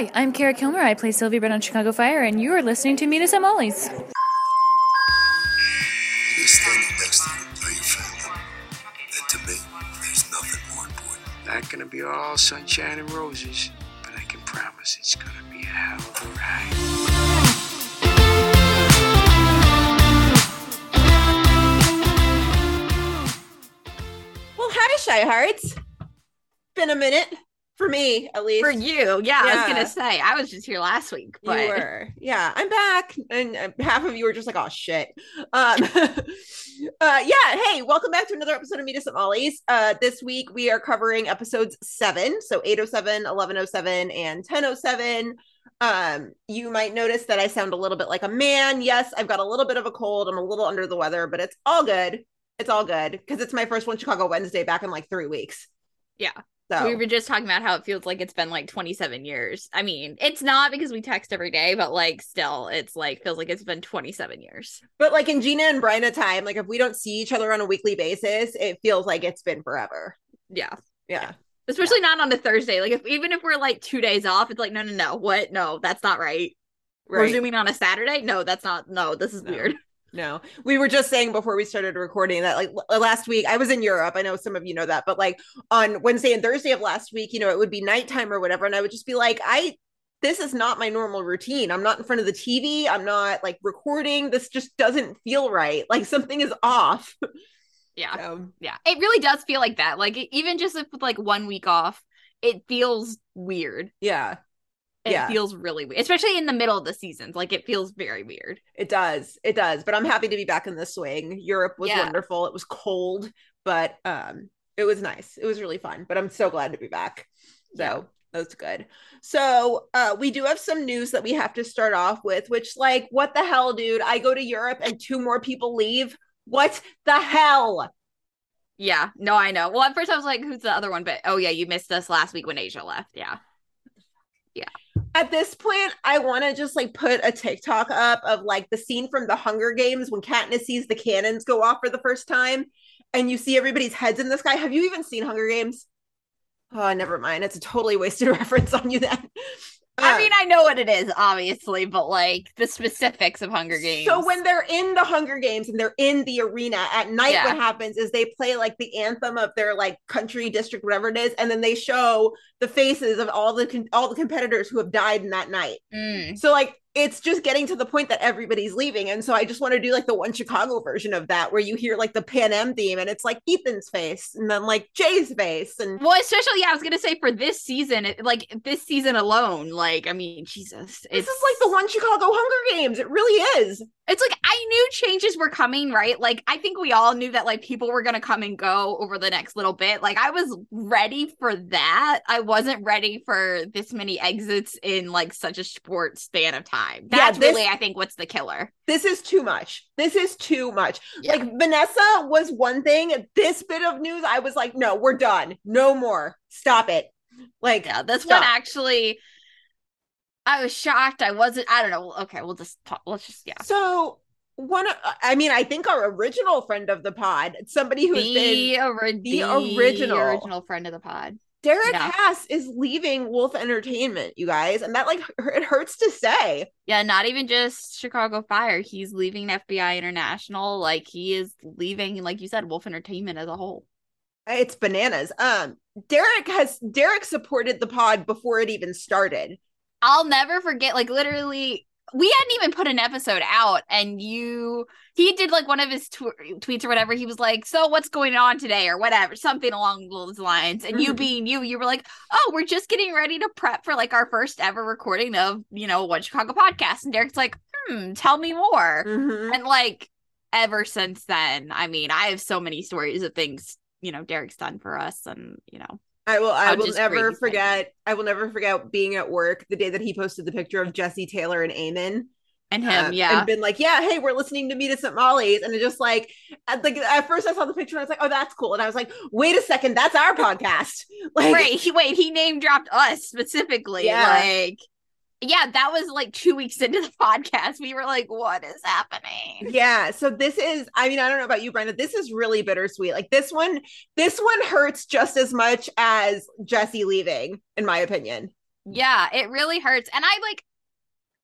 Hi, I'm Kara Killmer. I play Sylvie Brett on Chicago Fire, and you are listening to Meet Us at Molly's. Me standing next to you, are you family? And to me, there's nothing more important. Not gonna be all sunshine and roses, but I can promise it's gonna be a hell of a ride. Well, hi, Shy Hearts. Been a minute for me, at least. For you, yeah, I was gonna say I was just here last week, You were. Yeah, I'm back. And uh, half of you were just like, oh, shit. Um, uh, yeah, hey, welcome back to another episode of Meet Us at Molly's. Uh, this week we are covering episodes seven. So 807, 1107, and 1007. Um, you might notice that I sound a little bit like a man. Yes, I've got a little bit of a cold. I'm a little under the weather, but it's all good. It's all good because it's my first one Chicago Wednesday back in like three weeks. Yeah. So we were just talking about how it feels like it's been like 27 years. I mean, it's not because we text every day, but like still, it's like feels like it's been 27 years. But like in Gina and Bryna time, like if we don't see each other on a weekly basis, it feels like it's been forever. Yeah. Yeah. Especially not on a Thursday. Like if even if we're like two days off, it's like, no, no, no. What? No, that's not right. We're Right. zooming on a Saturday? No, that's not no, this is No. weird. No. We were just saying before we started recording that like last week I was in Europe. I know some of you know that, but like on Wednesday and Thursday of last week, you know, it would be nighttime or whatever. And I would just be like, I this is not my normal routine. I'm not in front of the TV. I'm not like recording. This just doesn't feel right. Like something is off. Yeah. So, Yeah. It really does feel like that. Like even just with like one week off, it feels weird. yeah. It Yeah. feels really weird, especially in the middle of the seasons. Like it feels very weird. It does. It does. But I'm happy to be back in the swing. Europe was Yeah. wonderful. It was cold, but um it was nice. It was really fun. But I'm so glad to be back. So Yeah. that's good. So uh we do have some news that we have to start off with, which like what the hell, dude? I go to Europe and two more people leave. What the hell? Yeah, no, I know. Well, at first I was like, who's the other one? But oh yeah, you missed us last week when Asia left. Yeah. Yeah. At this point, I want to just like put a TikTok up of like the scene from the Hunger Games when Katniss sees the cannons go off for the first time and you see everybody's heads in the sky. Have you even seen Hunger Games? Oh, never mind. It's a totally wasted reference on you then. I mean, I know what it is, obviously, but like the specifics of Hunger Games. So when they're in the Hunger Games and they're in the arena at night, Yeah. what happens is they play like the anthem of their like country district, whatever it is, and then they show the faces of all the con- all the competitors who have died in that night. Mm, So like it's just getting to the point that everybody's leaving. And so I just want to do like the one Chicago version of that where you hear like the Panem theme and it's like Ethan's face and then like Jay's face and well, especially yeah, I was gonna say for this season, it, like this season alone, like I mean, Jesus, this is like the one Chicago Hunger Games. It really is. It's like I knew changes were coming, right? Like I think we all knew that like people were gonna come and go over the next little bit. Like I was ready for that. I wasn't ready for this many exits in like such a short span of time. Yeah, That's this- really, I think, what's the killer. This is too much. This is too much. Yeah. Like Vanessa was one thing. This bit of news, I was like, no, we're done. No more. Stop it. Like, Yeah, this stop. one actually. I was shocked. I wasn't. I don't know. Okay, we'll just talk. Let's just yeah. So one, I mean, I think our original friend of the pod, somebody who's been The, ori- the the original. original friend of the pod. Derek Yeah. Haas is leaving Wolf Entertainment, you guys, and that like it hurts to say. Yeah, not even just Chicago Fire. He's leaving FBI International. Like he is leaving, like you said, Wolf Entertainment as a whole. It's bananas. Um, Derek has Derek supported the pod before it even started. I'll never forget, like literally, we hadn't even put an episode out, and you, he did like one of his tw- tweets or whatever. He was like, "So what's going on today?" or whatever, something along those lines. And you Mhm. being you, you were like, "Oh, we're just getting ready to prep for like our first ever recording of you know One Chicago podcast." And Derek's like, "Hmm, tell me more." Mhm. And like ever since then, I mean, I have so many stories of things, you know, Derek's done for us and, you know, I will. I I'll never forget. I will never forget being at work the day that he posted the picture of Jesse Taylor and Eamonn. and him, uh, yeah. and been like, yeah, hey, we're listening to Meet Us at Molly's, and it just like, at, like at first I saw the picture and I was like, oh, that's cool, and I was like, wait a second, that's our podcast, like, right. He wait, he name dropped us specifically. Yeah. Like yeah, that was like two weeks into the podcast. We were like, what is happening? yeah. So this is, I mean, I don't know about you, Brenda. This is really bittersweet. Like this one, this one hurts just as much as Jesse leaving, in my opinion. Yeah, it really hurts. And I like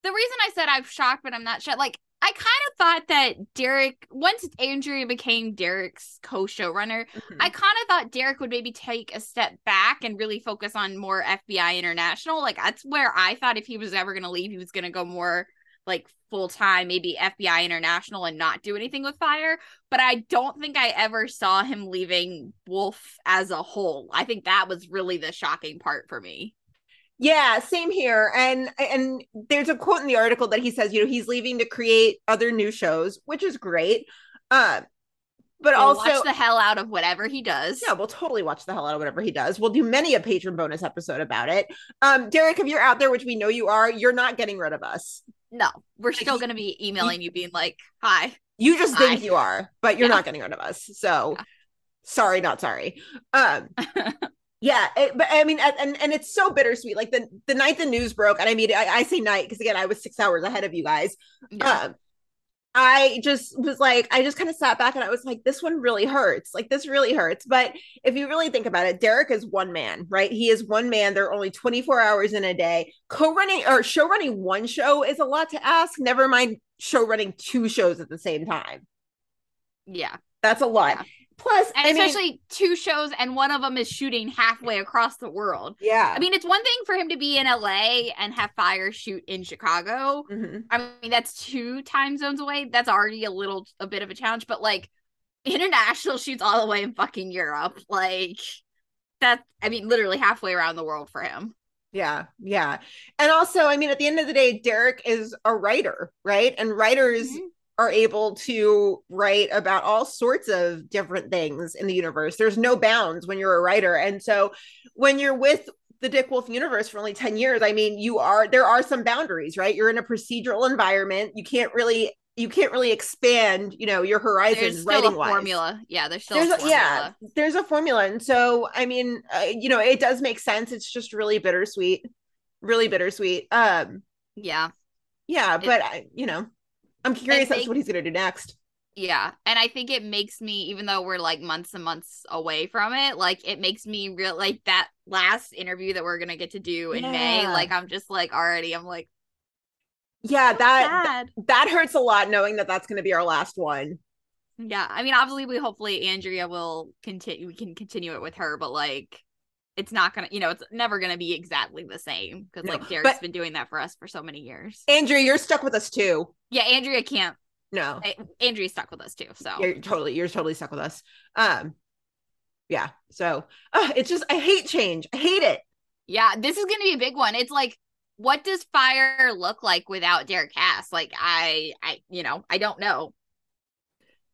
the reason I said I'm shocked, but I'm not shocked. Like, I kind of thought that Derek, once Andrea became Derek's co showrunner, Mhm. I kind of thought Derek would maybe take a step back and really focus on more FBI International. Like, that's where I thought if he was ever going to leave, he was going to go more like full time, maybe FBI International and not do anything with fire. But I don't think I ever saw him leaving Wolf as a whole. I think that was really the shocking part for me. Yeah, same here. And and there's a quote in the article that he says, you know, he's leaving to create other new shows, which is great. Uh, but We'll also watch the hell out of whatever he does. yeah, we'll totally watch the hell out of whatever he does. We'll do many a patron bonus episode about it. Um, Derek, if you're out there, which we know you are, you're not getting rid of us. No, we're Like, still going to be emailing you, being like, "Hi." You just think you are, but you're Yeah. not getting rid of us. So Yeah. sorry, not sorry. Um yeah, it, but I mean, and and it's so bittersweet. Like the the night the news broke, and I mean, I, I say night because again, I was six hours ahead of you guys. Yeah. Um, I just was like, I just kind of sat back and I was like, this one really hurts. Like this really hurts. But if you really think about it, Derek is one man, right? He is one man. There are only 24 hours in a day. Co-running or show running one show is a lot to ask. Never mind show running two shows at the same time. yeah. That's a lot. Yeah. Plus, And I mean, especially two shows, and one of them is shooting halfway across the world. yeah. I mean, it's one thing for him to be in LA and have Fire shoot in Chicago. Mhm. I mean, that's two time zones away. That's already a little, a bit of a challenge. But like, international shoots all the way in fucking Europe. Like, that. I mean, literally halfway around the world for him. Yeah, yeah. And also, I mean, at the end of the day, Derek is a writer, right? And writers Mhm. Are able to write about all sorts of different things in the universe. There's no bounds when you're a writer. And so when you're with the Dick Wolf universe for only 10 years, I mean, you are there are some boundaries, right? You're in a procedural environment. You can't really you can't really expand, you know, your horizons There's still writing a wise. formula. Yeah, there's still There's a a, formula. yeah, there's a formula, and so I mean, uh, you know, it does make sense. It's just really bittersweet, really bittersweet. Um, yeah. yeah, It- but I, you know, I'm curious as they- to what he's gonna do next. Yeah. And I think it makes me, even though we're like months and months away from it, like it makes me real like that last interview that we're gonna get to do in May. Like I'm just like already, I'm like Yeah, that sad. that hurts a lot knowing that that's gonna be our last one. Yeah. I mean, obviously we hopefully Andrea will continue we can continue it with her, but like it's not gonna you know, it's never gonna be exactly the same. Because No, like Derek's but- been doing that for us for so many years. Andrea, you're stuck with us too. Yeah, Andrea can't No, eh, Andrea's stuck with us too. So you're totally you're totally stuck with us. Um, yeah. So uh, it's just I hate change. I hate it. Yeah, this is to be a big one. It's like, what does fire look like without Derek Haas? Like, I, I, you know, I don't know.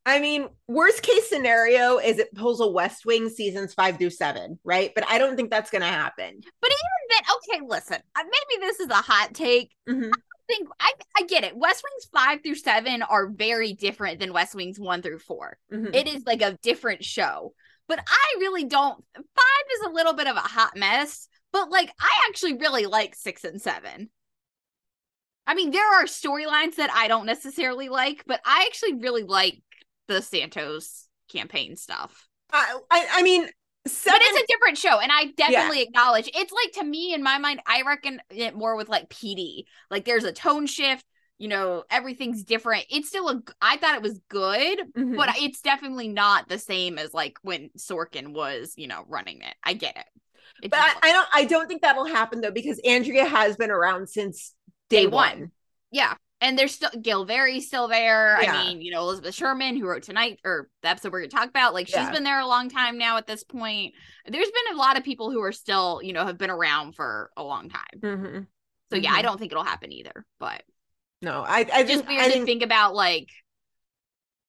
I mean, worst case scenario is it pulls a West Wing seasons five through seven, right? But I don't think that's going to happen. But even then, okay, listen, uh, maybe this is a hot take. Mhm. I think I, I get it. West Wings five through seven are very different than West Wings one through four. Mhm. It is like a different show. But I really don't. Five is a little bit of a hot mess. But like, I actually really like six and seven. I mean, there are storylines that I don't necessarily like, but I actually really like the Santos campaign stuff. I, I, I mean, seven. But it's a different show, and I definitely acknowledge it's like to me in my mind, I reckon it more with like PD. Like there's a tone shift, you know, everything's different. It's still a I thought it was good, Mhm. but it's definitely not the same as like when Sorkin was, you know, running it. I get it. It but I, I don't. I don't think that'll happen though because Andrea has been around since day, Day one. one. yeah. And there's still Gil Very still there. Yeah. I mean, you know, Elizabeth Sherman, who wrote tonight or the episode we're gonna talk about, like she's Yeah. been there a long time now at this point. There's been a lot of people who are still, you know, have been around for a long time. Mhm. So yeah, I Mhm. don't think it'll happen either. But No, I, I just think, weird I to think, think about like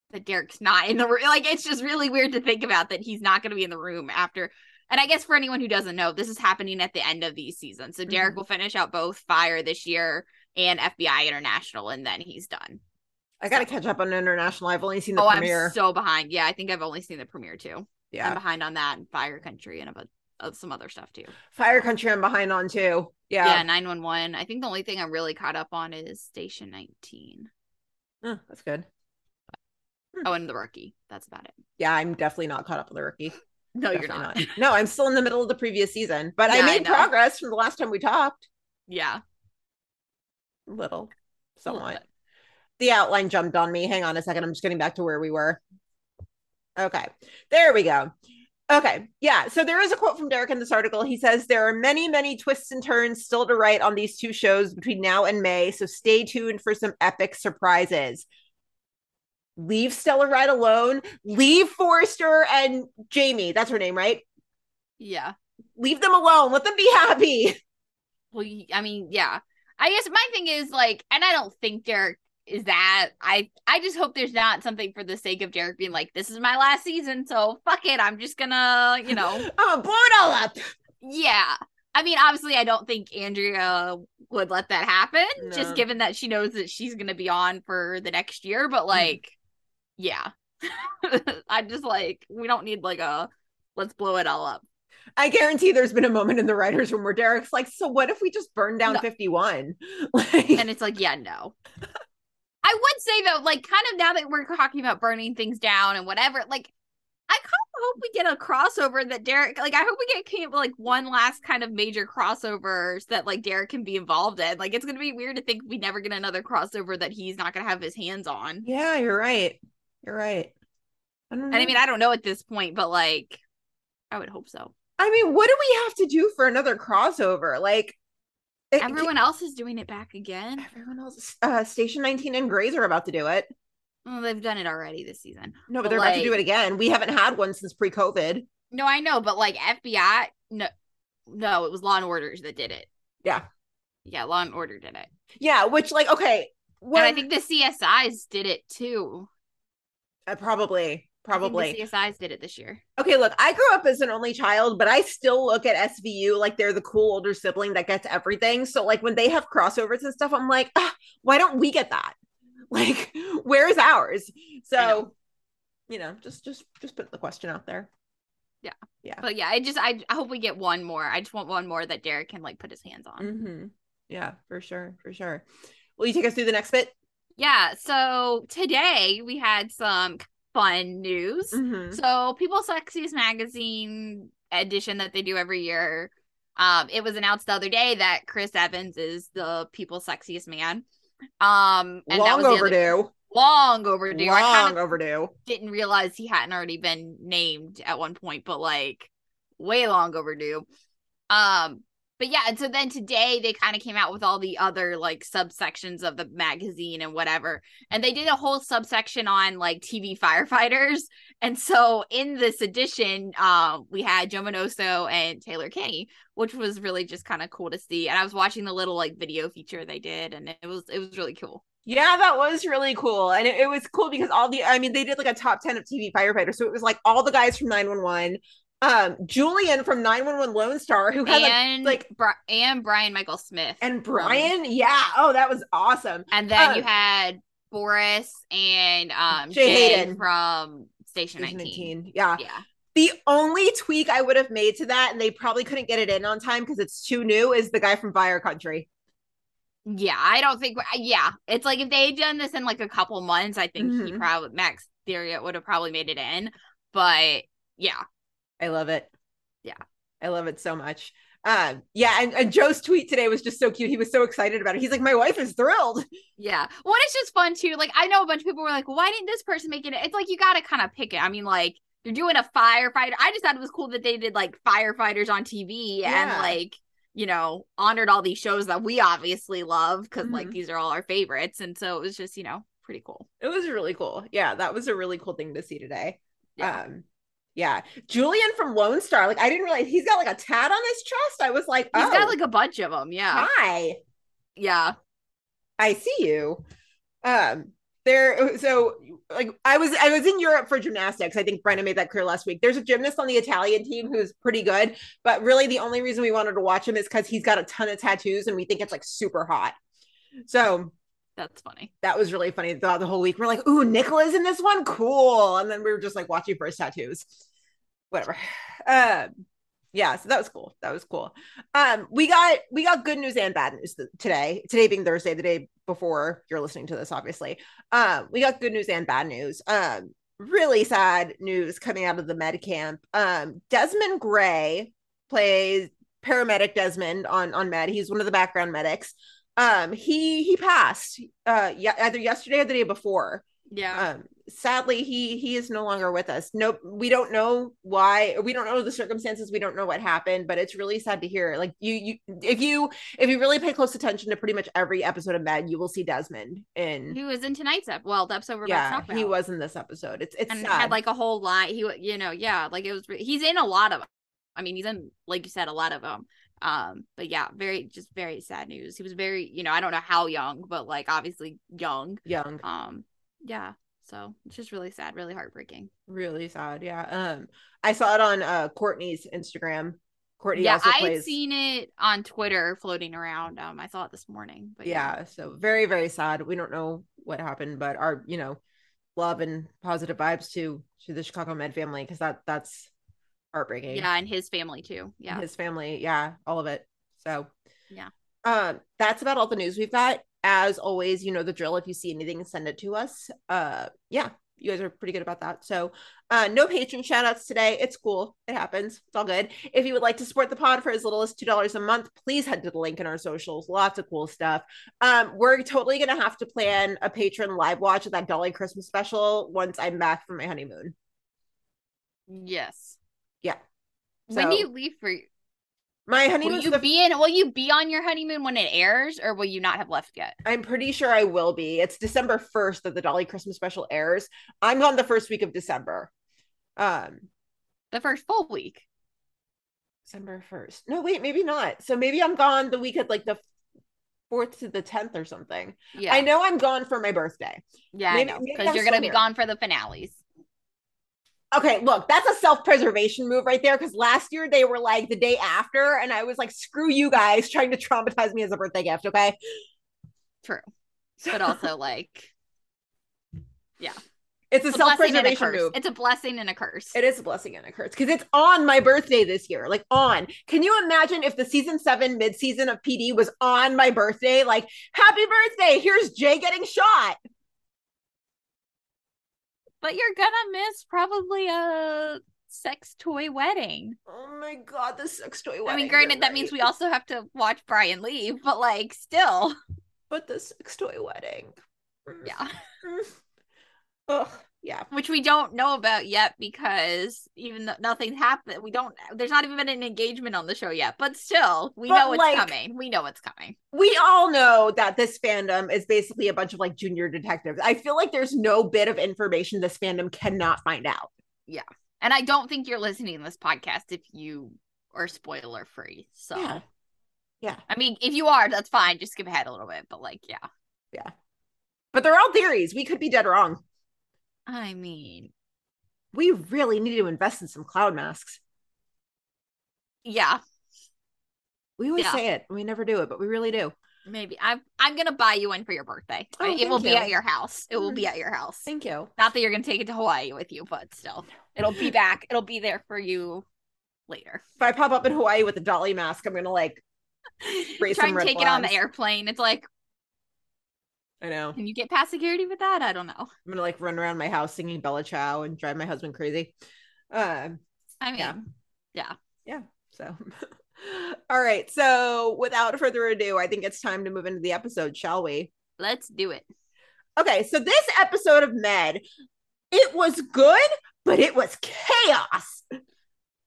that Derek's not in the room. Like it's just really weird to think about that he's not going to be in the room after. And I guess for anyone who doesn't know, this is happening at the end of these seasons. So Derek Mhm. will finish out both Fire this year and FBI International, and then he's done. I got to catch up on international. I've only seen the oh, premiere. I'm so behind. Yeah, I think I've only seen the premiere too. Yeah, I'm behind on that and Fire Country and about uh, some other stuff too. Fire Country. I'm behind on too. Yeah, Yeah, 911. I think the only thing I'm really caught up on is Station 19. Oh, that's good. Oh, and the rookie. That's about it. Yeah, I'm definitely not caught up on the rookie. No, you're Definitely not. No, I'm still in the middle of the previous season, but Yeah, I I made know. progress from the last time we talked. Yeah. Little, somewhat. the outline jumped on me. Hang on a second. I'm just getting back to where we were. Okay, there we go. Okay, yeah. So there is a quote from Derek in this article. He says, There are many, many twists and turns still to write on these two shows between now and May. So stay tuned for some epic surprises. Leave Stellaride alone. Leave Forrester and Jamie. That's her name, right? Yeah. Leave them alone. Let them be happy. Well, I mean, yeah. I guess my thing is like, and I don't think Derek is that. I I just hope there's not something for the sake of Derek being like, this is my last season, so fuck it. I'm just gonna, you know, I'm gonna blow it all up. yeah. I mean, obviously, I don't think Andrea would let that happen, No. just given that she knows that she's gonna be on for the next year. But hmm. like, yeah, I'm just like we don't need like a let's blow it all up. I guarantee there's been a moment in the writers' room where Derek's like, "So what if we just burn down No. 51?" Like, and it's like, yeah, no. I would say though, like, kind of now that we're talking about burning things down and whatever, like, I kind of hope we get a crossover that Derek, like, I hope we get like one last kind of major crossovers that like Derek can be involved in. Like, it's gonna be weird to think we never get another crossover that he's not gonna have his hands on. yeah, you're right. You're right. I don't And I mean, I don't know at this point, but like, I would hope so. I mean, what do we have to do for another crossover? Like, it- Everyone else is doing it back again. everyone else, uh, Station 19 and Grey's are about to do it. Well, they've done it already this season. No, but But, they're about to do it again. We haven't had one since pre-COVID. No, I know, but like FBI, no, no, it was Law and Orders that did it. Yeah, Yeah, Law and Order did it. yeah. Which, like, okay, and I think the CSIs did it too. uh, probably, probably. CSIs did it this year. Okay, look, I grew up as an only child, but I still look at SVU like they're the cool older sibling that gets everything. So, like, when they have crossovers and stuff, I'm like, ah, why don't we get that? Like, where's ours? So, know. you know, just just just put the question out there. Yeah. Yeah. But yeah, I just I, I hope we get one more. I just want one more that Derek can like put his hands on. Mm-hmm. Yeah, for sure, for sure. Will you take us through the next bit? Yeah. So today we had some fun news. Mm-hmm. So People's Sexiest Magazine edition that they do every year. Um, it was announced the other day that Chris Evans is the People's Sexiest Man. Um, and that was the other- overdue. long overdue. I Long kind of overdue. didn't realize he hadn't already been named at one point, but like way long overdue. Um, but yeah, and so then today they kind of came out with all the other like subsections of the magazine and whatever. And they did a whole subsection on like TV firefighters. And so in this edition, um, we had Joe Minoso and Taylor Kinney, which was really just kind of cool to see. And I was watching the little like video feature they did, and it was it was really cool. Yeah, that was really cool. And it, it was cool because all the, I mean, they did like a top 10 of TV firefighters. So it was like all the guys from 911, um, Julian from 911 Lone Star, who had like, and like- Bri- and Brian Michael Smith and Brian. Yeah. Oh, that was awesome. and then uh, you had Boris and um Jay Hayden. from Station Station 19. 19. Yeah. Yeah, The only tweak I would have made to that, and they probably couldn't get it in on time because it's too new, is the guy from Fire Country. yeah. I don't think. Yeah, it's like if they had done this in like a couple months, I think he Mhm. probably Max Thieriot would have probably made it in. But yeah, I love it. Yeah. I love it so much. Um, yeah, and, and Joe's tweet today was just so cute. He was so excited about it. He's like, My wife is thrilled. yeah. Well, it's just fun too. Like I know a bunch of people were like, "Why didn't this person make it?" It's like you got to kind of pick it. I mean, like you're doing a firefighter. I just thought it was cool that they did like firefighters on TV Yeah. and like you know honored all these shows that we obviously love because like Mhm. these are all our favorites, and so it was just you know pretty cool. It was really cool. Yeah, that was a really cool thing to see today. Yeah. Um, yeah. Julian from Lone Star, like I didn't realize he's got like a tat on his chest. I was like, He's oh, got like a bunch of them. Yeah, hi, yeah. I see you. Um, there. So, like, I was I was in Europe for gymnastics. I think Brenna made that clear last week. There's a gymnast on the Italian team who's pretty good, but really the only reason we wanted to watch him is because he's got a ton of tattoos and we think it's like super hot. So That's funny. that was really funny throughout the whole week. We're like, ooh, Nicola's in this one, cool. And then we were just like watching for his tattoos. Whatever. Um, yeah, so that was cool. That was cool. Um, we got we got good news and bad news th- today. Today being Thursday, the day before you're listening to this, obviously. Um, we got good news and bad news. Um, really sad news coming out of the med camp. Um, Desmond Gray plays paramedic Desmond on on med. He's one of the background medics. Um, he he passed uh yeah, either yesterday or the day before. Yeah. Um, sadly, he he is no longer with us. Nope, we don't know why. We don't know the circumstances. We don't know what happened, but it's really sad to hear. Like you, you, if you if you really pay close attention to pretty much every episode of Med, you will see Desmond in. he was in tonight's ep. Well, episode we're yeah, he was in this episode. It's it's and sad. had like a whole line. He, you know, yeah, like it was. He's in a lot of I mean, he's in, like you said, a lot of them. Um, but yeah, very, just very sad news. He was very, you know, I don't know how young, but like obviously young. young. Um, yeah. So it's just really sad, really heartbreaking. Really sad. Yeah. Um, I saw it on uh Courtney's Instagram. Courtney yeah, also I plays. had seen it on Twitter floating around. Um, I saw it this morning. But yeah, so very very sad. We don't know what happened, but our you know love and positive vibes to to the Chicago Med family because that that's heartbreaking. yeah, and his family too. Yeah, his family, yeah, all of it. So Yeah. um, that's about all the news we've got. As always, you know the drill. If you see anything, send it to us. Uh, yeah, you guys are pretty good about that. So, uh, no patron shout outs today. It's cool. It happens. It's all good. If you would like to support the pod for as little as $2 a month, please head to the link in our socials. Lots of cool stuff. Um, we're totally going to have to plan a patron live watch of that Dolly Christmas special once I'm back from my honeymoon. yes. Yeah. when do you leave for? My honeymoon? Will you the- be in? Will you be on your honeymoon when it airs, or will you not have left yet? I'm pretty sure I will be. It's December 1st that the Dolly Christmas special airs. I'm gone the first week of December. Um, The first full week. December 1st. No, wait, maybe not. So maybe I'm gone the week of like the 4th to the 10th or something. Yeah, I know I'm gone for my birthday. Yeah, I know because you're gonna be gone for the finales. Okay, look, that's a self-preservation move right there because last year they were like the day after, and I was like, screw you guys trying to traumatize me as a birthday gift, okay? True, but also like yeah, It's a, a a self-preservation move. It's a blessing and a curse. It is a blessing and a curse because it's on my birthday this year. Like on. Can you imagine if the season seven mid season of PD was on my birthday? Like, happy birthday! Here's Jay getting shot. But you're gonna miss probably a sex toy wedding. Oh my god, the sex toy. Wedding. I mean, granted, you're that means we also have to watch Brian leave, but like, still, But the sex toy wedding. Mm. yeah. Mm. Ugh. Yeah. Which we don't know about yet because even though nothing's happened, we don't. There's not even been an engagement on the show yet, but still, we But, know it's like- coming. We know it's coming. We all know that this fandom is basically a bunch of like junior detectives. I feel like there's no bit of information this fandom cannot find out. Yeah. And I don't think you're listening to this podcast if you are spoiler free. So, Yeah. Yeah. I mean, if you are, that's fine. Just skip ahead a little bit. But like, yeah. yeah. But they're all theories. We could be dead wrong. I mean, We really need to invest in some cloud masks. yeah, We always Yeah. say it, we never do it, but we really do. maybe I'm. I'm gonna buy you one for your birthday. Oh, it will thank be at your house. It will be at your house. Thank you. Not that you're gonna take it to Hawaii with you, but still, it'll be back. It'll be there for you later. If I pop up in Hawaii with a dolly mask, I'm gonna like. Try and take it on the airplane. It's like, I know. can you get past security with that? I don't know. I'm gonna like run around my house singing Bella Ciao and drive my husband crazy. Um. I mean, Yeah. yeah. yeah So. All right. So without further ado, I think it's time to move into the episode, shall we? let's do it. Okay. So this episode of Med, it was good, but it was chaos.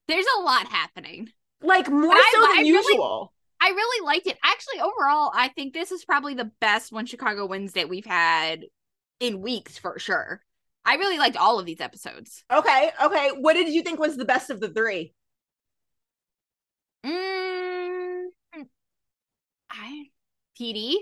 There's a lot happening. Like more But I- so than I usual. I really liked it. Actually, overall, I think this is probably the best One Chicago Wednesday we've had in weeks for sure. I really liked all of these episodes. Okay. Okay. What did you think was the best of the three? Mm, I PD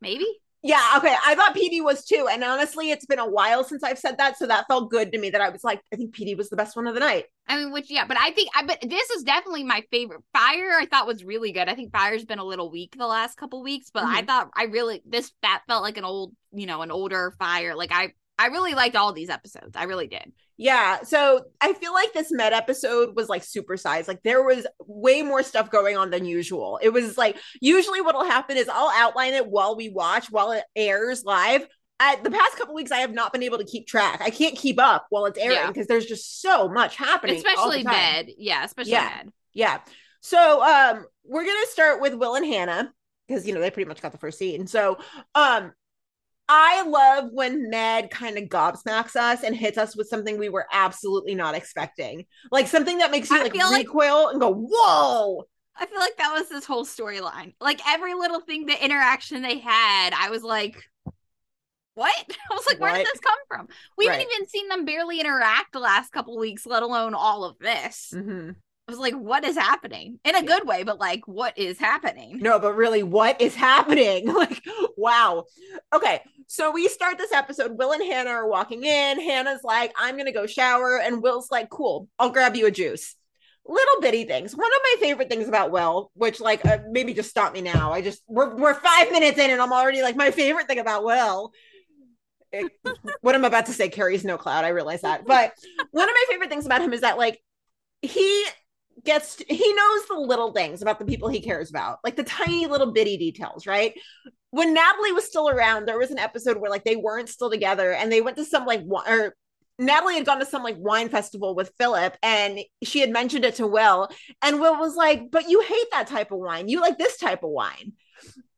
maybe. Yeah, okay. I thought PD was too. And honestly, it's been a while since I've said that. So that felt good to me that I was like, I think PD was the best one of the night. I mean, which yeah, but I think I but this is definitely my favorite. Fire I thought was really good. I think Fire's been a little weak the last couple weeks, but I mm-hmm. thought I really this that felt like an old you know an older Fire. Like I I really liked all these episodes. I really did. Yeah. So I feel like this med episode was like supersized. Like there was way more stuff going on than usual. It was like usually what'll happen is I'll outline it while we watch, while it airs live. I, the past couple weeks I have not been able to keep track. I can't keep up while it's airing Yeah. because there's just so much happening. all the especially. Med. Yeah, especially Yeah. Med. Yeah. So um we're gonna start with Will and Hannah because you know they pretty much got the first scene. So um I love when Med kind of gobsmacks us and hits us with something we were absolutely not expecting. Like something that makes you I like feel like- recoil and go, whoa. I feel like that was this whole storyline. Like every little thing, the interaction they had, I was like, what? I was like, where did this come from? We Right. haven't even seen them barely interact the last couple weeks, let alone all of this. Mm-hmm. Was like, what is happening? In a good way, but like, what is happening? No, but really, what is happening? Like, wow. Okay, so we start this episode. Will and Hannah are walking in. Hannah's like, I'm gonna go shower, and Will's like, cool, I'll grab you a juice. Little bitty things. One of my favorite things about Will, which like uh, maybe just stop me now. I just we're we're five minutes in, and I'm already like my favorite thing about Will. It- what I'm about to say carries no cloud. I realize that, but one of my favorite things about him is that like he gets he knows the little things about the people he cares about like the tiny little bitty details right? When natalie was still around there was an episode where like they weren't still together and they went to some like or natalie had gone to some like wine festival with philip and she had mentioned it to will and will was like but you hate that type of wine. You like this type of wine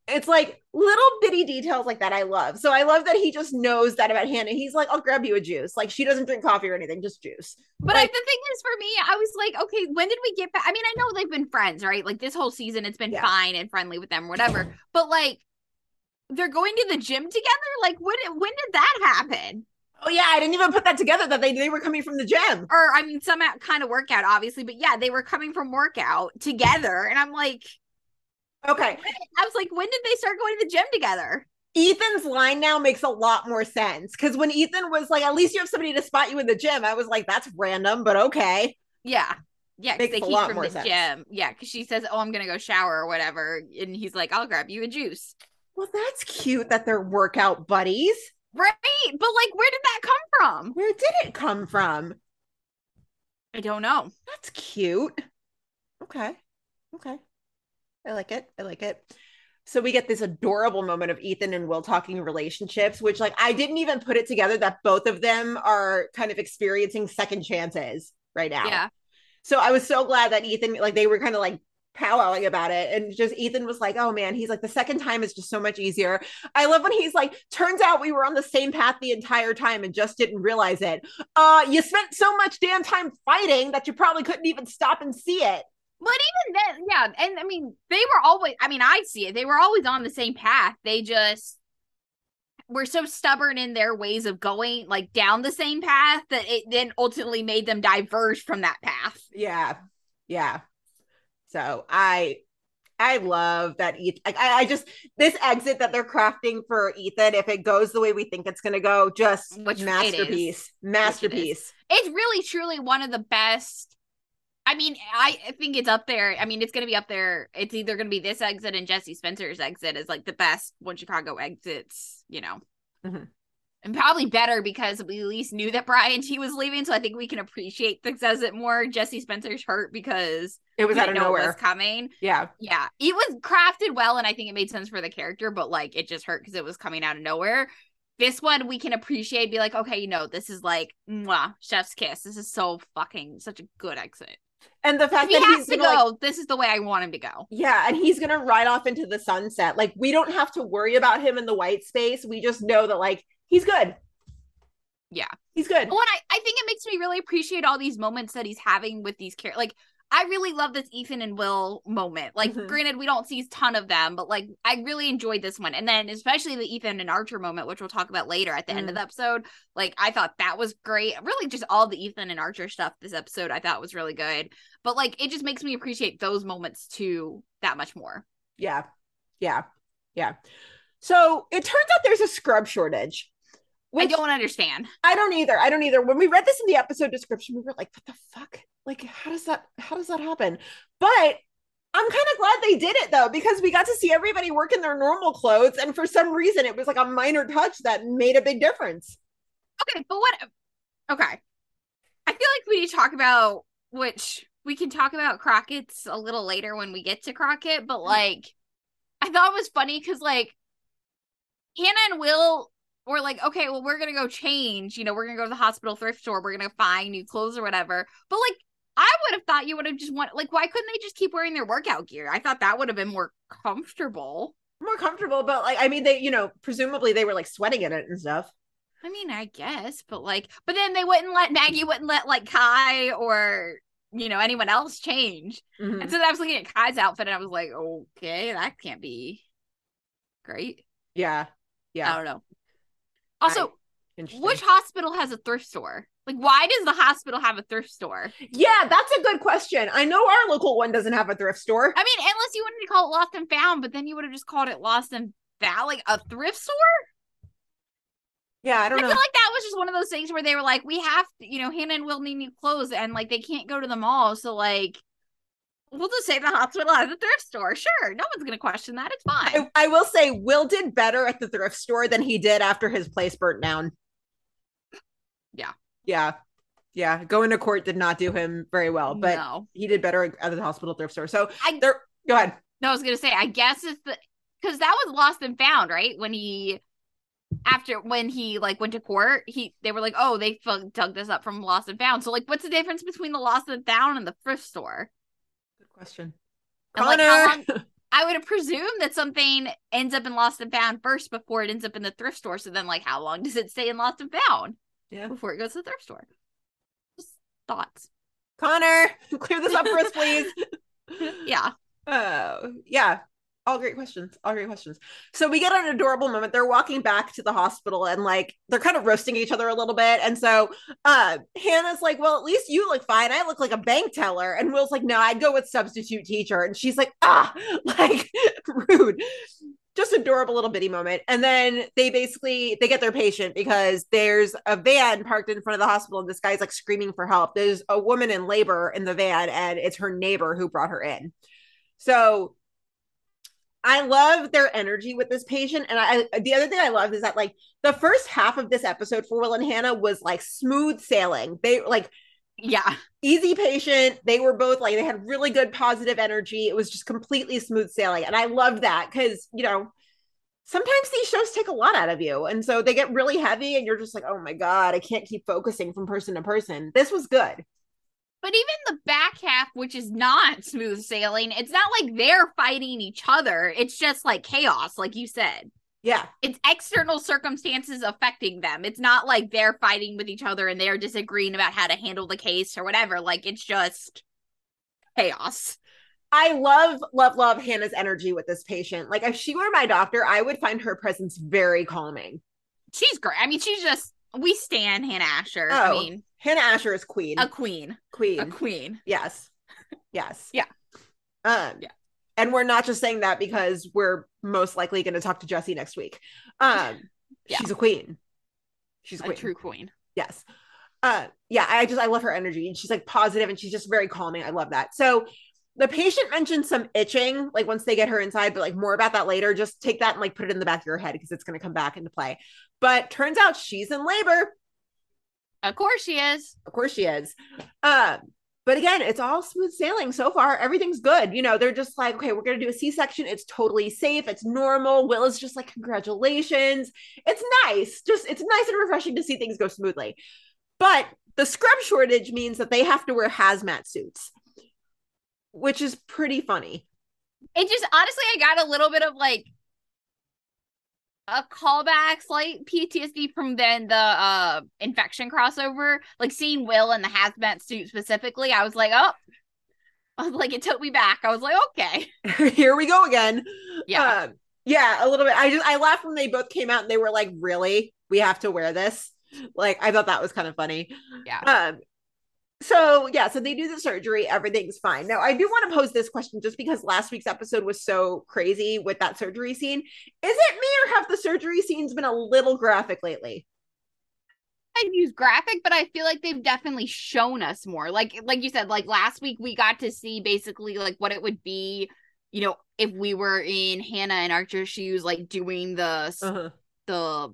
it's like little bitty details like that I love. So I love that he just knows that about Hannah. He's like, I'll grab you a juice. Like she doesn't drink coffee or anything, just juice. But Like- I, the thing is, for me, I was like, okay, when did we get back? I mean, I know they've been friends, right? Like this whole season, it's been Yeah. fine and friendly with them, whatever. But like, they're going to the gym together. Like, when when did that happen? Oh yeah, I didn't even put that together that they, they were coming from the gym. Or I mean, some kind of workout, obviously. But yeah, they were coming from workout together, and I'm like, Okay. I was like, when did they start going to the gym together? Ethan's line now makes a lot more sense because when Ethan was like, at least you have somebody to spot you in the gym, I was like, that's random, but okay. Yeah. Yeah, 'cause Makes they a keep lot from more the sense. gym. Yeah, because she says, "Oh, I'm gonna go shower or whatever," and he's like, "I'll grab you a juice." Well, that's cute that they're workout buddies. Right, but like, where did that come from? Where did it come from? I don't know. That's cute. Okay. Okay. I like it. I like it. So we get this adorable moment of Ethan and Will talking relationships, which like I didn't even put it together that both of them are kind of experiencing second chances right now. Yeah, So I was so glad that Ethan, like, they were kind of like powwowing about it. And just Ethan was like, oh man, he's like, the second time is just so much easier. I love when he's like, turns out we were on the same path the entire time and just didn't realize it. Uh, you spent so much damn time fighting that you probably couldn't even stop and see it. But even then, yeah, and I mean, they were always. I mean, I see it. They were always on the same path. They just were so stubborn in their ways of going like down the same path that it then ultimately made them diverge from that path. Yeah. Yeah. So I I love that Ethan. Like, I, I just this exit that they're crafting for Ethan, if it goes the way we think it's gonna go, just Which it masterpiece. Masterpiece. It's really truly one of the best. I mean, I think it's up there. I mean, it's gonna be up there. It's either gonna be this exit and Jesse Spencer's exit is like the best one Chicago exits, you know. Mhm. And probably better because we at least knew that Brian Tee was leaving, so I think we can appreciate this exit more. Jesse Spencer's hurt because It was out of it nowhere. was coming. Yeah. Yeah, it was crafted well, and I think it made sense for the character, but like it just hurt because it was coming out of nowhere. This one we can appreciate, be like, okay, you know, this is like, mwah, chef's kiss. This is so fucking such a good exit. And the fact he that has he's to gonna go, like, this is the way I want him to go. yeah, and he's gonna ride off into the sunset. Like we don't have to worry about him in the white space. We just know that like he's good. Yeah. He's good. Well, and I, I think it makes me really appreciate all these moments that he's having with these characters. Like, I really love this Ethan and Will moment. Like, Mhm. granted, we don't see a ton of them, but like, I really enjoyed this one. And then, especially the Ethan and Archer moment, which we'll talk about later at the end Mm. of the episode. Like, I thought that was great. Really, just all the Ethan and Archer stuff this episode, I thought was really good. But like, it just makes me appreciate those moments too that much more. Yeah. Yeah. Yeah. So it turns out there's a scrub shortage. I don't understand. I don't either. I don't either. When we read this in the episode description, we were like, what the fuck? Like, how does that how does that happen? But I'm kind of glad they did it though, because we got to see everybody work in their normal clothes. And for some reason, it was like a minor touch that made a big difference. Okay, but what? Okay, I feel like we need to talk about which we can talk about Crockett's a little later when we get to Crockett. But mm. like, I thought it was funny because like Hannah and Will or like, okay, well, we're gonna go change. You know, we're gonna go to the hospital thrift store. We're gonna find new clothes or whatever. But like, I would have thought you would have just want like, why couldn't they just keep wearing their workout gear? I thought that would have been more comfortable. More comfortable, but like I mean, they you know presumably they were like sweating in it and stuff. I mean, I guess, but like, but then they wouldn't let Maggie wouldn't let like Kai or you know anyone else change. Mhm. And so then I was looking at Kai's outfit and I was like, okay, that can't be great. Yeah, Yeah. I don't know. Also, which hospital has a thrift store? Like, why does the hospital have a thrift store? Yeah, that's a good question. I know our local one doesn't have a thrift store. I mean, unless you wanted to call it Lost and Found, but then you would have just called it Lost and Found, like a thrift store. Yeah, I I don't feel know. Feel like that was just one of those things where they were like, we have to, you know, Hannah and Will need new clothes, and like they can't go to the mall, so like. We'll just say the hospital has a thrift store. Sure, no one's gonna question that. It's fine. I, I will say Will did better at the thrift store than he did after his place burnt down. Yeah. Yeah. Yeah. Going to court did not do him very well, but no, he did better at the hospital thrift store. So I there go ahead. No, I was gonna say, I guess it's the because that was lost and found, right? When he after when he like went to court, he they were like, oh, they dug this up from lost and found. So like, what's the difference between the lost and found and the thrift store? Question. And, like, how Connor. I would have presumed that something ends up in lost and found first before it ends up in the thrift store. So then, like, how long does it stay in lost and found yeah. before it goes to the thrift store? Just thoughts. Connor, clear this up for us, please. Yeah. Oh, yeah. All great questions. All great questions. So we get an adorable moment. They're walking back to the hospital and like they're kind of roasting each other a little bit. And so uh Hannah's like, Well, at least you look fine. I look like a bank teller. And Will's like, No, I'd go with substitute teacher. And she's like, ah, like rude. Just adorable little bitty moment. And then they basically they get their patient because there's a van parked in front of the hospital and this guy's like screaming for help. There's a woman in labor in the van and it's her neighbor who brought her in. So I love their energy with this patient. And I the other thing I love is that like the first half of this episode for Will and Hannah was like smooth sailing. They like Yeah. easy patient. They were both like they had really good positive energy. It was just completely smooth sailing. And I love that because you know sometimes these shows take a lot out of you. And so they get really heavy and you're just like, oh my God, I can't keep focusing from person to person. This was good. But even the back half, which is not smooth sailing, it's not like they're fighting each other. It's just like chaos, like you said. Yeah. It's external circumstances affecting them. It's not like they're fighting with each other and they're disagreeing about how to handle the case or whatever. Like it's just chaos. I love, love, love Hannah's energy with this patient. Like, if she were my doctor, I would find her presence very calming. She's great. I mean, she's just we stand Hannah Asher. I Oh, mean, Hannah Asher is queen. a queen. queen. A queen. Yes. Yes. Yeah. Um, Yeah. And we're not just saying that because we're most likely going to talk to Jesse next week. Um, Yeah. she's a queen. She's a A queen. true queen. Yes. Uh, yeah, I just I love her energy, and she's like positive, and she's just very calming. I love that. So the patient mentioned some itching, like once they get her inside, but like more about that later. Just take that and like put it in the back of your head because it's going to come back into play. But turns out she's in labor. Of course she is. Of course she is. Um, but again, it's all smooth sailing so far. Everything's good. You know, they're just like, okay, we're gonna do a C-section. It's totally safe. It's normal. Will is just like, congratulations. It's nice. Just it's nice and refreshing to see things go smoothly. But the scrub shortage means that they have to wear hazmat suits, which is pretty funny. It just honestly, I got a little bit of like a callback, slight PTSD from then the uh infection crossover. Like seeing Will in the hazmat suit specifically, I was like, oh, I was like, it took me back. I was like, okay, Here we go again. yeah, Um, yeah, a little bit. I just I laughed when they both came out and they were like, "Really? We have to wear this?" Like I thought that was kind of funny. yeah. Um so yeah, so they do the surgery, everything's fine. Now I do want to pose this question just because last week's episode was so crazy with that surgery scene. Is it me or have the surgery scenes been a little graphic lately? I'd use graphic, but I feel like they've definitely shown us more. Like like you said, like last week we got to see basically like what it would be, you know, if we were in Hannah and Archer's shoes, like doing the Uh-huh. the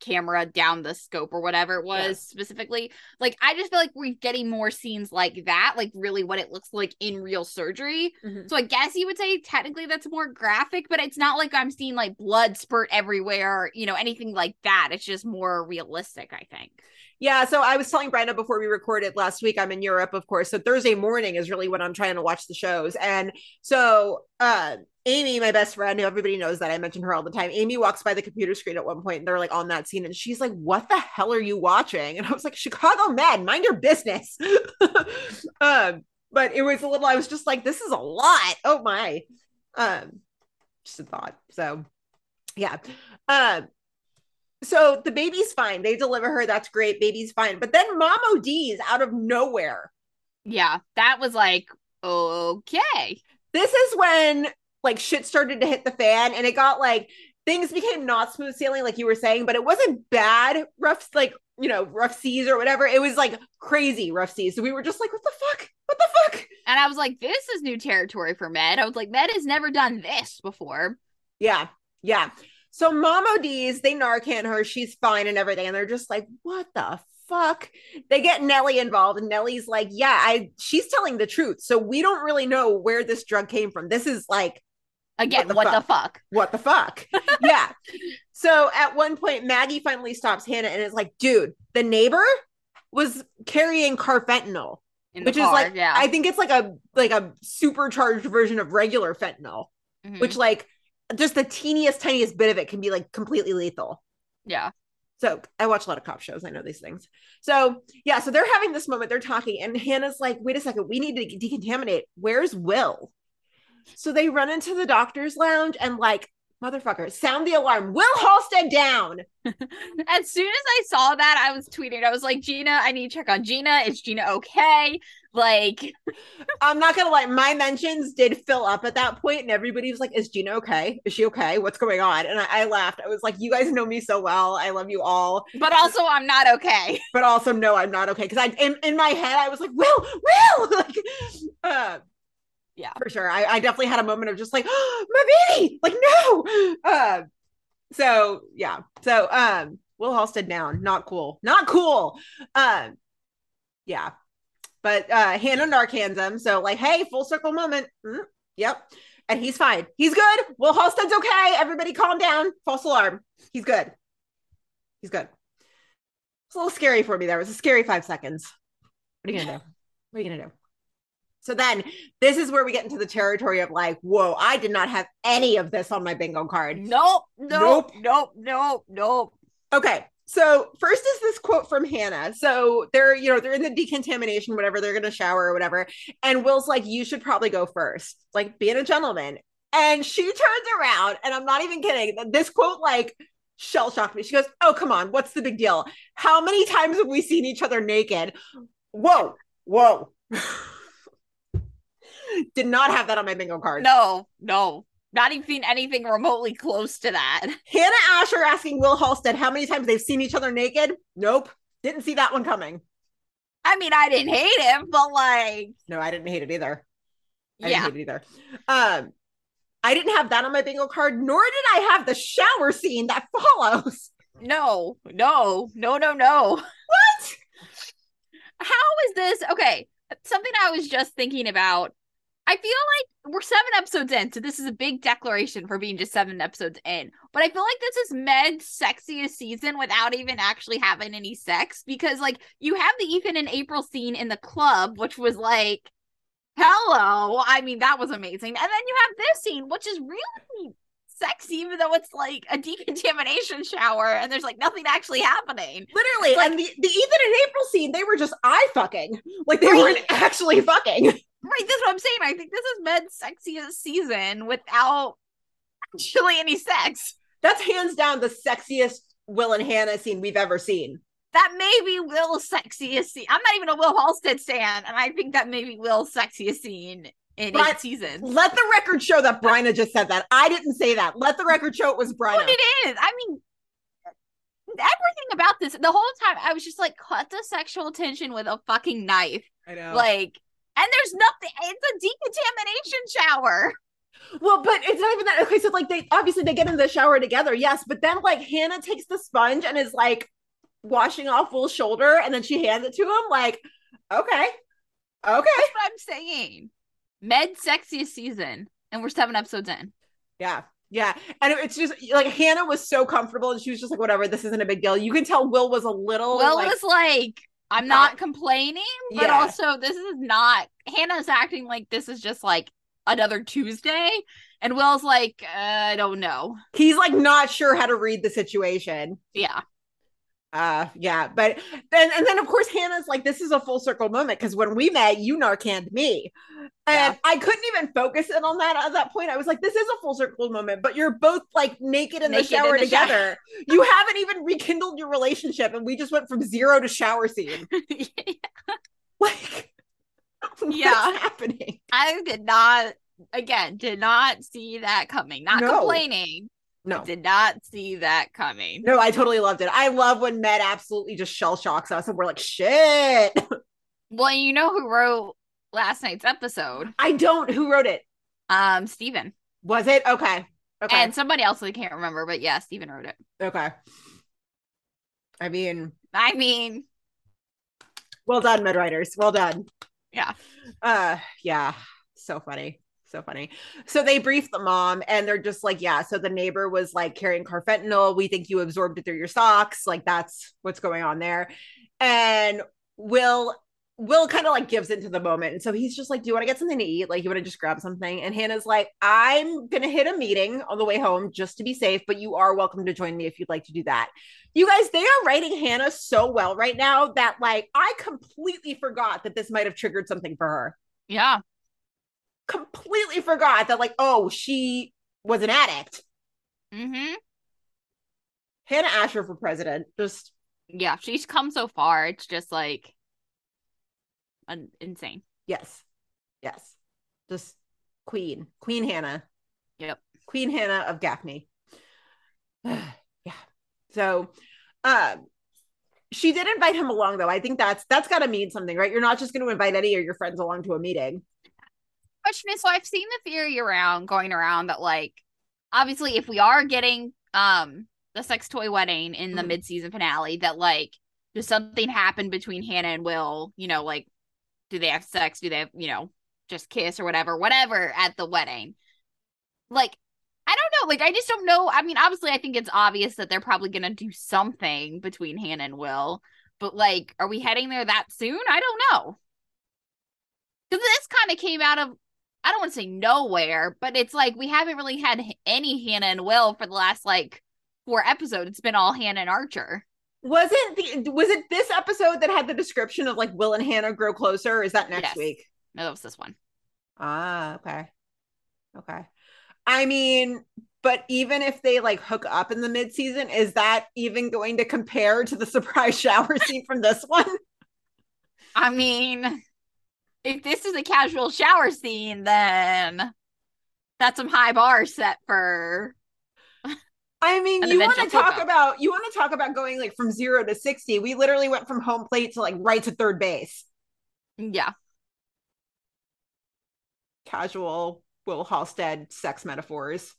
camera down the scope or whatever it was Yeah. specifically. Like I just feel like we're getting more scenes like that, like really what it looks like in real surgery. Mhm. So I guess you would say technically that's more graphic, but it's not like I'm seeing like blood spurt everywhere, you know, anything like that. It's just more realistic, I think. Yeah, so I was telling Brenda before we recorded last week, I'm in Europe, of course. So Thursday morning is really when I'm trying to watch the shows. And so uh Amy, my best friend, who everybody knows that I mention her all the time, Amy walks by the computer screen at one point and they're like on that scene, and she's like, What the hell are you watching? And I was like, Chicago Med, mind your business. um, but it was a little, I was just like, this is a lot. Oh my. Um, just a thought. So yeah. Um, so the baby's fine. They deliver her. That's great. Baby's fine. But then Mom D's out of nowhere. Yeah, that was like, okay. This is when like shit started to hit the fan and it got like things became not smooth sailing, like you were saying, but it wasn't bad, rough, like, you know, rough seas or whatever. It was like crazy rough seas. So we were just like, what the fuck? What the fuck? And I was like, this is new territory for Med. I was like, Med has never done this before. Yeah. Yeah. So Mama D's, they Narcan her, she's fine and everything. And they're just like, what the fuck? They get Nellie involved, and Nellie's like, yeah, I she's telling the truth. So we don't really know where this drug came from. This is like, Again, What what the the fuck? what the fuck? yeah. So at one point, Maggie finally stops Hannah and is like, dude, the neighbor was carrying carfentanil, the which is car, like yeah. I think it's like a like a supercharged version of regular fentanyl, Mhm. which like just the teeniest, tiniest bit of it can be like completely lethal. yeah. So I watch a lot of cop shows. I know these things. So yeah, so they're having this moment. They're talking, and Hannah's like, "Wait a second, we need to decontaminate. Where's Will?" So they run into the doctor's lounge and like, motherfucker, sound the alarm. Will Halstead down. As soon as I saw that, I was tweeting. I was like, Gina, I need to check on Gina. Is Gina okay? Like, I'm not gonna lie, my mentions did fill up at that point, and everybody was like, "Is Gina okay? Is she okay? What's going on?" And I, I laughed. I was like, "You guys know me so well. I love you all, but also I'm not okay. but also no, I'm not okay." Because I, in, in my head, I was like, "Will, Will!" like, uh, Yeah. for sure. I, I definitely had a moment of just like, oh, "My baby!" Like, no. Uh, so yeah. So um, Will Halstead down. Not cool. Not cool. Um, yeah. But uh Hannah Narcans him. So like, hey, full circle moment. Mm, yep. And he's fine. He's good. Will Halstead's okay. Everybody calm down. False alarm. He's good. He's good. It's a little scary for me there. It was a scary five seconds. What are you gonna do? What are you gonna do? So then this is where we get into the territory of like, whoa, I did not have any of this on my bingo card. Nope, nope, nope, nope, nope. Okay. So first is this quote from Hannah. So they're, you know, they're in the decontamination, whatever, they're gonna shower or whatever. And Will's like, you should probably go first, like being a gentleman. And she turns around, and I'm not even kidding. This quote like shell shocked me. She goes, Oh, come on, what's the big deal? How many times have we seen each other naked? Whoa, whoa. Did not have that on my bingo card. No, no. Not even anything remotely close to that. Hannah Asher asking Will Halstead how many times they've seen each other naked. Nope. Didn't see that one coming. I mean, I didn't hate him, but like, No, I didn't hate it either. I yeah. didn't hate it either. Um, I didn't have that on my bingo card, nor did I have the shower scene that follows. No, no, no, no, no. What? How is this? Okay, something I was just thinking about. I feel like we're seven episodes in, so this is a big declaration for being just seven episodes in. But I feel like this is Med's sexiest season without even actually having any sex because, like, you have the Ethan and April scene in the club, which was like, hello. I mean, that was amazing. And then you have this scene, which is really sexy, even though it's like a decontamination shower and there's like nothing actually happening. Literally. Like- and the, the Ethan and April scene, they were just eye fucking. Like they Right. weren't actually fucking. Right, that's what I'm saying. I think this is Med's sexiest season without actually any sex. That's hands down the sexiest Will and Hannah scene we've ever seen. That may be Will's sexiest scene. I'm not even a Will Halstead stan, and I think that may be Will's sexiest scene in But- eight seasons. Let the record show that Bryna just said that. I didn't say that. Let the record show it was Bryna. But it is. I mean, everything about this, the whole time, I was just like, cut the sexual tension with a fucking knife. I know. Like, and there's nothing, it's a decontamination shower. Well, but it's not even that. Okay, so like they obviously they get in the shower together, yes, but then like Hannah takes the sponge and is like washing off Will's shoulder, and then she hands it to him. Like, okay, okay, That's what I'm saying. Med sexiest season, and we're seven episodes in. yeah, yeah. And it's just like Hannah was so comfortable, and she was just like, whatever, this isn't a big deal. You can tell Will was a little. Will like, was like, I'm not- not complaining, but Yeah. also this is not Hannah's acting like this is just like another Tuesday. And Will's like, uh, I don't know. he's like not sure how to read the situation. Yeah. Uh yeah, but then and then of course Hannah's like, this is a full circle moment because when we met, you narcanned me. And Yeah. I couldn't even focus in on that at that point. I was like, this is a full circle moment, but you're both like naked in Naked the shower in the shower. together. you haven't even rekindled your relationship, and we just went from zero to shower scene. Like, Yeah. happening? I did not, again, did not see that coming. Not No. complaining. No. Did not see that coming. No, I totally loved it. I love when Med absolutely just shell shocks us and we're like, shit. Well, you know who wrote last night's episode? I don't. Who wrote it? Um, Steven. Was it? Okay. Okay. And somebody else I can't remember, but yeah, Steven wrote it. okay. I mean, I mean, well done, Med writers. Well done. Yeah. Uh yeah. So funny. So funny. So they brief the mom and they're just like, yeah. So the neighbor was like carrying carfentanil. We think you absorbed it through your socks. Like that's what's going on there. And Will Will kind of like gives into the moment. And so he's just like, Do you want to get something to eat? Like, you want to just grab something? And Hannah's like, I'm gonna hit a meeting on the way home just to be safe, but you are welcome to join me if you'd like to do that. You guys, they are writing Hannah so well right now that like I completely forgot that this might have triggered something for her. yeah. Completely forgot that, like, oh, she was an addict. Mm-hmm. Hannah Asher for president. Just Yeah, she's come so far. It's just like un- insane. yes. Yes. Just queen. Queen Hannah. Yep. Queen Hannah of Gaffney. yeah. So um she did invite him along though. I think that's that's gotta mean something, right? You're not just gonna invite any of your friends along to a meeting. Question is, so I've seen the theory around going around that like obviously if we are getting um the sex toy wedding in the Mhm. mid-season finale, that like does something happen between Hannah and Will? You know, like do they have sex? Do they have, you know, just kiss or whatever, whatever at the wedding? Like I don't know. Like, I just don't know. I mean, obviously, I think it's obvious that they're probably going to do something between Hannah and Will. But, like, are we heading there that soon? I don't know. Because this kind of came out of, I don't want to say nowhere, but it's like we haven't really had any Hannah and Will for the last, like, four episodes. It's been all Hannah and Archer. Wasn't the was it this episode that had the description of like Will and Hannah grow closer? Is that next Yes. week? No, that was this one. Ah, okay. Okay. I mean, but even if they like hook up in the mid-season, is that even going to compare to the surprise shower scene from this one? I mean, if this is a casual shower scene, then that's some high bar set for I mean, you want to talk about you want to talk about going like from 0 to 60. We literally went from home plate to like right to third base. yeah. Casual Will Halstead sex metaphors.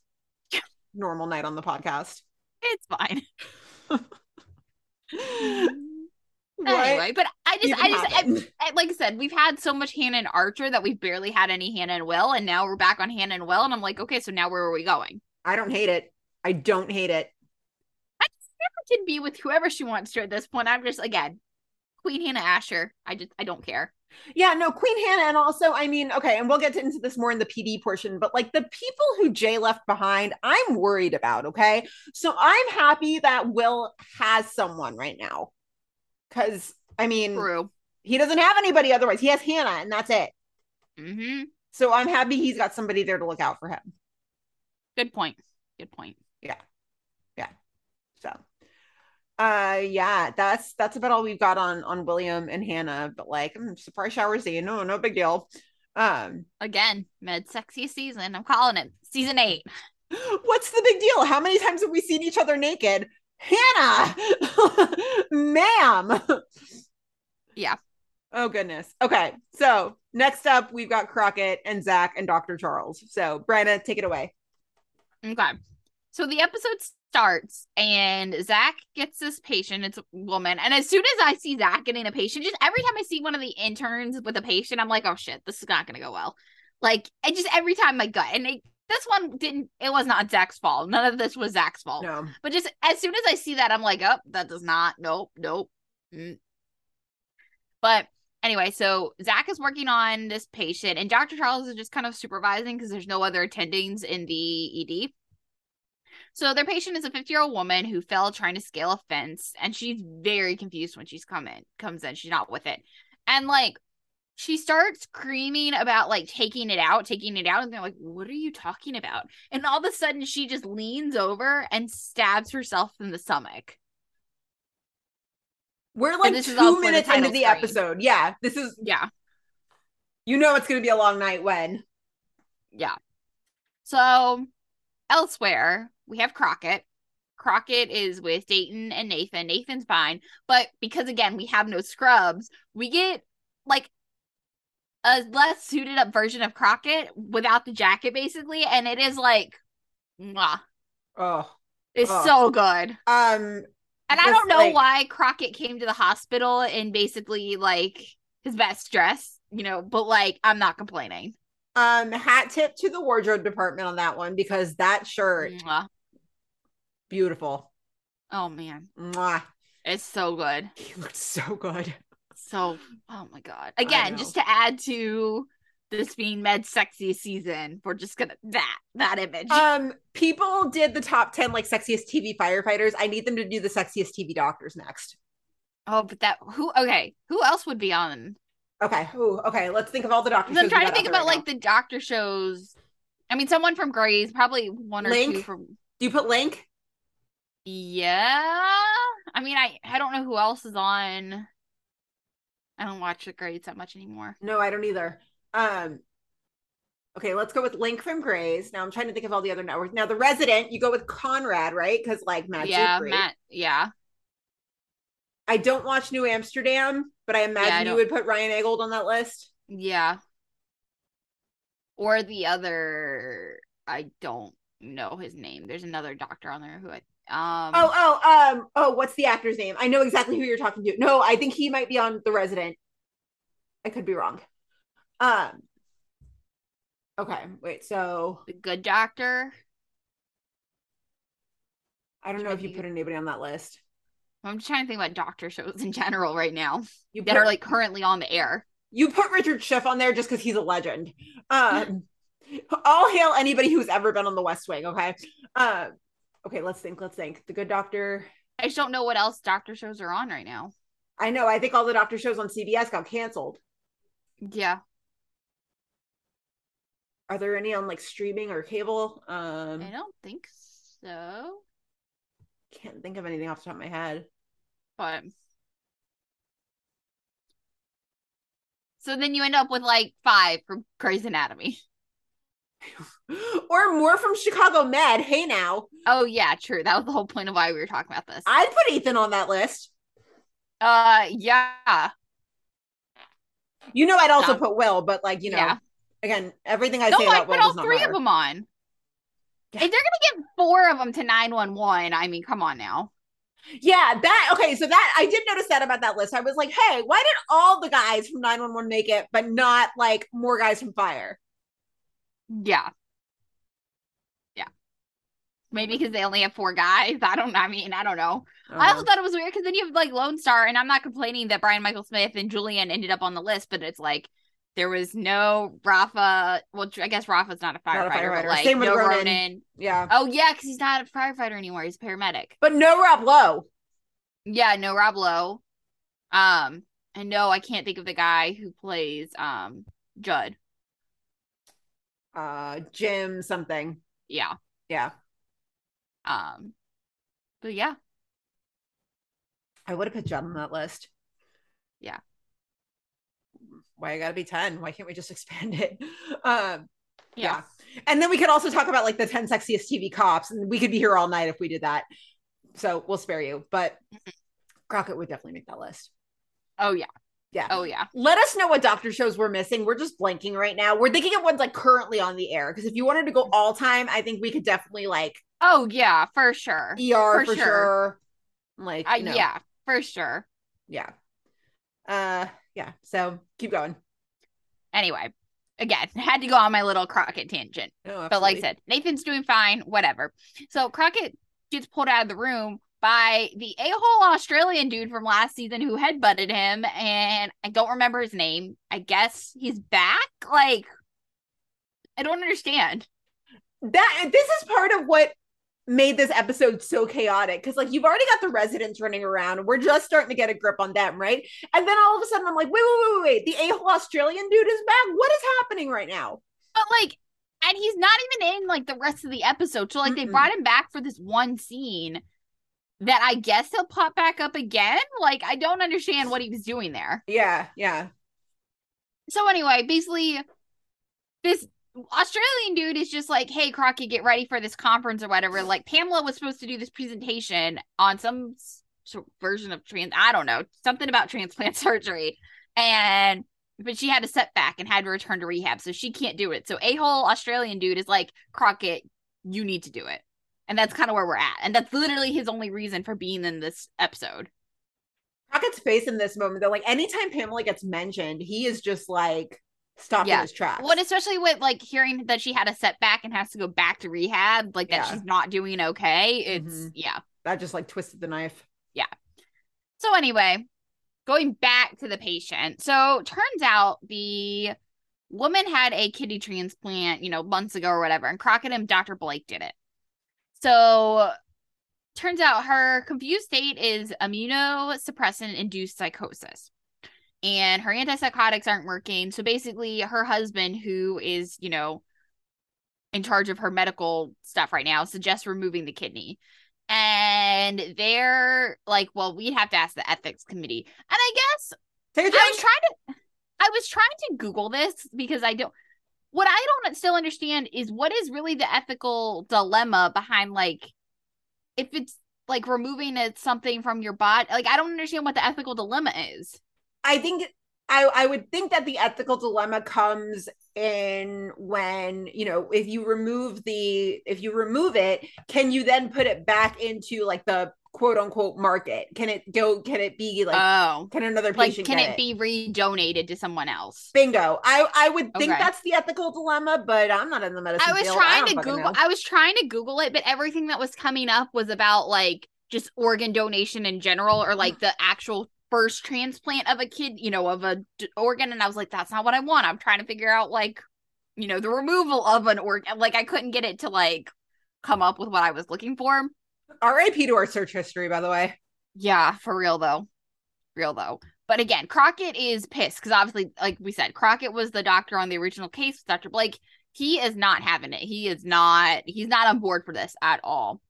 Normal night on the podcast. It's fine. What Anyway, but I just, even I just, I. I- like I said, we've had so much Hannah and Archer that we've barely had any Hannah and Will, and now we're back on Hannah and Will, and I'm like, okay, so now where are we going? I don't hate it. I don't hate it. I can be with whoever she wants to at this point. I'm just again, Queen Hannah Asher. I just, I don't care. Yeah, no, Queen Hannah, and also, I mean, okay, and we'll get into this more in the PD portion, but like the people who Jay left behind, I'm worried about. Okay, so I'm happy that Will has someone right now, because I mean, True. he doesn't have anybody otherwise. He has Hannah, and that's it. Mm-hmm. So I'm happy he's got somebody there to look out for him. Good point. Good point. Yeah. Yeah. So, uh, yeah, that's that's about all we've got on on William and Hannah. But like, mm, surprise shower scene, no, no big deal. Um, Again, med sexy season. I'm calling it season eight. what's the big deal? How many times have we seen each other naked? Hannah, ma'am. Yeah. Oh goodness. Okay, so next up, we've got Crockett and Zach and Dr. Charles. So, Brenna, take it away. Okay. So the episode starts and Zach gets this patient. It's a woman. And as soon as I see Zach getting a patient, just every time I see one of the interns with a patient, I'm like, oh shit, this is not going to go well. Like, and just every time my gut. And it, this one didn't, it was not Zach's fault. None of this was Zach's fault. No. But just as soon as I see that, I'm like, oh, that does not, nope, nope. Mm. But anyway, so Zach is working on this patient, and Dr. Charles is just kind of supervising because there's no other attendings in the ED. So their patient is a 50 year old woman who fell trying to scale a fence, and she's very confused when she's coming comes in. She's not with it, and like she starts screaming about like taking it out, taking it out, and they're like, "What are you talking about?" And all of a sudden, she just leans over and stabs herself in the stomach. We're like this is two the minutes into the screen. episode. Yeah. This is, Yeah. you know, it's going to be a long night when. Yeah. So elsewhere, we have Crockett. Crockett is with Dayton and Nathan. Nathan's fine. But because again, we have no scrubs, we get like a less suited up version of Crockett without the jacket, basically. And it is like mwah. Oh. It's Ugh. so good. Um, And I don't know like- why Crockett came to the hospital in basically like his best dress, you know, but like I'm not complaining. um, hat tip to the wardrobe department on that one because that shirt, Mwah. beautiful. Oh man, Mwah. it's so good. He looked so good. So, oh my god. Again, just to add to this being Med's sexiest season, we're just gonna that that image. Um, people did the top 10 like sexiest TV firefighters. I need them to do the sexiest TV doctors next. oh, but that who okay, who else would be on? Okay. Ooh, okay. Let's think of all the doctors. I'm trying to think about right like the doctor shows. I mean, someone from Grey's, probably one or Link? two from. Do you put Link? Yeah. I mean, I I don't know who else is on. I don't watch the Grey's that much anymore. No, I don't either. Um, okay, let's go with Link from Grey's. Now I'm trying to think of all the other networks. Now the resident, you go with Conrad, right? Because like Matt yeah. Matt. Yeah, I don't watch New Amsterdam, but I imagine I you would put Ryan Eggold on that list. yeah. Or the other, I don't know his name. There's another doctor on there who I um. Oh, oh, um, oh, what's the actor's name? I know exactly who you're talking to. No, I think he might be on The Resident. I could be wrong. Um. Okay, wait. So the good doctor. I don't know if you put anybody on that list. I'm just trying to think about doctor shows in general right now You that put, are like currently on the air. you put Richard Schiff on there just because he's a legend. Um, I'll hail anybody who's ever been on The West Wing. Okay. Uh, okay. Let's think. Let's think. The Good Doctor. I just don't know what else doctor shows are on right now. I know. I think all the doctor shows on CBS got canceled. Yeah. Are there any on like streaming or cable? Um, I don't think so. can't think of anything off the top of my head. But so then you end up with like five from Grey's Anatomy. Or more from Chicago Med. Hey, now Oh yeah, true. That was the whole point of why we were talking about this. I'd put Ethan on that list. Uh yeah. You know, I'd also put Will, but like you know, Yeah. again, everything I No, say I about Will all not three matter. of them on. Yeah. If they're gonna get four of them to 911, I mean, come on now. Yeah, that okay. So that I did notice that about that list. I was like, hey, why did all the guys from 911 make it, but not like more guys from fire? Yeah. Yeah. Maybe because they only have four guys. I don't I mean, I don't know. I also Um, thought it was weird because then you have like Lone Star, and I'm not complaining that Brian Michael Smith and Julian ended up on the list, but it's like there was no Rafa. Well, I guess Rafa's not a Not a firefighter, firefighter. but like Same with no Ronen. Ronen. yeah, Oh yeah, because he's not a firefighter anymore. He's a paramedic. but no Rob Lowe. Yeah, no Rob Lowe. Um, and no, I can't think of the guy who plays um Judd. Uh, Jim something. Yeah. Yeah, Um, but yeah, I would have put Judd on that list. Yeah. Why I gotta be 10? Why can't we just expand it? Um, yeah. And then we could also talk about like the 10 sexiest TV cops, and we could be here all night if we did that. So we'll spare you. But Crockett would definitely make that list. Oh yeah. Yeah. Oh yeah. Let us know what doctor shows we're missing. We're just blanking right now. We're thinking of ones like currently on the air. Because if you wanted to go all time, I think we could definitely like Oh yeah, for sure. ER for, For sure. sure. Like Uh, know, Yeah, for sure. yeah. Uh yeah. So keep going. Anyway, again, had to go on my little Crockett tangent. No, But like I said, Nathan's doing fine, whatever. So Crockett gets pulled out of the room by the a-hole Australian dude from last season who headbutted him, and I don't remember his name. I guess he's back. Like, I don't understand. that this is part of what made this episode so chaotic because like you've already got the residents running around we're just starting to get a grip on them right and then all of a sudden i'm like wait wait wait wait wait the a-hole australian dude is back what is happening right now But like, and he's not even in like the rest of the episode. So like, they Mm-mm. brought him back for this one scene that I guess he'll pop back up again. Like, I don't understand what he was doing there. yeah yeah So anyway, basically, this Australian dude is just like, "Hey, Crockett, get ready for this conference or whatever." Like Pamela was supposed to do this presentation on some s- sort of version of trans, I don't know, something about transplant surgery, and but she had a setback and had to return to rehab, so she can't do it. So a whole Australian dude is like, "Crockett, you need to do it," and that's kind of where we're at, and that's literally his only reason for being in this episode. Crockett's face in this moment though like anytime pamela gets mentioned he is just like stopped in Yeah. his tracks Well, especially with like hearing that she had a setback and has to go back to rehab, like that Yeah. she's not doing okay. It's Mhm. yeah. that just like twisted the knife Yeah. So anyway, going back to the patient. So turns out the woman had a kidney transplant, you know, months ago or whatever, and Crockett and Dr. Blake did it. So turns out her confused state is immunosuppressant induced psychosis. And her antipsychotics aren't working. So basically, her husband, who is, you know, in charge of her medical stuff right now, suggests removing the kidney and they're like, well, we'd have to ask the ethics committee. And I guess I was trying to I was trying to Google this because I don't what I don't still understand is what is really the ethical dilemma behind like if it's like removing it something from your body. Like I don't understand what the ethical dilemma is. I think I I would think that the ethical dilemma comes in when you know if you remove the if you remove it, can you then put it back into like the quote unquote market? Can it go? Can it be like? oh. can another Like patient can get it be redonated to someone else? Bingo. I I would think Okay. that's the ethical dilemma, but I'm not in the medicine I was field. trying don't to Google know. I was trying to Google it, but everything that was coming up was about like just organ donation in general or like mm. the actual first transplant of a kid, you know, of a d- organ and I was like that's not what I want. I'm trying to figure out like you know, the removal of an organ. Like I couldn't get it to like come up with what I was looking for. R.I.P. to our search history, by the way. Yeah, for real though. Real though. But again, Crockett is pissed because obviously, like we said, Crockett was the doctor on the original case with Dr. Blake. He is not having it. He is not, he's not on board for this at all.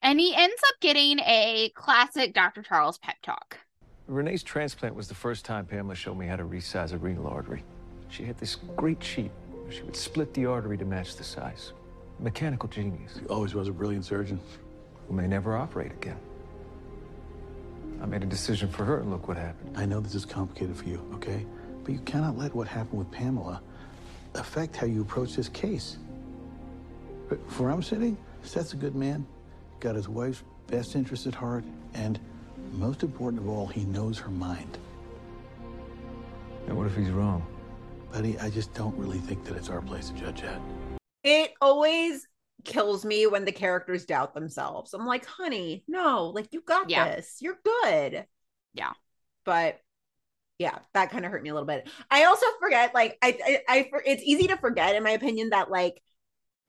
And he ends up getting a classic Dr. Charles pep talk. Renee's transplant was the first time Pamela showed me how to resize a renal artery. She had this great sheet she would split the artery to match the size. Mechanical genius He always was a brilliant surgeon. who may never operate again. I made a decision for her, and look what happened. I know this is complicated for you, okay? But you cannot let what happened with Pamela affect how you approach this case. But For where I'm sitting, Seth's a good man, got his wife's best interest at heart, and most important of all, he knows her mind. And what if he's wrong? Buddy, I just don't really think that it's our place to judge that. It always kills me when the characters doubt themselves. I'm like, honey, no, like you got Yeah. this. You're good. Yeah. But yeah, that kind of hurt me a little bit. I also forget, like, I, I, I, for- it's easy to forget, in my opinion, that like,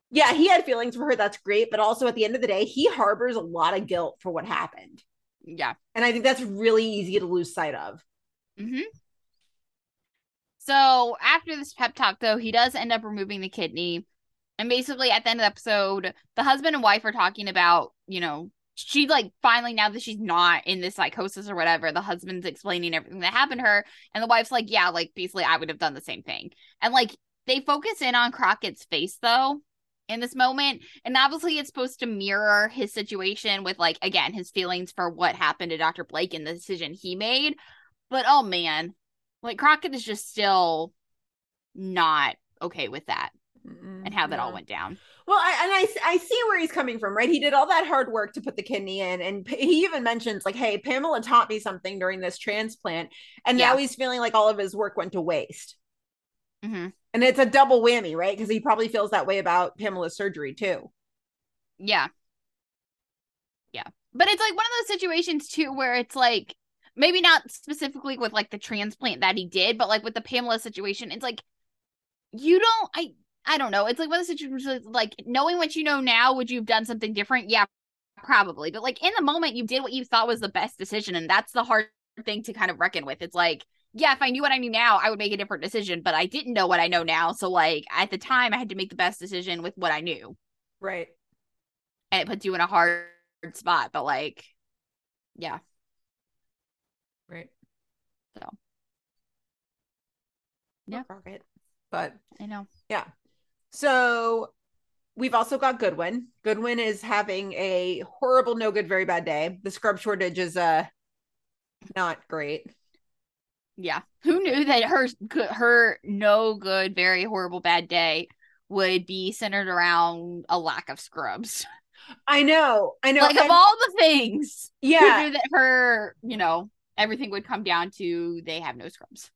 yeah, he had feelings for her. That's great. But also at the end of the day, he harbors a lot of guilt for what happened. Yeah. And I think that's really easy to lose sight of. hmm So after this pep talk, though, he does end up removing the kidney. And basically, at the end of the episode, the husband and wife are talking about, you know, she like finally, now that she's not in this psychosis or whatever, the husband's explaining everything that happened to her. And the wife's like, yeah, like basically, I would have done the same thing. And like they focus in on Crockett's face, though, in this moment. And obviously, it's supposed to mirror his situation with, like, again, his feelings for what happened to Dr. Blake and the decision he made. But oh man, Like Crockett is just still not okay with that Mm-mm, and how that all went down. Well, I, and I, I see where he's coming from, right? He did all that hard work to put the kidney in, and he even mentions like, "Hey, Pamela taught me something during this transplant," and now he's feeling like all of his work went to waste. hmm And it's a double whammy, right? Because he probably feels that way about Pamela's surgery too. Yeah. Yeah. But it's like one of those situations too where it's like maybe not specifically with like the transplant that he did, but like with the Pamela situation, it's like you don't I I don't know. It's like one of the situations like knowing what you know now, would you have done something different? Yeah, probably. But like in the moment you did what you thought was the best decision and that's the hard thing to kind of reckon with. It's like yeah, if I knew what I knew now, I would make a different decision, but I didn't know what I know now. So like at the time I had to make the best decision with what I knew Right. and it puts you in a hard spot. But like, yeah, Right. So. Yeah. Crockett. But I know. yeah. So we've also got Goodwin. Goodwin is having a horrible, no good, very bad day. The scrub shortage is uh not great. Yeah, who knew that her her no good, very horrible, bad day would be centered around a lack of scrubs. I know. I know. like of all the things, yeah. who knew that her, you know, everything would come down to they have no scrubs.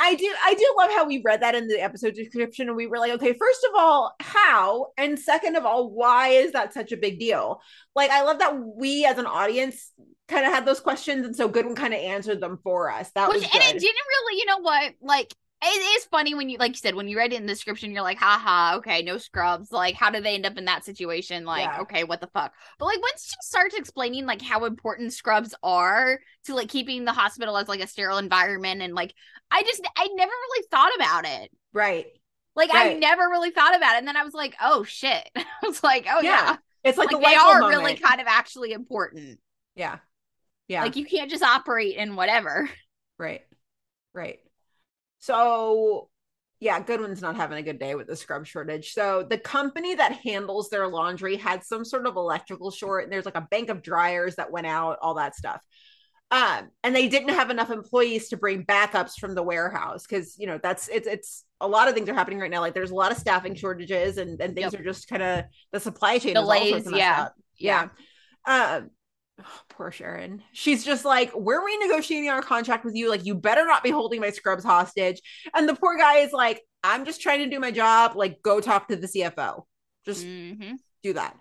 I do I do love how we read that in the episode description and we were like, okay, first of all, how? And second of all, why is that such a big deal? Like I love that we as an audience kind of had those questions and so Goodwin kind of answered them for us. That Which was and it didn't really, you know what? Like it is funny when you like you said when you read it in the description, you're like, haha, okay, no scrubs. Like, how did they end up in that situation? Like, Yeah. okay, what the fuck? But like once she starts explaining like how important scrubs are to like keeping the hospital as like a sterile environment and like I just I never really thought about it. Right. Like I never really thought about it. And then I was like, oh shit. I was like, oh Yeah. yeah. It's like, Like, the they are really kind of actually important. Yeah. Yeah. Like you can't just operate in whatever. Right. Right. So yeah, Goodwin's not having a good day with the scrub shortage. So the company that handles their laundry had some sort of electrical short, and there's like a bank of dryers that went out, all that stuff. Um, and they didn't have enough employees to bring backups from the warehouse because you know that's it's it's a lot of things are happening right now. Like there's a lot of staffing shortages and and things Yep. are just kind of the supply chain is all sorts Delays, messed yeah. yeah. Um, poor Sharon. She's just like, we're renegotiating our contract with you. Like, you better not be holding my scrubs hostage. And the poor guy is like, I'm just trying to do my job. Like, go talk to the CFO. Just Mhm. do that.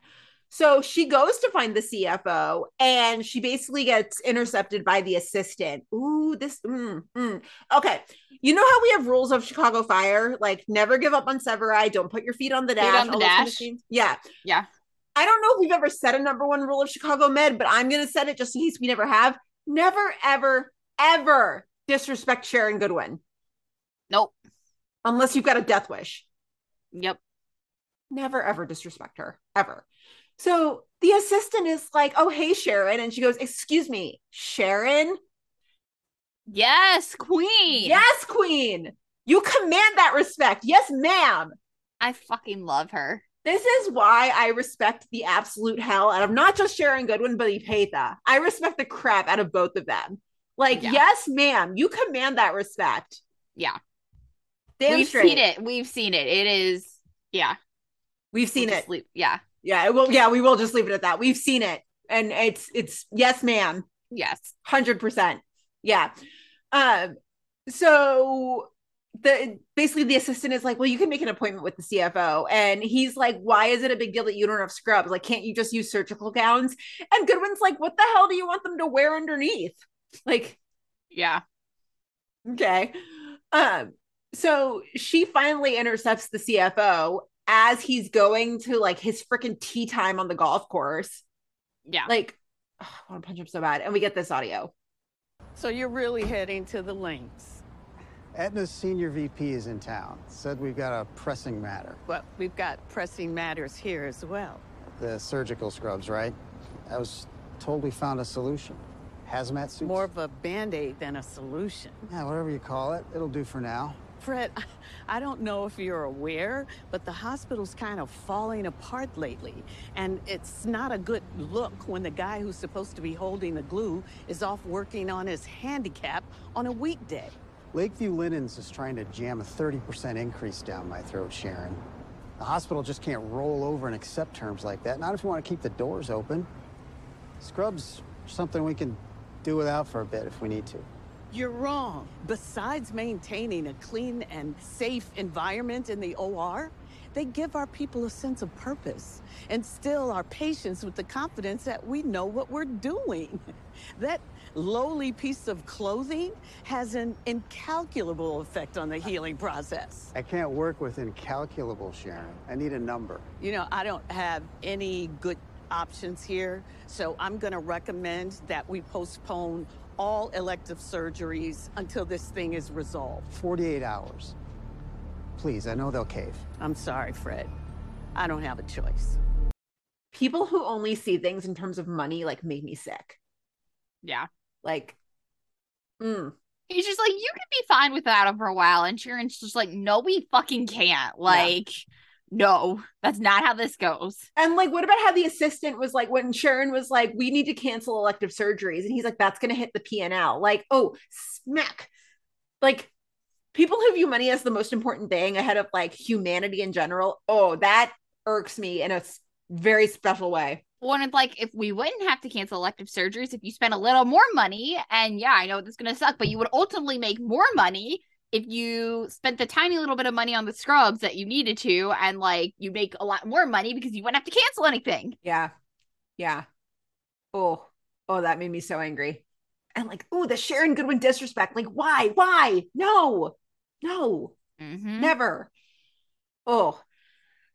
So she goes to find the CFO and she basically gets intercepted by the assistant. Ooh, this. Mm, mm. Okay. You know how we have rules of Chicago Fire? Like, never give up on Severide. Don't put your feet on the Feet dash. on the those kind of Yeah. Yeah. I don't know if we've ever set a number one rule of Chicago Med, but I'm going to set it just in case we never have. Never, ever, ever disrespect Sharon Goodwin Nope. unless you've got a death wish. Yep. Never, ever disrespect her, ever. So the assistant is like, Oh, hey, Sharon. And she goes, Excuse me, Sharon? Yes, queen. Yes, Queen. You command that respect. Yes, ma'am. I fucking love her. This is why I respect the absolute hell out of not just Sharon Goodwin, but Epatha. I respect the crap out of both of them. Like, Yeah. yes, ma'am, you command that respect. Yeah. Damn We've straight. seen it. We've seen it. It is yeah. We've seen We'll it. leave- Yeah. Yeah, well, yeah, we will just leave it at that. We've seen it. And it's it's yes, ma'am. Yes. Hundred percent. Yeah. Um, so the basically the assistant is like, Well, you can make an appointment with the CFO. And he's like, Why is it a big deal that you don't have scrubs? Like, can't you just use surgical gowns? And Goodwin's like, What the hell do you want them to wear underneath? Like, Yeah. Okay. Um, so she finally intercepts the CFO as he's going to like his freaking tea time on the golf course. Yeah. Like, oh, I want to punch him so bad. And we get this audio. So you're really heading to the links. Aetna's senior VP is in town. Said we've got a pressing matter. Well, we've got pressing matters here as well. The surgical scrubs, right? I was told we found a solution. Hazmat suits? More of a band-aid than a solution. Yeah, whatever you call it. It'll do for now. Fred, I don't know if you're aware, but the hospital's kind of falling apart lately. And it's not a good look when the guy who's supposed to be holding the glue is off working on his handicap on a weekday. Lakeview Linens is trying to jam a 30% increase down my throat, Sharon. The hospital just can't roll over and accept terms like that, not if you want to keep the doors open. Scrubs something we can do without for a bit if we need to. You're wrong. Besides maintaining a clean and safe environment in the OR, they give our people a sense of purpose and still our patients with the confidence that we know what we're doing. That lowly piece of clothing has an incalculable effect on the healing process. I can't work with incalculable, Sharon. I need a number. You know, I don't have any good options here, so I'm going to recommend that we postpone all elective surgeries until this thing is resolved. 48 hours. Please, I know they'll cave. I'm sorry, Fred. I don't have a choice. People who only see things in terms of money like make me sick. Yeah. Like, mm. He's just like, you can be fine without him for a while. And Sharon's just like, no, we fucking can't. Like, no, that's not how this goes. And like, what about how the assistant was like when Sharon was like, "We need to cancel elective surgeries," and he's like, "That's going to hit the P and L." Like, oh, smack! Like, people who view money as the most important thing ahead of like humanity in general. Oh, that irks me in a very special way. One of like, if we wouldn't have to cancel elective surgeries, if you spent a little more money, and yeah, I know this is gonna suck, but you would ultimately make more money if you spent the tiny little bit of money on the scrubs that you needed to, and like you make a lot more money because you wouldn't have to cancel anything. Yeah, yeah. Oh, oh, that made me so angry. And like, oh, the Sharon Goodwin disrespect. Like, why? Why? No, no. Mm-hmm. Never. Oh.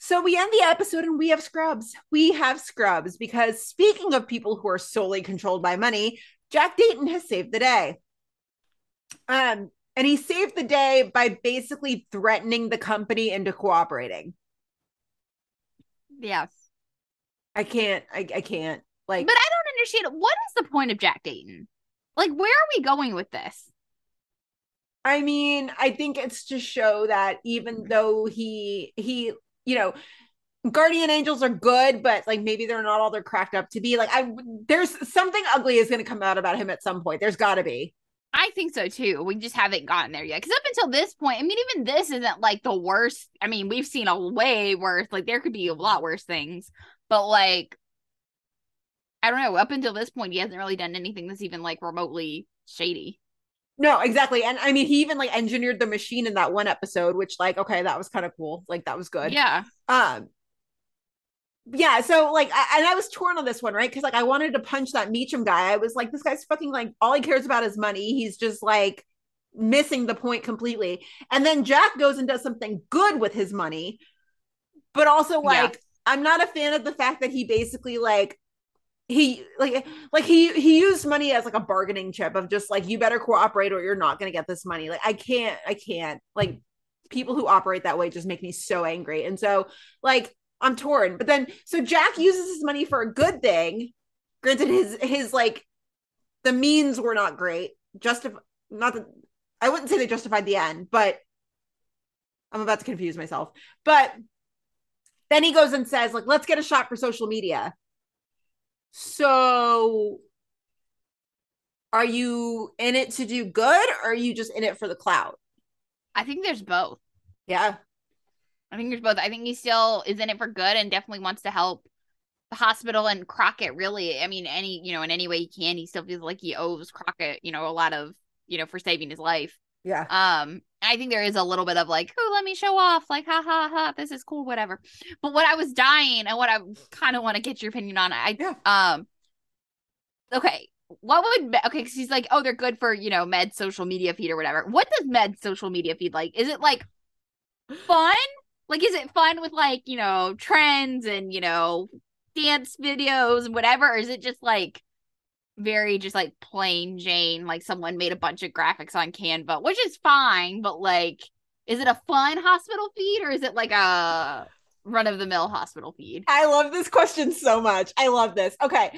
So we end the episode and we have scrubs. We have scrubs because speaking of people who are solely controlled by money, Jack Dayton has saved the day. Um, and he saved the day by basically threatening the company into cooperating. Yes. I can't, I, I can't. Like, But I don't understand what is the point of Jack Dayton? Like, where are we going with this? I mean, I think it's to show that even though he he, you know, guardian angels are good, but like maybe they're not all they're cracked up to be. Like I there's something ugly is going to come out about him at some point. There's got to be. I think so too. We just haven't gotten there yet. Because up until this point, I mean, even this isn't like the worst. I mean, we've seen a way worse. Like there could be a lot worse things, but like, I don't know. Up until this point, he hasn't really done anything that's even like remotely shady. No, exactly. And I mean, he even like engineered the machine in that one episode, which like okay, that was kind of cool. Like that was good. Yeah. Um yeah, so like I, and I was torn on this one, right? Because like I wanted to punch that Meacham guy. I was like, this guy's fucking like all he cares about is money. He's just like missing the point completely. And then Jack goes and does something good with his money, but also like Yeah. I'm not a fan of the fact that he basically like he like like he he used money as like a bargaining chip of just like you better cooperate or you're not gonna get this money. Like I can't, I can't like people who operate that way just make me so angry. And so like I'm torn. But then so Jack uses his money for a good thing. Granted, his his like the means were not great. Justify not that I wouldn't say they justified the end, but I'm about to confuse myself. But then he goes and says, like, let's get a shot for social media. So are you in it to do good or are you just in it for the clout? I think there's both. Yeah. I think there's both. I think he still is in it for good and definitely wants to help the hospital and Crockett really. I mean, any, you know, in any way he can, he still feels like he owes Crockett, you know, a lot of, you know, for saving his life. Yeah. Um, I think there is a little bit of like, oh, let me show off, like, ha ha ha, this is cool, whatever. But what I was dying and what I kind of want to get your opinion on, I Yeah. um, okay, what would okay? Because he's like, oh, they're good for you know med social media feed or whatever. What does med social media feed like? Is it like fun? Like, is it fun with like you know trends and you know dance videos and whatever, or is it just like very just like plain Jane, like someone made a bunch of graphics on Canva, which is fine, but like, is it a fun hospital feed or is it like a run of the mill hospital feed? I love this question so much. I love this. Okay.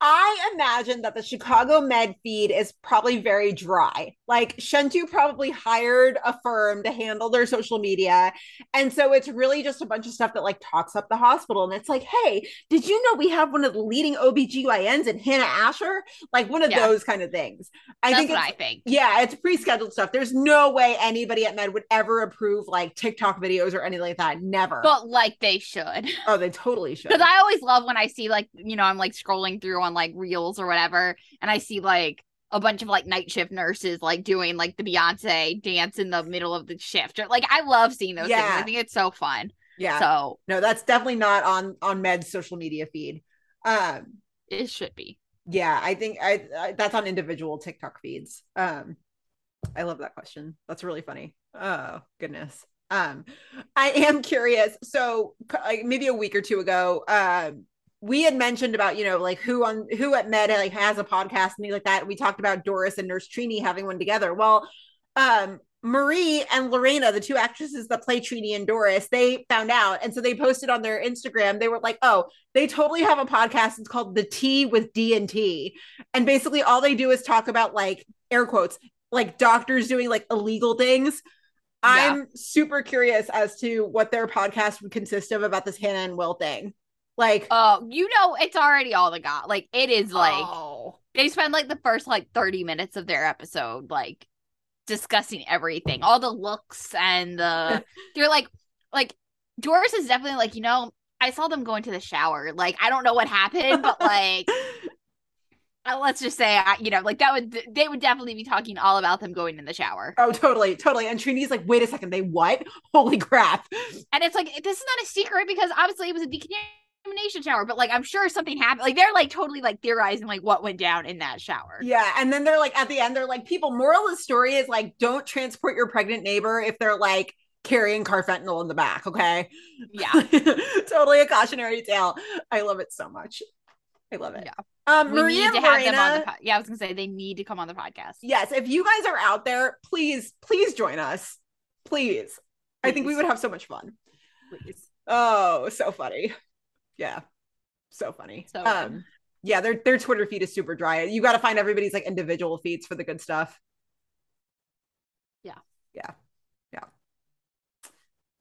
I imagine that the Chicago Med feed is probably very dry. Like Shentu probably hired a firm to handle their social media. And so it's really just a bunch of stuff that like talks up the hospital. And it's like, hey, did you know we have one of the leading OBGYNs in Hannah Asher? Like one of Yeah. those kind of things. I That's think what I think. yeah, it's pre-scheduled stuff. There's no way anybody at Med would ever approve like TikTok videos or anything like that. Never. But like they should. oh, they totally should. Because I always love when I see like, you know, I'm like scrolling through on like reels or whatever, and I see like a bunch of like night shift nurses like doing like the Beyonce dance in the middle of the shift. Or like I love seeing those things. Yeah. I think it's so fun. yeah. So no, that's definitely not on on Med's social media feed. Um it should be. yeah i think I, I that's on individual tiktok feeds um i love that question that's really funny oh goodness um i am curious so like maybe a week or two ago um we had mentioned about you know like who on who at med like has a podcast and things like that we talked about doris and nurse trini having one together well um Marie and Lorena, the two actresses that play Trini and Doris, they found out. And so they posted on their Instagram, they were like, oh, they totally have a podcast. It's called The Tea with D and T. And basically all they do is talk about like air quotes, like doctors doing like illegal things. I'm super curious as to what their podcast would consist of about this Hannah and Will thing. Like, Oh, you know, it's already all the got. Like it is like oh, they spend like the first like 30 minutes of their episode like discussing everything all the looks and the they're like like doris is definitely like you know i saw them go into the shower like i don't know what happened but like uh, let's just say I, you know like that would they would definitely be talking all about them going in the shower oh, totally, totally. And Trini's like, wait a second, they what? Holy crap. and it's like this is not a secret because obviously it was a decontamination shower but like i'm sure something happened like they're like totally like theorizing like what went down in that shower Yeah. And then they're like, at the end, they're like, people, moral of the story is like, don't transport your pregnant neighbor if they're like carrying carfentanil in the back. Okay. yeah totally a cautionary tale. I love it so much. I love it. Yeah. Um, we Maria need to have them on the po- yeah i was gonna say they need to come on the podcast yes, if you guys are out there, please, please join us. Please. I think we would have so much fun. please Oh, so funny. Yeah. So funny. So um yeah, their their Twitter feed is super dry. You got to find everybody's like individual feeds for the good stuff. Yeah. Yeah. Yeah.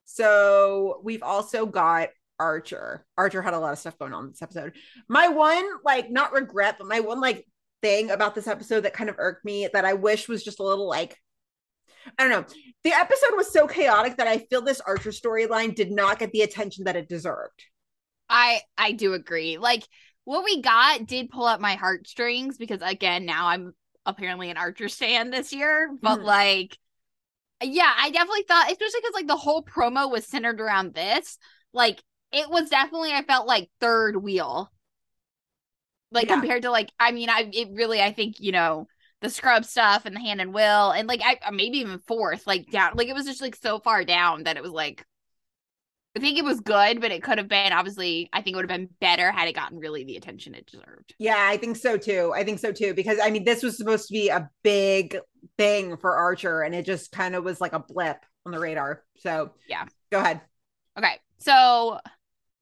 So we've also got Archer. Archer had a lot of stuff going on this episode. My one like not regret, but my one like thing about this episode that kind of irked me that I wish was just a little like I don't know. The episode was so chaotic that I feel this Archer storyline did not get the attention that it deserved. I I do agree. Like what we got did pull up my heartstrings because again, now I'm apparently an Archer stan this year. But Mhm. like, yeah, I definitely thought, especially because like the whole promo was centered around this. Like it was definitely I felt like third wheel. Like Yeah. compared to like, I mean, I it really I think you know the scrub stuff and the hand and will and like I maybe even fourth like down like it was just like so far down that it was like I think it was good, but it could have been obviously. I think it would have been better had it gotten really the attention it deserved. Yeah, I think so too. I think so too because I mean this was supposed to be a big thing for Archer and it just kind of was like a blip on the radar. So, Yeah. Go ahead. Okay, so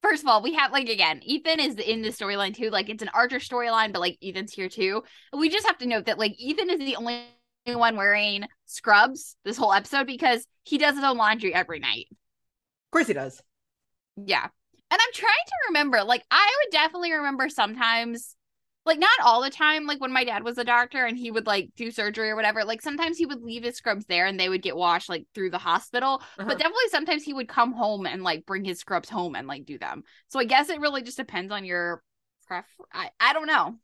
first of all, we have like again, Ethan is in the storyline too. Like it's an Archer storyline, but like Ethan's here too. We just have to note that like Ethan is the only one wearing scrubs this whole episode because he does his own laundry every night. Of course he does. Yeah. And I'm trying to remember, like, I would definitely remember sometimes, like, not all the time, like when my dad was a doctor and he would like do surgery or whatever, like, sometimes he would leave his scrubs there and they would get washed like through the hospital. Uh-huh. But definitely sometimes he would come home and like bring his scrubs home and like do them. So I guess it really just depends on your pref. I, I don't know.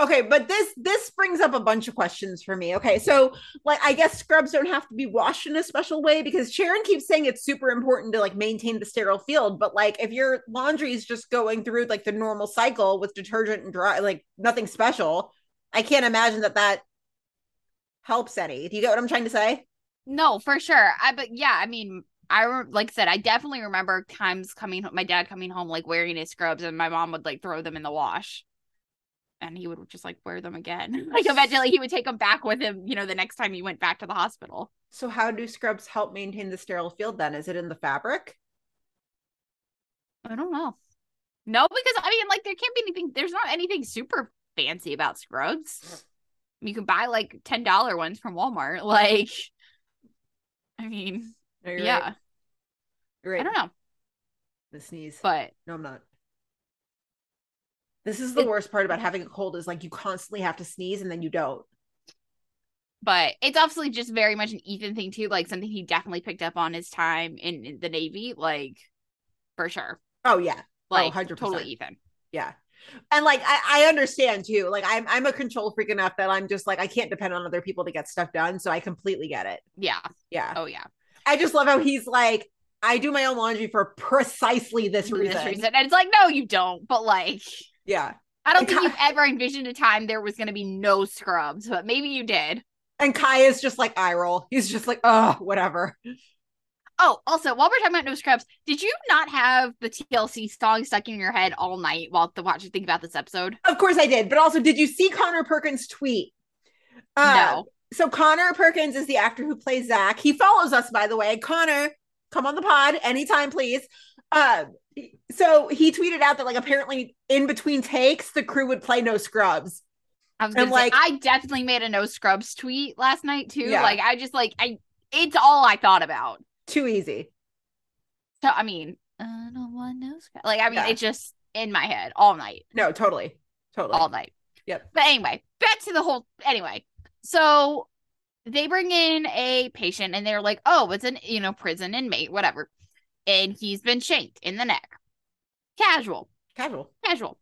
Okay, but this this brings up a bunch of questions for me. Okay, so like I guess scrubs don't have to be washed in a special way because Sharon keeps saying it's super important to like maintain the sterile field, but like if your laundry is just going through like the normal cycle with detergent and dry, like nothing special, I can't imagine that that helps any. Do you get what I'm trying to say? No, for sure. I but yeah, I mean, I like said, I definitely remember times coming, my dad coming home like wearing his scrubs, and my mom would like throw them in the wash, and he would just like wear them again. like eventually, he would take them back with him. You know, the next time he went back to the hospital. So how do scrubs help maintain the sterile field then? Is it in the fabric? I don't know. No, because I mean, like there can't be anything. There's not anything super fancy about scrubs. You can buy like ten dollar ones from Walmart. Like, I mean, No, yeah, right. Right. I don't know, The sneeze. but No, I'm not. This is the It- worst part about having a cold is like you constantly have to sneeze and then you don't. but it's obviously just very much an Ethan thing too, like something he definitely picked up on his time in, in the Navy, like for sure, Oh yeah. Oh, like 100%. totally Ethan. Yeah. And like I, I understand too. Like I'm I'm a control freak enough that I'm just like I can't depend on other people to get stuff done. So I completely get it. Yeah. Yeah. Oh yeah. I just love how he's like, I do my own laundry for precisely this reason. this reason. And it's like, no, you don't. But like, Yeah. I don't And think Kai- you ever envisioned a time there was going to be no scrubs, but maybe you did. And Kai is just like eye roll. He's just like, oh, whatever. Oh, also, while we're talking about no scrubs, did you not have the TLC song stuck in your head all night while the watch think about this episode? Of course I did. But also, did you see Connor Perkins' tweet? Uh, no. So Connor Perkins is the actor who plays Zach. He follows us, by the way. Connor, come on the pod anytime, please. Uh, so he tweeted out that like apparently in between takes, the crew would play no scrubs. I was gonna say like- I definitely made a no scrubs tweet last night too. Yeah. Like I just like I it's all I thought about. Too easy. So I mean, I don't want no scrubs. Like I mean, Yeah. it's just in my head all night. No, totally. Totally. all night. Yep. But anyway, back to the whole. Anyway, so they bring in a patient and they're like, "Oh, it's an you know prison inmate, whatever," and he's been shanked in the neck. Casual, Casual. casual.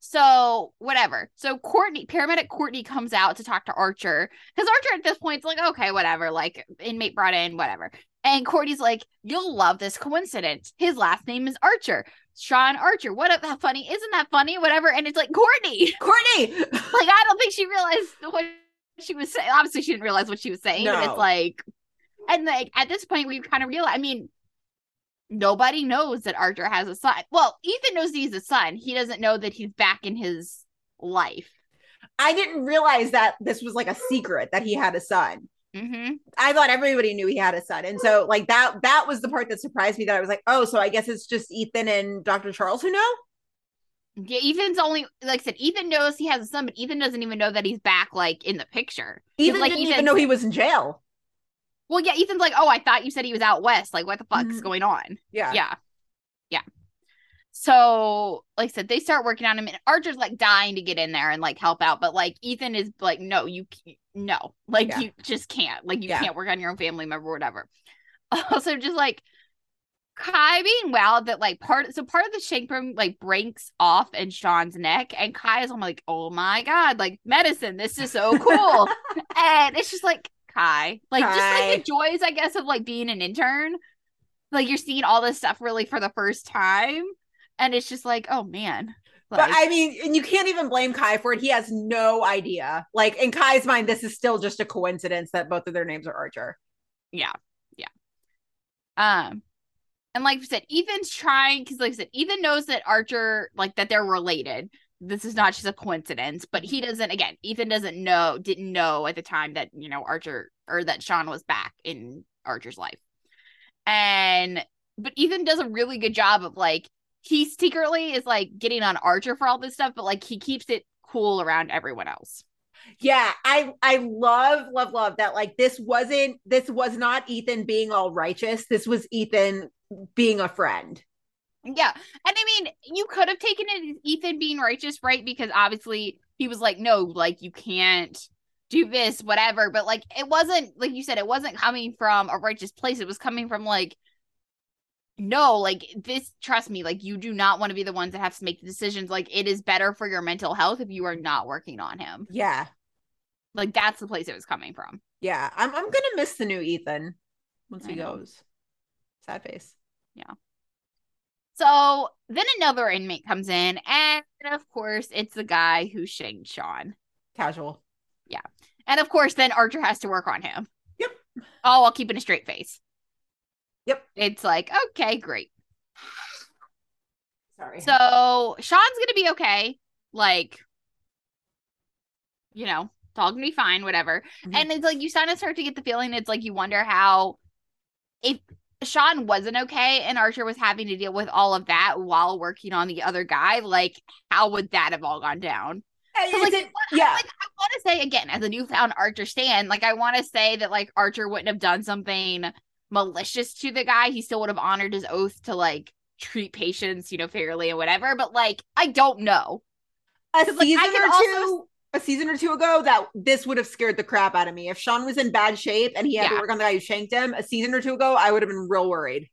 So whatever. So Courtney, paramedic Courtney comes out to talk to Archer because Archer at this point is like, okay, whatever, like inmate brought in, whatever. And Courtney's like, you'll love this coincidence. His last name is Archer, Sean Archer. What a that funny? Isn't that funny? Whatever. And it's like Courtney. Courtney. like I don't think she realized what she was saying. Obviously, she didn't realize what she was saying. But it's like, and like at this point, we kind of realize. I mean, nobody knows that Archer has a son. Well, Ethan knows he's a son. He doesn't know that he's back in his life. I didn't realize that this was like a secret that he had a son. Mm-hmm. I thought everybody knew he had a son. And so like that that was the part that surprised me that I was like, oh, so I guess it's just Ethan and Dr. Charles who know? Yeah, Ethan's only like I said. Ethan knows he has a son, but Ethan doesn't even know that he's back, like in the picture. Ethan like, didn't Ethan- even know he was in jail. Well, yeah, Ethan's like, oh, I thought you said he was out west. Like, what the fuck's Mhm. going on? Yeah. yeah yeah so like i said they start working on him and archer's like dying to get in there and like help out but like ethan is like no you no like Yeah. you just can't like you Yeah. can't work on your own family member or whatever also just like kai being wild that like part so part of the shank room like breaks off in sean's neck and kai is I'm like oh my god like medicine this is so cool and it's just like kai like just like the joys i guess of like being an intern like you're seeing all this stuff really for the first time and it's just like oh man But I mean, and you can't even blame Kai for it. He has no idea. Like in Kai's mind, this is still just a coincidence that both of their names are Archer. yeah yeah um and like I said Ethan's trying because like I said Ethan knows that Archer like that they're related this is not just a coincidence but he doesn't again Ethan doesn't know didn't know at the time that you know Archer or that Sean was back in Archer's life and but Ethan does a really good job of like he secretly is like getting on Archer for all this stuff but like he keeps it cool around everyone else Yeah, I I love love love that. Like this wasn't this was not Ethan being all righteous. This was Ethan being a friend. Yeah. And I mean, you could have taken it as Ethan being righteous, right? Because obviously he was like, no, like you can't do this, whatever. But like it wasn't, like you said, it wasn't coming from a righteous place. It was coming from like, no, like this, trust me, like you do not want to be the ones that have to make the decisions. Like it is better for your mental health if you are not working on him. Yeah, Like that's the place it was coming from. yeah. I'm I'm gonna miss the new Ethan once I he know. goes. Sad face. So then another inmate comes in, and of course, it's the guy who shanked Sean. Casual. Yeah. And of course, then Archer has to work on him. Yep. All while keeping a straight face. Yep. It's like, okay, great. Sorry. So Sean's gonna be okay. Like, you know, it's all gonna be fine, whatever. Mhm. And it's like you kind of start to get the feeling it's like you wonder how if Sean wasn't okay and Archer was having to deal with all of that while working on the other guy, like how would that have all gone down? So, like, what- yeah. like I want to say again, as a newfound Archer stand, like I want to say that like Archer wouldn't have done something malicious to the guy. He still would have honored his oath to like treat patients, you know, fairly and whatever. But like, I don't know. a like, I season can or also- two a season or two ago that this would have scared the crap out of me if sean was in bad shape and he had to work on the guy who shanked him a season or two ago i would have been real worried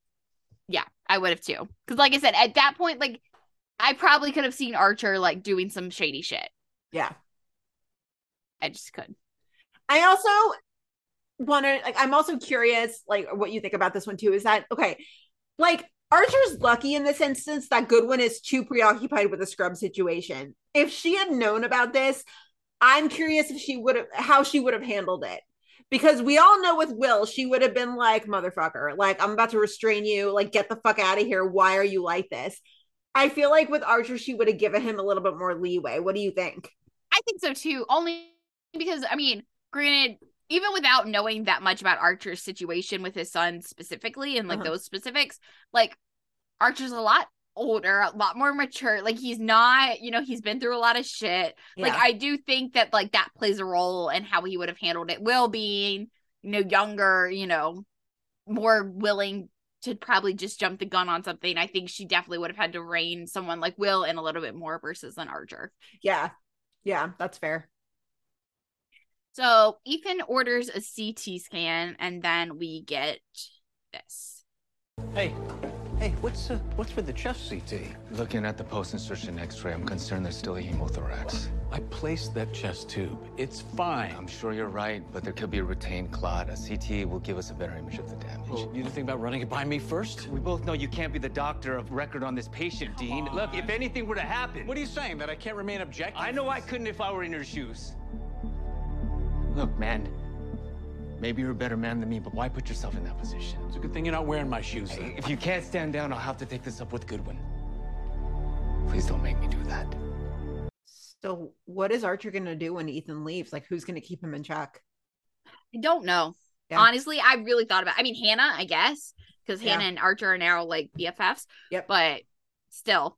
Yeah, I would have too. Because like I said, at that point, like I probably could have seen Archer like doing some shady shit. yeah I just could. i also want to like i'm also curious like what you think about this one too is that okay like archer's lucky in this instance that goodwin is too preoccupied with the scrub situation if she had known about this i'm curious if she would have how she would have handled it. Because we all know with will she would have been like motherfucker like i'm about to restrain you. Like get the fuck out of here. Why are you like this? I feel like with archer she would have given him a little bit more leeway. What do you think? I think so too. Only because I mean, granted, even without knowing that much about Archer's situation with his son specifically and like Uh-huh. those specifics, like Archer's a lot older, a lot more mature. Like he's not, you know, he's been through a lot of shit. Like I do think that like that plays a role in how he would have handled it. Will being, you know, younger, you know, more willing to probably just jump the gun on something. I think she definitely would have had to rein someone like Will in a little bit more versus an Archer. yeah yeah that's fair So Ethan orders a CT scan, and then we get this. Hey, hey, what's uh, what's with the chest CT? Looking at the post-insertion x-ray, I'm concerned there's still a hemothorax. I placed that chest tube. It's fine. I'm sure you're right, but there could be a retained clot. A CT will give us a better image of the damage. Well, you didn't think about running it by me first? We both know you can't be the doctor of record on this patient, Dean. Look, if anything were to happen... What are you saying? That I can't remain objective? I know I couldn't if I were in your shoes. Look, man, maybe you're a better man than me, but why put yourself in that position? It's a good thing you're not wearing my shoes. then. If you can't stand down, I'll have to take this up with Goodwin. Please don't make me do that. so what is archer gonna do when ethan leaves like who's gonna keep him in check I don't know. Yeah. Honestly, I really thought about. I mean, Hannah, I guess, because Yeah. Hannah and Archer are now like BFFs. Yep. But still,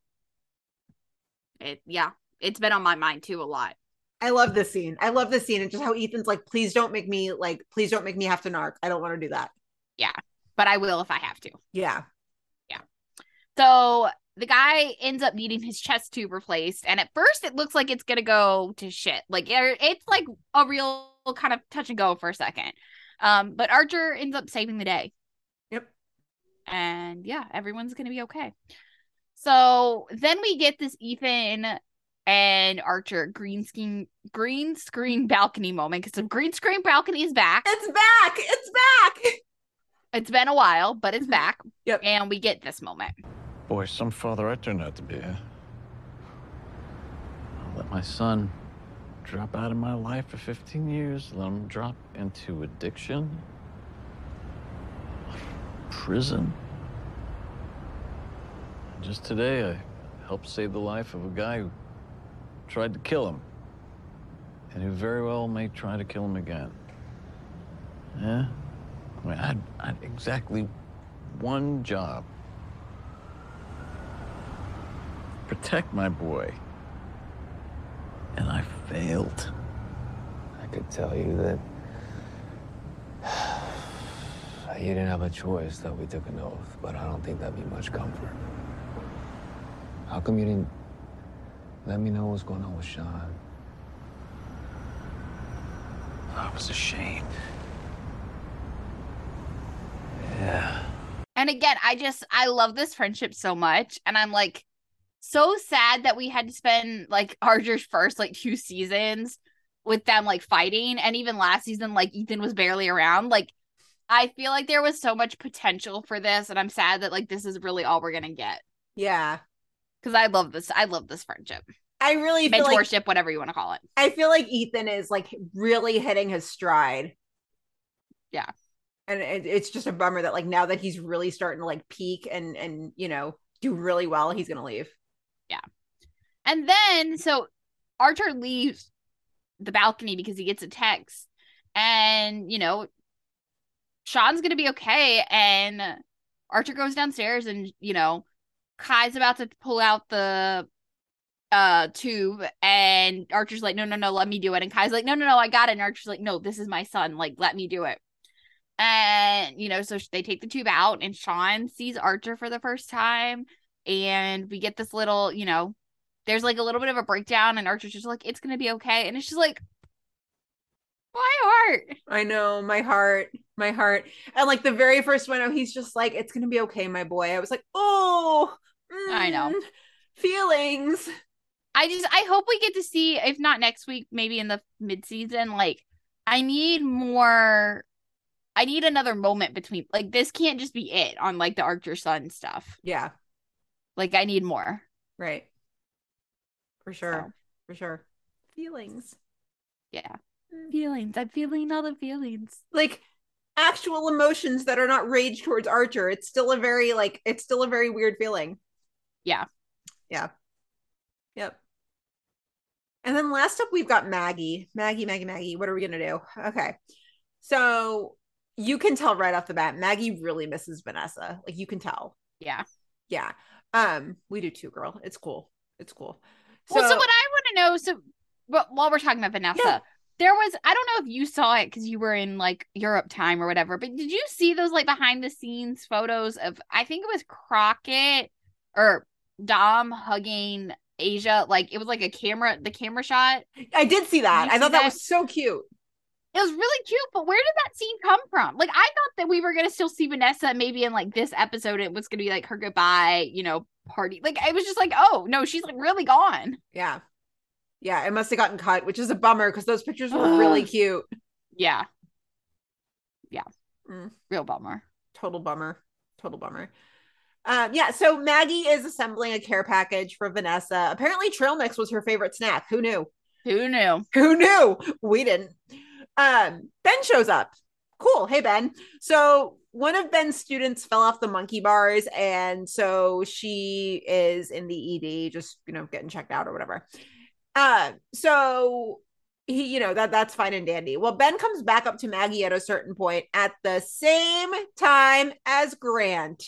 it yeah, it's been on my mind too a lot. I love this scene. I love this scene and just how Ethan's like, please don't make me like, please don't make me have to narc. I don't want to do that. Yeah. But I will if I have to. Yeah. Yeah. So the guy ends up needing his chest tube replaced, and at first it looks like it's gonna go to shit. Like it's like a real kind of touch and go for a second. Um, but Archer ends up saving the day. Yep. And yeah, everyone's gonna be okay. So then we get this Ethan and Archer green screen green screen balcony moment because the green screen balcony is back. It's back. It's back. It's been a while, but it's mm-hmm. back. Yep. And we get this moment. Boy, some father I turned out to be. huh? I'll let my son drop out of my life for 15 years, let him drop into addiction, prison. Just today, I helped save the life of a guy who tried to kill him, and who very well may try to kill him again. Yeah? I mean, I had, I had exactly one job protect my boy. And I failed. I could tell you that you didn't have a choice, that we took an oath, but I don't think that'd be much comfort. How come you didn't let me know what's going on with Sean? I was ashamed. Yeah. And again, I just I love this friendship so much, and I'm like so sad that we had to spend like Archer's first like two seasons with them like fighting, and even last season like Ethan was barely around. Like I feel like there was so much potential for this, and I'm sad that like this is really all we're gonna get Yeah. Because I love this. I love this friendship, I really feel like mentorship, whatever you want to call it. I feel like Ethan is like really hitting his stride. Yeah. And it, it's just a bummer that like now that he's really starting to like peak and and you know do really well, he's gonna leave. Yeah, and then so Archer leaves the balcony because he gets a text. And, you know, Sean's gonna be okay. And Archer goes downstairs and, you know, Kai's about to pull out the uh tube and Archer's like, no, no, no, let me do it. And Kai's like, no, no, no, I got it. And Archer's like, no, this is my son. Like, let me do it. And you know, so they take the tube out, and Sean sees Archer for the first time, and we get this little, you know, there's like a little bit of a breakdown, and Archer's just like, it's gonna be okay, and it's just like, my heart. I know, my heart, my heart. And like the very first one, he's just like, it's gonna be okay, my boy. I was like, oh, I know. mm, feelings. I just I hope we get to see, if not next week, maybe in the mid season. Like, I need more. I need another moment between. Like, this can't just be it on like the Archer Son stuff. Yeah, Like, I need more. right. For sure, for sure. Feelings. Yeah, feelings. I'm feeling all the feelings. like actual emotions that are not rage towards Archer. It's still a very like it's still a very weird feeling. Yeah. Yeah. Yep. And then last up we've got Maggie. Maggie, Maggie, Maggie. What are we gonna do? Okay. So you can tell right off the bat, Maggie really misses Vanessa. Like you can tell. Yeah. Yeah. Um, we do too, girl. It's cool. It's cool. well, so what I want to know, so but while we're talking about Vanessa, Yeah. there was I don't know if you saw it because you were in like Europe time or whatever, but did you see those like behind the scenes photos of I think it was Crockett or Dom hugging Asia? Like it was like a camera, the camera shot. I did see that. I see thought that that? was so cute. It was really cute, but where did that scene come from? Like I thought that we were gonna still see Vanessa maybe in like this episode. It was gonna be like her goodbye, you know, party. Like I was just like, oh no, she's like really gone. Yeah. Yeah, it must have gotten cut, which is a bummer because those pictures were really cute. Yeah. Yeah. Mm. Real bummer. total bummer total bummer um yeah so maggie is assembling a care package for vanessa. Apparently trail mix was her favorite snack. Who knew? Who knew? who knew? We didn't. Um ben shows up. Cool. Hey ben. So one of ben's students fell off the monkey bars and so she is in the ed just you know getting checked out or whatever. Uh so he you know that that's fine and dandy. Well ben comes back up to maggie at a certain point at the same time as grant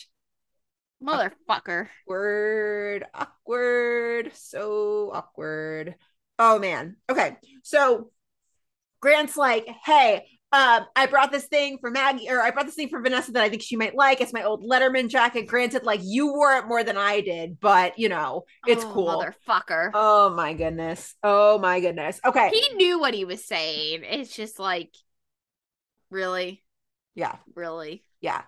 Motherfucker. awkward awkward so awkward. Oh man. Okay so grant's like hey um i brought this thing for maggie or i brought this thing for vanessa that i think she might like. It's my old letterman jacket. Granted like you wore it more than i did but you know it's Oh, cool. Motherfucker. oh my goodness. Oh my goodness. Okay. He knew what he was saying. It's just like really, yeah. Really. yeah.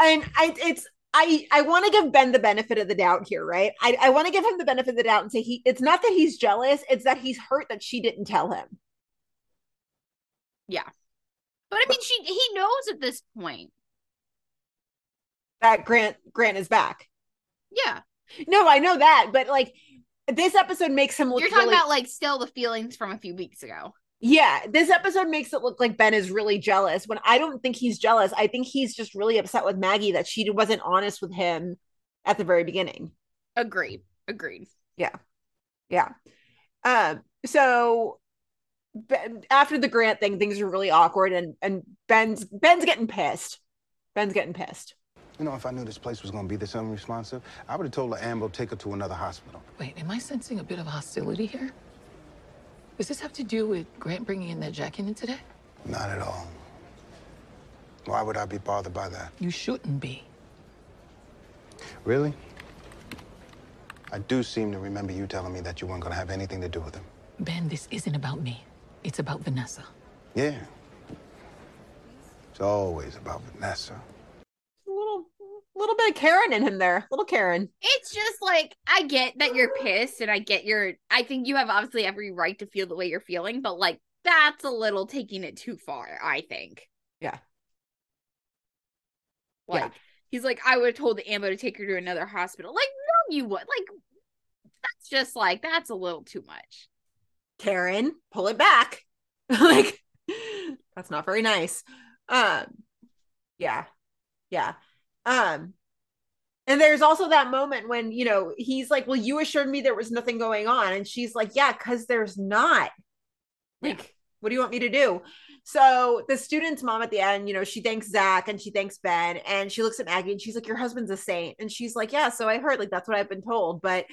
And i it's i i want to give ben the benefit of the doubt here right i i want to give him the benefit of the doubt and say he it's not that he's jealous it's that he's hurt that she didn't tell him Yeah. But I mean she he knows at this point. that grant grant is back Yeah. no i know that but like this episode makes him look You're talking really- about like still the feelings from a few weeks ago. Yeah this episode makes it look like ben is really jealous when i don't think he's jealous i think he's just really upset with maggie that she wasn't honest with him at the very beginning Agreed. Agreed. Yeah. Yeah. Um, so ben, after the grant thing, things are really awkward and and Ben's Ben's getting pissed. Ben's getting pissed. You know, if I knew this place was gonna be this unresponsive, I would have told the Ambo take her to another hospital. Wait, am I sensing a bit of hostility here? Does this have to do with Grant bringing in that jacket in today? Not at all. Why would I be bothered by that? You shouldn't be. Really? I do seem to remember you telling me that you weren't gonna have anything to do with him. Ben, this isn't about me. It's about Vanessa. Yeah. It's always about Vanessa. Little bit of Karen in him there. Little Karen. It's just like I get that you're pissed and I get your I think you have obviously every right to feel the way you're feeling, but like that's a little taking it too far, I think. Yeah. Like Yeah. he's like, I would have told the ambo to take her to another hospital. Like, no, you would. Like, that's just like that's a little too much. Karen, pull it back. like that's not very nice. Um yeah. Yeah. Um and there's also that moment when, you know, he's like, "Well, you assured me there was nothing going on." And she's like, "Yeah, cuz there's not." Like, what do you want me to do? So the student's mom at the end, you know, she thanks Zach and she thanks Ben and she looks at Maggie and she's like, Your husband's a saint. And she's like, Yeah, so I heard, like, that's what I've been told. But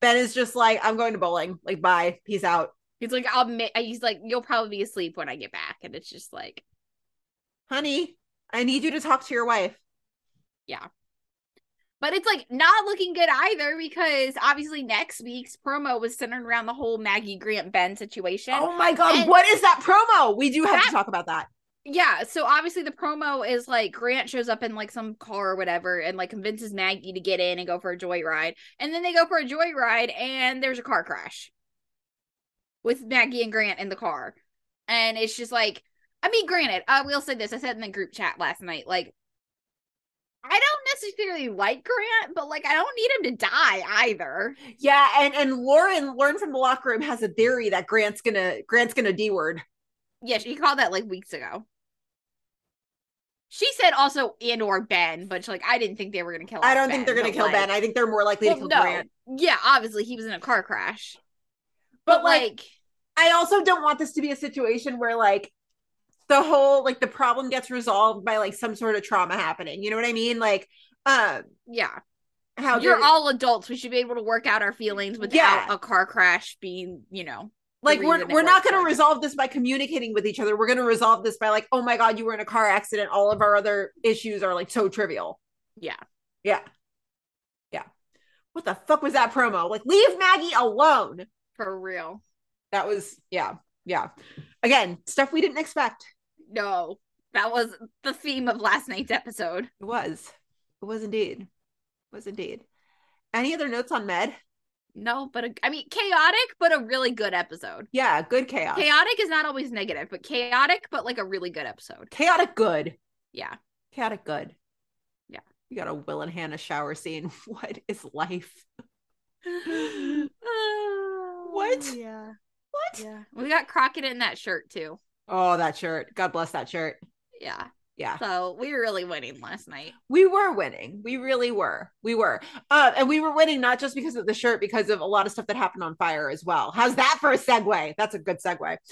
Ben is just like, I'm going to bowling. Like, bye. Peace out. He's like, I'll. Mi-, he's like, you'll probably be asleep when I get back, and it's just like, honey, I need you to talk to your wife. Yeah. But it's like not looking good either because obviously next week's promo was centered around the whole Maggie Grant Ben situation. Oh my god, And- what is that promo? We do have That- to talk about that. Yeah, so obviously the promo is like Grant shows up in like some car or whatever and like convinces Maggie to get in and go for a joyride. And then they go for a joyride and there's a car crash with Maggie and Grant in the car. And it's just like, I mean, granted, uh, I will say this. I said in the group chat last night, like, I don't necessarily like Grant, but like, I don't need him to die either. Yeah, and and Lauren, Lauren from the locker room has a theory that Grant's gonna Grant's gonna D word. Yeah, she called that like weeks ago. She said also and or Ben, but like I didn't think they were gonna kill. I don't think they're gonna kill like- Ben. I think they're more likely Well, to kill no. Grant. Yeah, obviously he was in a car crash. But, But, like, like, I also don't want this to be a situation where like the whole like the problem gets resolved by like some sort of trauma happening. You know what I mean? Like, um, yeah. how You're all adults. We should be able to work out our feelings without Yeah. a car crash being, you know, like we're we're not going to resolve this by communicating with each other. We're going to resolve this by like, oh my god, you were in a car accident. All of our other issues are like so trivial. Yeah. Yeah. Yeah. What the fuck was that promo? Like, leave Maggie alone. For real. That was yeah, yeah. Again, stuff we didn't expect. No, that was the theme of last night's episode. It was. It was indeed. It was indeed. Any other notes on Med? No, but a, I mean, chaotic, but a really good episode. Yeah, good chaos. Chaotic is not always negative, but chaotic, but like a really good episode. Chaotic good. Yeah. Chaotic good. Yeah. You got a Will and Hannah shower scene. What is life? what? Yeah. What? Yeah. We got Crockett in that shirt too. Oh, that shirt. God bless that shirt. Yeah. Yeah. So we were really winning last night. We were winning. We really were. We were. Uh, and we were winning not just because of the shirt, because of a lot of stuff that happened on fire as well. How's that for a segue? That's a good segue.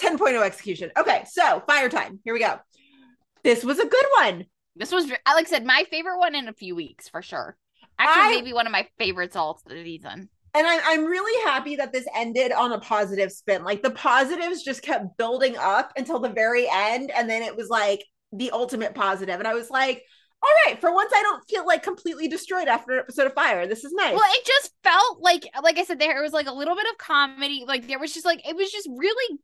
10.0 execution. Okay, so fire time. Here we go. This was a good one. This was, like I said, my favorite one in a few weeks for sure. Actually, I- maybe one of my favorites all season. And I'm, I'm really happy that this ended on a positive spin. Like the positives just kept building up until the very end. And then it was like the ultimate positive. And I was like, all right, for once I don't feel like completely destroyed after an episode of Fire. This is nice. Well, it just felt like, like I said, there it was like a little bit of comedy. Like there was just like it was just really.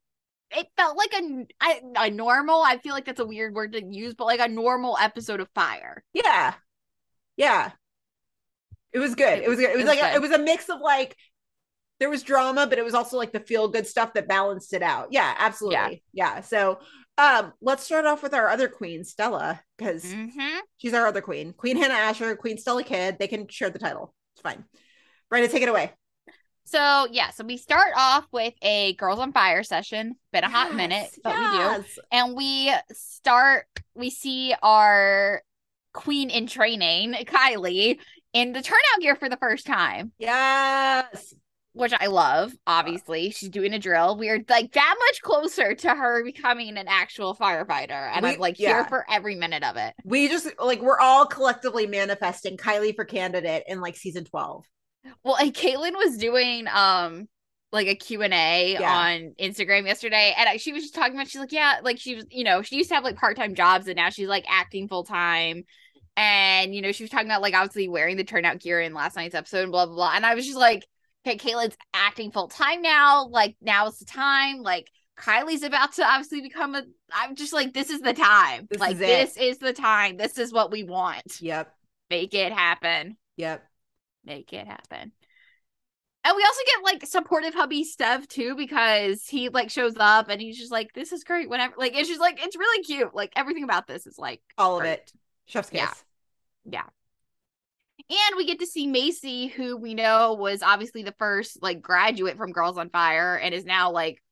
It felt like a I- a normal. I feel like that's a weird word to use, but like a normal episode of Fire. Yeah. Yeah. It was good. It, was good. It was it was like a, it was a mix of like there was drama, but it was also like the feel good stuff that balanced it out. Yeah, absolutely. Yeah. So um let's start off with our other queen, Stella, because Mm-hmm. she's our other queen. Queen Hannah Asher, Queen Stella Kidd. They can share the title. It's fine. Brenda, take it away. So yeah, so we start off with a Girls on Fire session. Been a hot minute, but we do. And we start. We see our queen in training, Kylie, in the turnout gear for the first time. Yes. Which I love. Obviously, she's doing a drill. We are like that much closer to her becoming an actual firefighter, and We- I'm like yeah. here for every minute of it. We just like we're all collectively manifesting Kylie for candidate in like season 12. Well, and Caitlin was doing um like a Q&A Yeah. on Instagram yesterday and I, she was just talking about she's like yeah like she was you know she used to have like part-time jobs and now she's like acting full-time and you know she was talking about like obviously wearing the turnout gear in last night's episode and blah blah blah and I was just like okay Caitlin's acting full-time now like now is the time like Kylie's about to obviously become a I'm just like this is the time This like is this is the time this is what we want Yep. make it happen Yep. make it happen. And we also get like supportive hubby stuff too because he like shows up and he's just like, "This is great." Whatever, like it's just like it's really cute. Like everything about this is like All of it. Chef's kiss. Yeah. Yeah. And we get to see Macy, who we know was obviously the first like graduate from Girls on Fire and is now like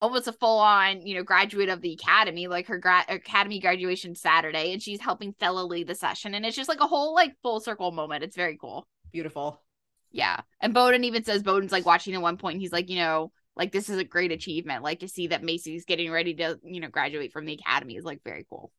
almost a full on, you know, graduate of the academy, like her grad academy graduation Saturday, and she's helping Stella lead the session. And it's just like a whole like full circle moment. It's very cool. Beautiful. Yeah. And Bowden even says Bowden's like watching at one point. He's like, you know, like this is a great achievement. Like to see that Macy's getting ready to, you know, graduate from the academy is like very cool.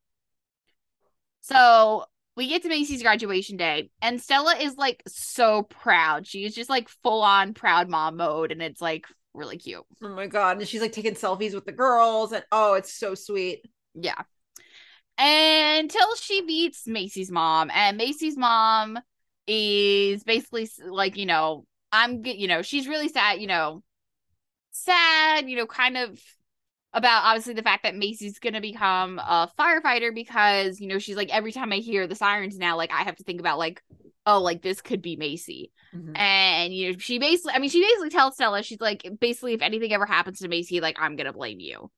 So we get to Macy's graduation day, and Stella is like so proud. She's just like full on proud mom mode, and it's like really cute. Oh my god! And she's like taking selfies with the girls, and oh, it's so sweet. Yeah. Until she meets Macy's mom, and Macy's mom is basically like, you know, I'm, you know, she's really sad, you know, sad, you know, kind of about obviously the fact that Macy's gonna become a firefighter because, you know, she's like, every time I hear the sirens now, like, I have to think about, like, oh, like this could be Macy. Mm-hmm. And, you know, she basically, I mean, she basically tells Stella, she's like, basically, if anything ever happens to Macy, like, I'm gonna blame you.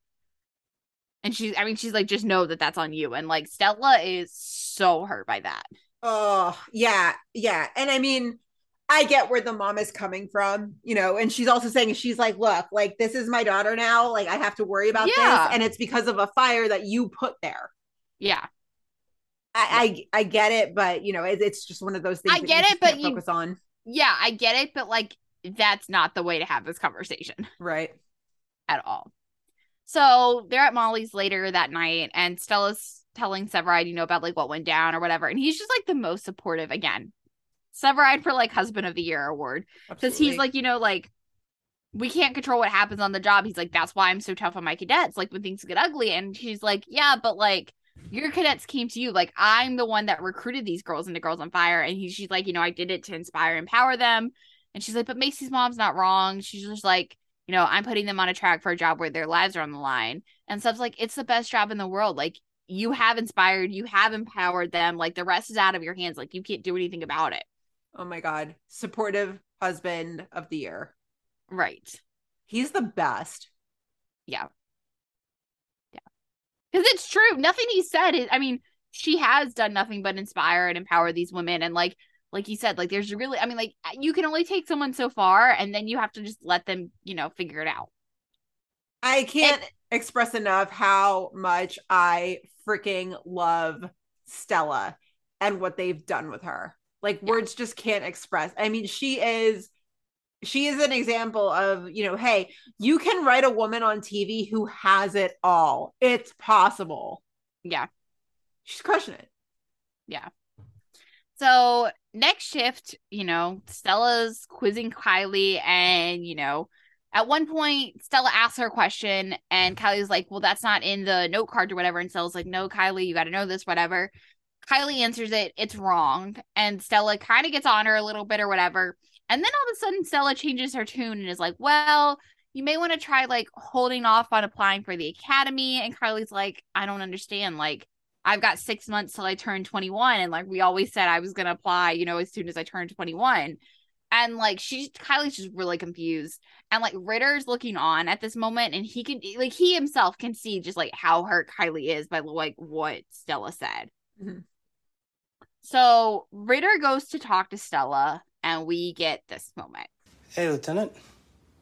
And she's, I mean, she's like, just know that that's on you. And like, Stella is so hurt by that. Oh, yeah, yeah. And I mean, I get where the mom is coming from, you know, and she's also saying, she's like, look, like, this is my daughter now. Like, I have to worry about Yeah. this. And it's because of a fire that you put there. Yeah. I, I, I get it, but, you know, it, it's just one of those things I that get you it, but you- focus on. Yeah, I get it, but like, that's not the way to have this conversation Right. at all. So they're at Molly's later that night, and Stella's telling Severide, you know, about like what went down or whatever. And he's just like the most supportive again. Severide for like husband of the year award. Because he's like, you know, like we can't control what happens on the job. He's like, that's why I'm so tough on my cadets, like when things get ugly. And she's like, Yeah, but like your cadets came to you. Like I'm the one that recruited these girls into Girls on Fire. And he she's like, you know, I did it to inspire, empower them. And she's like, But Macy's mom's not wrong. She's just like, you know, I'm putting them on a track for a job where their lives are on the line. And Sev's like, it's the best job in the world. Like you have inspired, you have empowered them. Like the rest is out of your hands. Like you can't do anything about it. Oh my God. Supportive husband of the year. Right. He's the best. Yeah. Yeah. Because it's true. Nothing he said is, I mean, she has done nothing but inspire and empower these women. And like, like you said, like there's really, I mean, like you can only take someone so far and then you have to just let them, you know, figure it out. I can't express enough how much I freaking love Stella and what they've done with her. Like words just can't express. I mean, she is she is an example of, you know, hey, you can write a woman on TV who has it all. It's possible. Yeah. She's crushing it. Yeah. So next shift, you know, Stella's quizzing Kylie, and you know, at one point Stella asks her a question, and Kylie's like, "Well, that's not in the note card or whatever." And Stella's like, "No, Kylie, you got to know this, whatever." Kylie answers it, it's wrong, and Stella kind of gets on her a little bit or whatever. And then all of a sudden, Stella changes her tune and is like, "Well." You may want to try like holding off on applying for the academy. And Kylie's like, I don't understand. Like, I've got six months till I turn 21. And like we always said I was gonna apply, you know, as soon as I turned 21. And like she's Kylie's just really confused. And like Ritter's looking on at this moment and he can like he himself can see just like how hurt Kylie is by like what Stella said. Mhm. So Ritter goes to talk to Stella and we get this moment. Hey, Lieutenant.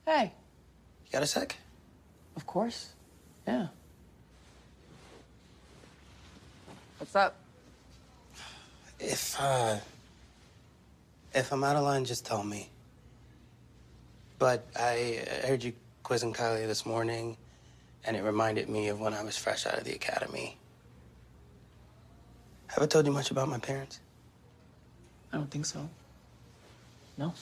Hey, You got a sec? of course. Yeah. What's up? If, uh. If I'm out of line, just tell me. But I uh, heard you quizzing Kylie this morning, and it reminded me of when I was fresh out of the academy. Have I told you much about my parents? I don't think so. No.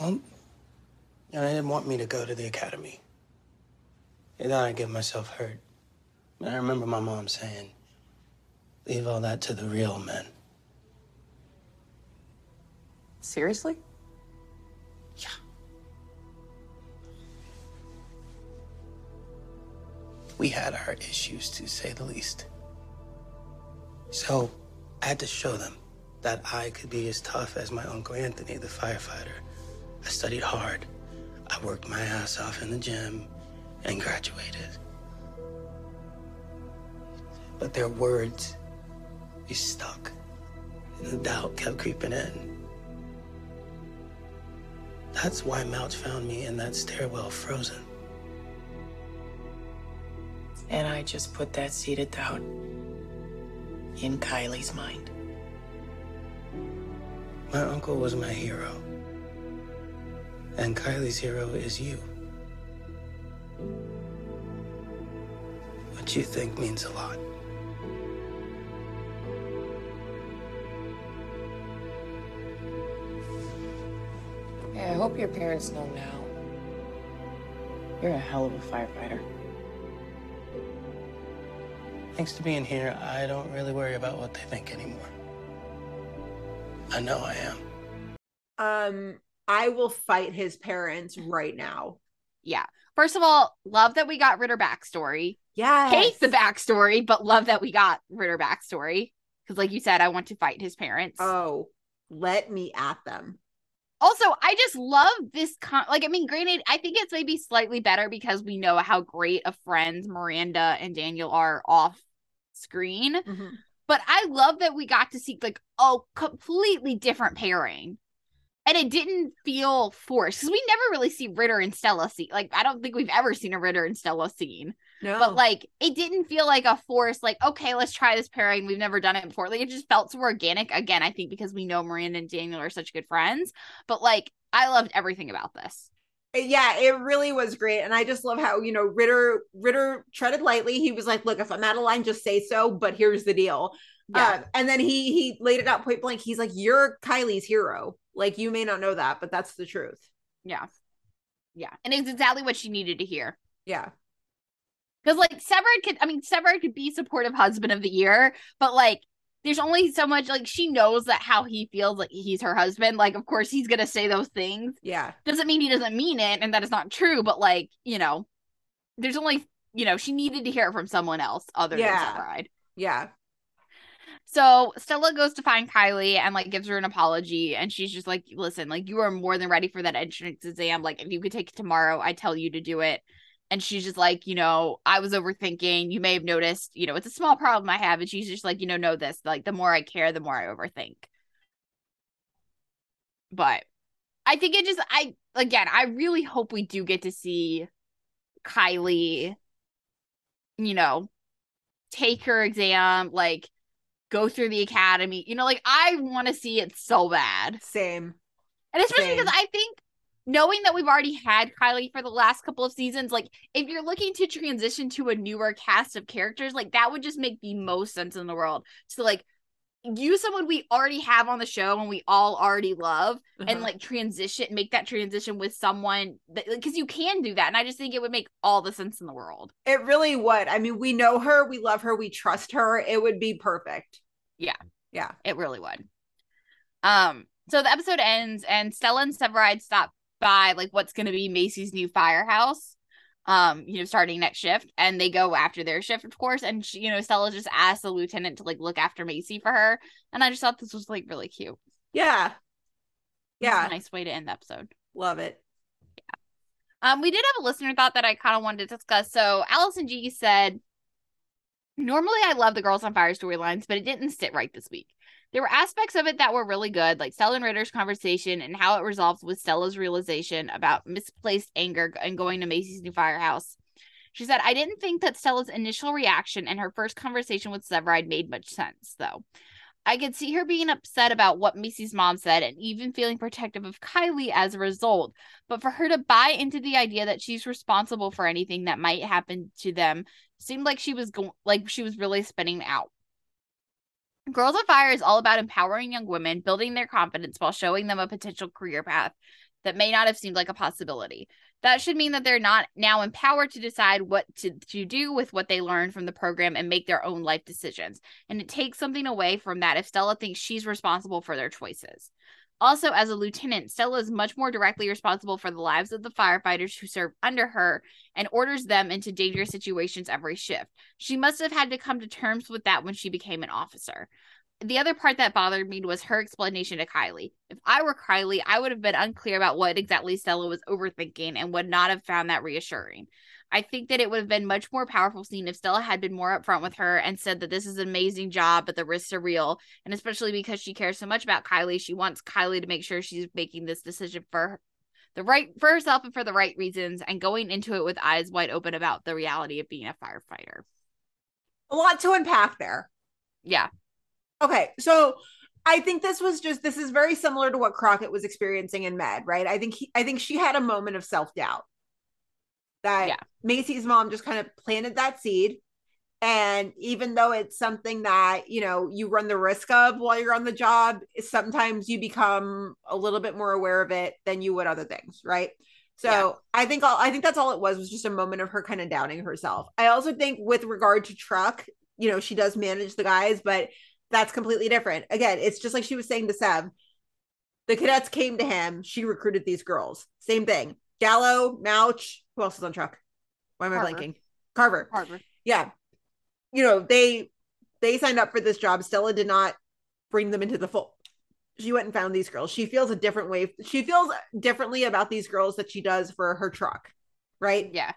Well, they didn't want me to go to the academy. They thought I'd get myself hurt. And I remember my mom saying, leave all that to the real men. Seriously? We had our issues, to say the least. So I had to show them that I could be as tough as my Uncle Anthony, the firefighter. I studied hard. I worked my ass off in the gym and graduated. But their words, they stuck. And the doubt kept creeping in. That's why Mouch found me in that stairwell frozen. And I just put that seed of doubt in Kylie's mind. My uncle was my hero. And Kylie's hero is you. What you think means a lot. Hey, I hope your parents know now. You're a hell of a firefighter. Thanks to being here, I don't really worry about what they think anymore. I know I am. Um, I will fight his parents right now. Yeah. First of all, love that we got Ritter backstory. Yeah. Hate the backstory, but love that we got Ritter backstory. Because, like you said, I want to fight his parents. Oh, let me at them. Also, I just love this. Con- like, I mean, granted, I think it's maybe slightly better because we know how great of friends Miranda and Daniel are off screen. Mm-hmm. But I love that we got to see like a completely different pairing. And it didn't feel forced because we never really see Ritter and Stella scene. Like, I don't think we've ever seen a Ritter and Stella scene. No. But like, it didn't feel like a force. Like, okay, let's try this pairing. We've never done it before. Like, it just felt so organic. Again, I think because we know Miranda and Daniel are such good friends. But like, I loved everything about this. yeah it really was great and i just love how you know ritter ritter treaded lightly he was like look if i'm out of line just say so but here's the deal Yeah. Um, and then he he laid it out point blank he's like you're kylie's hero like you may not know that but that's the truth Yeah. Yeah. And it's exactly what she needed to hear. yeah Because like Severide could I mean Severide could be supportive husband of the year, but like there's only so much like she knows that how he feels like he's her husband. Like of course he's gonna say those things. yeah Doesn't mean he doesn't mean it and that is not true, but like, you know, there's only you know, she needed to hear it from someone else other Yeah. than Severide. yeah So Stella goes to find Kylie and like gives her an apology, and she's just like, "Listen, like you are more than ready for that entrance exam. Like if you could take it tomorrow, I tell you to do it." And she's just like, you know, I was overthinking. You may have noticed, you know, it's a small problem I have, and she's just like, you know, know this. Like the more I care, the more I overthink. But I think it just, I again, I really hope we do get to see Kylie, you know, take her exam, like go through the academy. You know, like I want to see it so bad. same And especially because I think knowing that we've already had Kylie for the last couple of seasons, like if you're looking to transition to a newer cast of characters, like that would just make the most sense in the world. So like use someone we already have on the show and we all already love and Uh-huh. like transition make that transition with someone because you can do that and i just think it would make all the sense in the world it really would i mean we know her we love her we trust her it would be perfect yeah yeah It really would. Um, so the episode ends and Stella and Severide stop by like what's gonna be Macy's new firehouse. Um, you know, starting next shift, and they go after their shift, of course. And she, you know, Stella just asked the lieutenant to like look after Macy for her. And I just thought this was like really cute. yeah yeah nice way to end the episode. love it Yeah. Um, we did have a listener thought that I kind of wanted to discuss. So Allison G said, Normally I love the Girls on Fire storylines, but it didn't sit right this week. There were aspects of it that were really good, like Stella and Ritter's conversation and how it resolves with Stella's realization about misplaced anger and going to Macy's new firehouse. She said, I didn't think that Stella's initial reaction and her first conversation with Severide made much sense, though. I could see her being upset about what Macy's mom said and even feeling protective of Kylie as a result. But for her to buy into the idea that she's responsible for anything that might happen to them seemed like she was going like she was really spinning out. Girls on Fire is all about empowering young women, building their confidence while showing them a potential career path that may not have seemed like a possibility. That should mean that they're not now empowered to decide what to, to do with what they learned from the program and make their own life decisions. And it takes something away from that if Stella thinks she's responsible for their choices. Also, as a lieutenant, Stella is much more directly responsible for the lives of the firefighters who serve under her and orders them into dangerous situations every shift. She must have had to come to terms with that when she became an officer. The other part that bothered me was her explanation to Kylie. If I were Kylie, I would have been unclear about what exactly Stella was overthinking and would not have found that reassuring. I think that it would have been much more powerful scene if Stella had been more upfront with her and said that this is an amazing job, but the risks are real. And especially because she cares so much about Kylie, she wants Kylie to make sure she's making this decision for her, the right for herself and for the right reasons, and going into it with eyes wide open about the reality of being a firefighter. a lot to unpack there Yeah, Okay, so I think this was just this is very similar to what Crockett was experiencing in Med, right? I think he, I think she had a moment of self doubt that Yeah. Macy's mom just kind of planted that seed, And even though it's something that, you know, you run the risk of while you're on the job, sometimes you become a little bit more aware of it than you would other things, right? So Yeah. I think all I think that's all it was was just a moment of her kind of doubting herself. I also think with regard to truck, you know, she does manage the guys, but that's completely different. Again, it's just like she was saying to Sev. The cadets came to him. She recruited these girls. Same thing. Gallo, Mouch. Who else is on truck? Why am I blanking? Carver. Carver. Yeah. You know, they they signed up for this job. Stella did not bring them into the fold. She went and found these girls. She feels a different way. She feels differently about these girls that she does for her truck. Right? Yeah.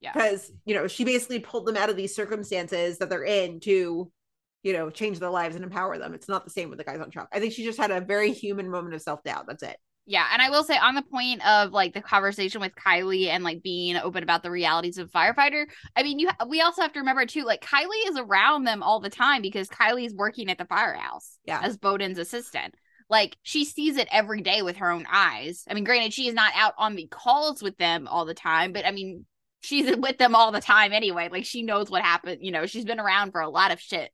Yeah. Because, you know, she basically pulled them out of these circumstances that they're in to, you know, change their lives and empower them. It's not the same with the guys on truck. I think she just had a very human moment of self doubt. That's it. Yeah, and I will say on the point of like the conversation with Kylie and like being open about the realities of firefighter. I mean, you we also have to remember too, like Kylie is around them all the time because Kylie's working at the firehouse, Yeah. as Bowden's assistant. Like she sees it every day with her own eyes. I mean, granted, she is not out on the calls with them all the time, but I mean, she's with them all the time anyway. Like she knows what happened. You know, she's been around for a lot of shit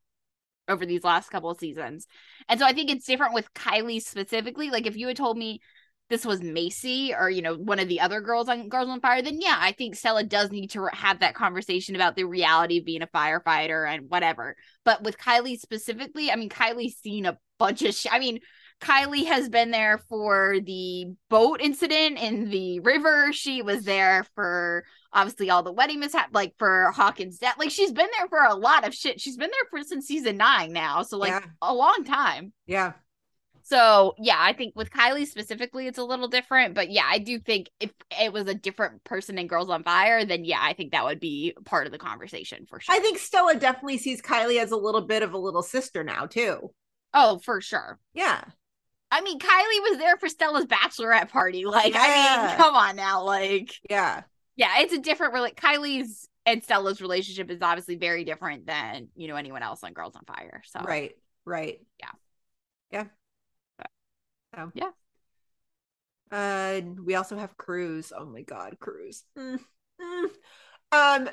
over these last couple of seasons. And so I think it's different with Kylie specifically. Like if you had told me this was Macy or you know one of the other girls on Girls on Fire, then yeah, I think Stella does need to have that conversation about the reality of being a firefighter and whatever. But with Kylie specifically, I mean Kylie's seen a bunch of shit. I mean Kylie has been there for the boat incident in the river. She was there for obviously all the wedding mishap, like for Hawkins' death. Like she's been there for a lot of shit. She's been there for since season nine now, so like Yeah. a long time. Yeah. So yeah, I think with Kylie specifically, it's a little different. But yeah, I do think if it was a different person in Girls on Fire, then yeah, I think that would be part of the conversation for sure. I think Stella definitely sees Kylie as a little bit of a little sister now, too. Oh, for sure. Yeah. I mean, Kylie was there for Stella's bachelorette party. Like, I mean, come on now. Like, Yeah. yeah, it's a different. Like, Kylie's and Stella's relationship is obviously very different than you know anyone else on Girls on Fire. So Right. Right. Yeah. Yeah. So yeah. Uh we also have Cruz. Oh my god, Cruz. Mm, mm. Um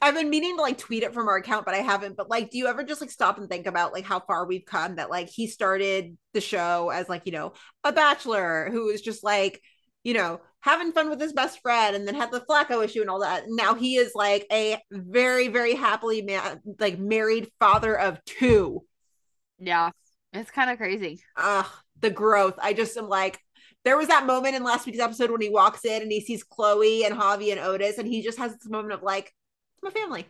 I've been meaning to like tweet it from our account, but I haven't. But like, do you ever just like stop and think about like how far we've come? That like he started the show as like, you know, a bachelor who was just like, you know, having fun with his best friend and then had the Flaco issue and all that. Now he is like a very, very happily man like married father of two. yeah, it's kind of crazy. Ugh, the growth. I just am like, there was that moment in last week's episode when he walks in and he sees Chloe and Javi and Otis, and he just has this moment of like, it's my family.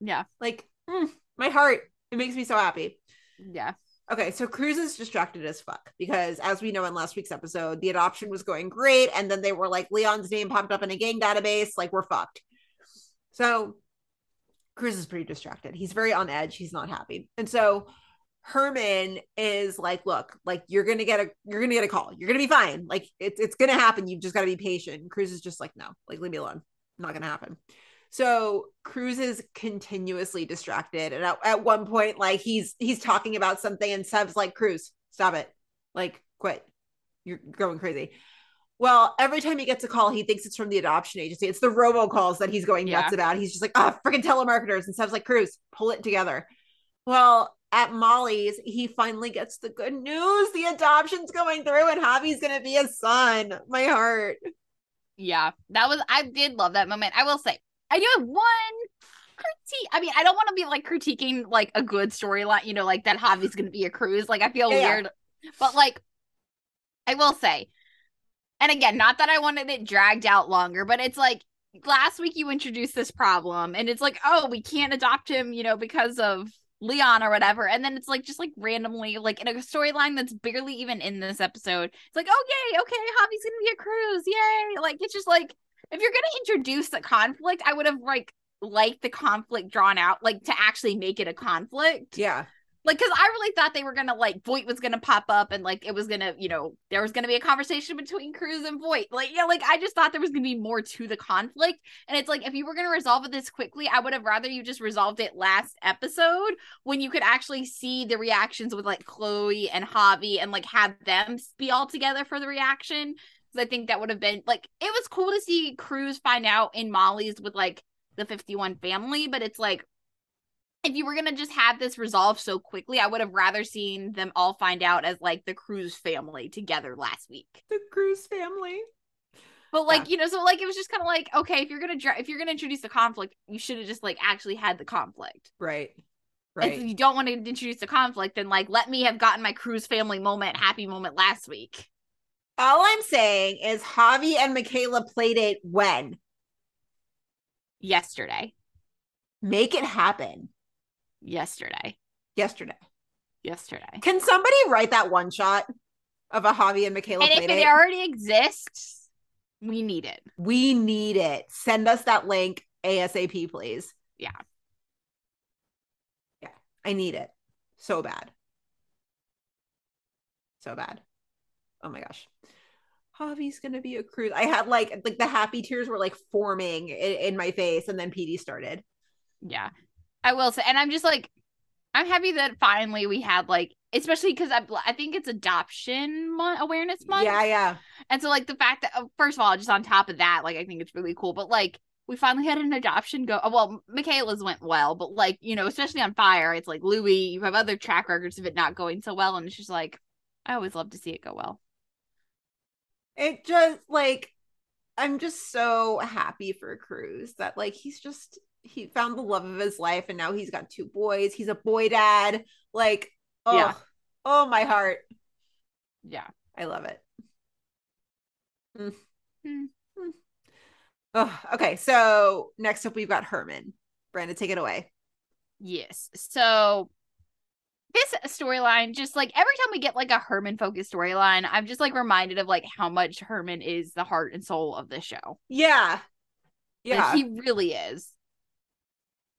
Yeah, Like, mm, my heart. It makes me so happy. yeah, Okay, so Cruz is distracted as fuck because, as we know in last week's episode, the adoption was going great, and then they were like, Leon's name popped up in a gang database. Like, we're fucked. So, Cruz is pretty distracted. He's very on edge. He's not happy, and so Herman is like, "Look, like you're gonna get a, you're gonna get a call. You're gonna be fine. Like it's it's gonna happen. You've just got to be patient." And Cruz is just like, "No, like leave me alone. Not gonna happen." So Cruz is continuously distracted, and at, at one point, like he's he's talking about something, and Sev's like, "Cruz, stop it! Like, quit! You're going crazy." Well, every time he gets a call, he thinks it's from the adoption agency. It's the robocalls that he's going nuts Yeah. about. He's just like, "Ah, freaking telemarketers!" And Sev's like, "Cruz, pull it together." Well, at Molly's, he finally gets the good news. The adoption's going through, and Javi's gonna be a son. My heart. yeah. That was I did love that moment. I will say I do have one critique. I mean, I don't want to be like critiquing like a good storyline, you know, like that Javi's gonna be a Cruz. Like I feel yeah. weird, but like I will say, and again, not that I wanted it dragged out longer, but it's like last week you introduced this problem, and it's like, oh, we can't adopt him, you know, because of Leon or whatever, and then it's like just like randomly, like in a storyline that's barely even in this episode, it's like, oh yay, okay, Javi's gonna be a Cruz, yay! Like it's just like if you're gonna introduce the conflict, I would have like liked the conflict drawn out, like to actually make it a conflict. Yeah. Like, cause I really thought they were gonna like Voight was gonna pop up and like it was gonna, you know, there was gonna be a conversation between Cruz and Voight. Like, yeah, like I just thought there was gonna be more to the conflict. And it's like if you were gonna resolve it this quickly, I would have rather you just resolved it last episode when you could actually see the reactions with like Chloe and Javi and like have them be all together for the reaction. Because I think that would have been like it was cool to see Cruz find out in Molly's with like the 51 family, but it's like if you were gonna just have this resolved so quickly, I would have rather seen them all find out as like the Cruz family together last week. The Cruz family. But like, you know, so like it was just kind of like, okay, if you're gonna dra- if you're gonna introduce the conflict, you should have just like actually had the conflict. Right. Right. If you don't want to introduce the conflict, then like let me have gotten my Cruz family moment, happy moment last week. All I'm saying is Javi and Makayla played it when? Yesterday. Make it happen. Yesterday. Yesterday. Yesterday. Can somebody write that one shot of a Javi and Makayla And if it it? already exists, we need it. We need it. Send us that link ASAP, please. Yeah. Yeah. I need it so bad. So bad. Oh my gosh. Javi's gonna be a Cruz. I had like like the happy tears were like forming in, in my face, and then PD started. Yeah. I will say, and I'm just like, I'm happy that finally we had like, especially because I, I think it's adoption month, awareness month. Yeah, yeah. And so, like, the fact that, oh, first of all, just on top of that, like, I think it's really cool. But, like, we finally had an adoption go. oh, Well, Makayla's went well, but, like, you know, especially on fire, it's like Louis, you have other track records of it not going so well. And it's just like, I always love to see it go well. It just like I'm just so happy for Cruz that like he's just he found the love of his life and now he's got two boys. He's a boy dad. Like, oh, Yeah. oh my heart. Yeah. I love it. Mm. Hmm. Mm. Oh, okay, so next up we've got Herman. Brandon, take it away. Yes. So this storyline, just like every time we get like a Herman focused storyline, I'm just like reminded of like how much Herman is the heart and soul of the show. Yeah. Like, Yeah. he really is.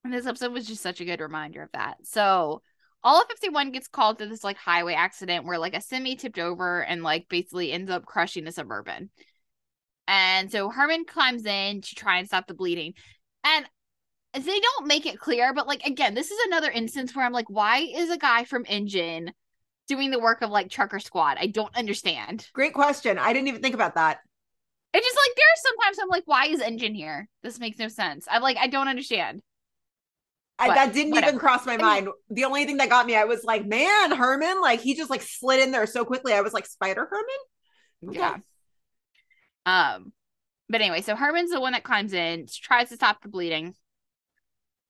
And this episode was just such a good reminder of that. So all of 51 gets called to this like highway accident where like a semi tipped over and like basically ends up crushing a suburban. And so Herman climbs in to try and stop the bleeding. And they don't make it clear, but like again, this is another instance where I'm like, why is a guy from Engine doing the work of like Trucker Squad? I don't understand. Great question. I didn't even think about that. It's just like there's sometimes I'm like, why is Engine here? This makes no sense. I'm like, I don't understand. I, that didn't even cross my I mean- mind. The only thing that got me, I was like, man, Herman, like he just like slid in there so quickly. I was like, Spider Herman? Okay. Yeah. Um, but anyway, so Herman's the one that climbs in, tries to stop the bleeding.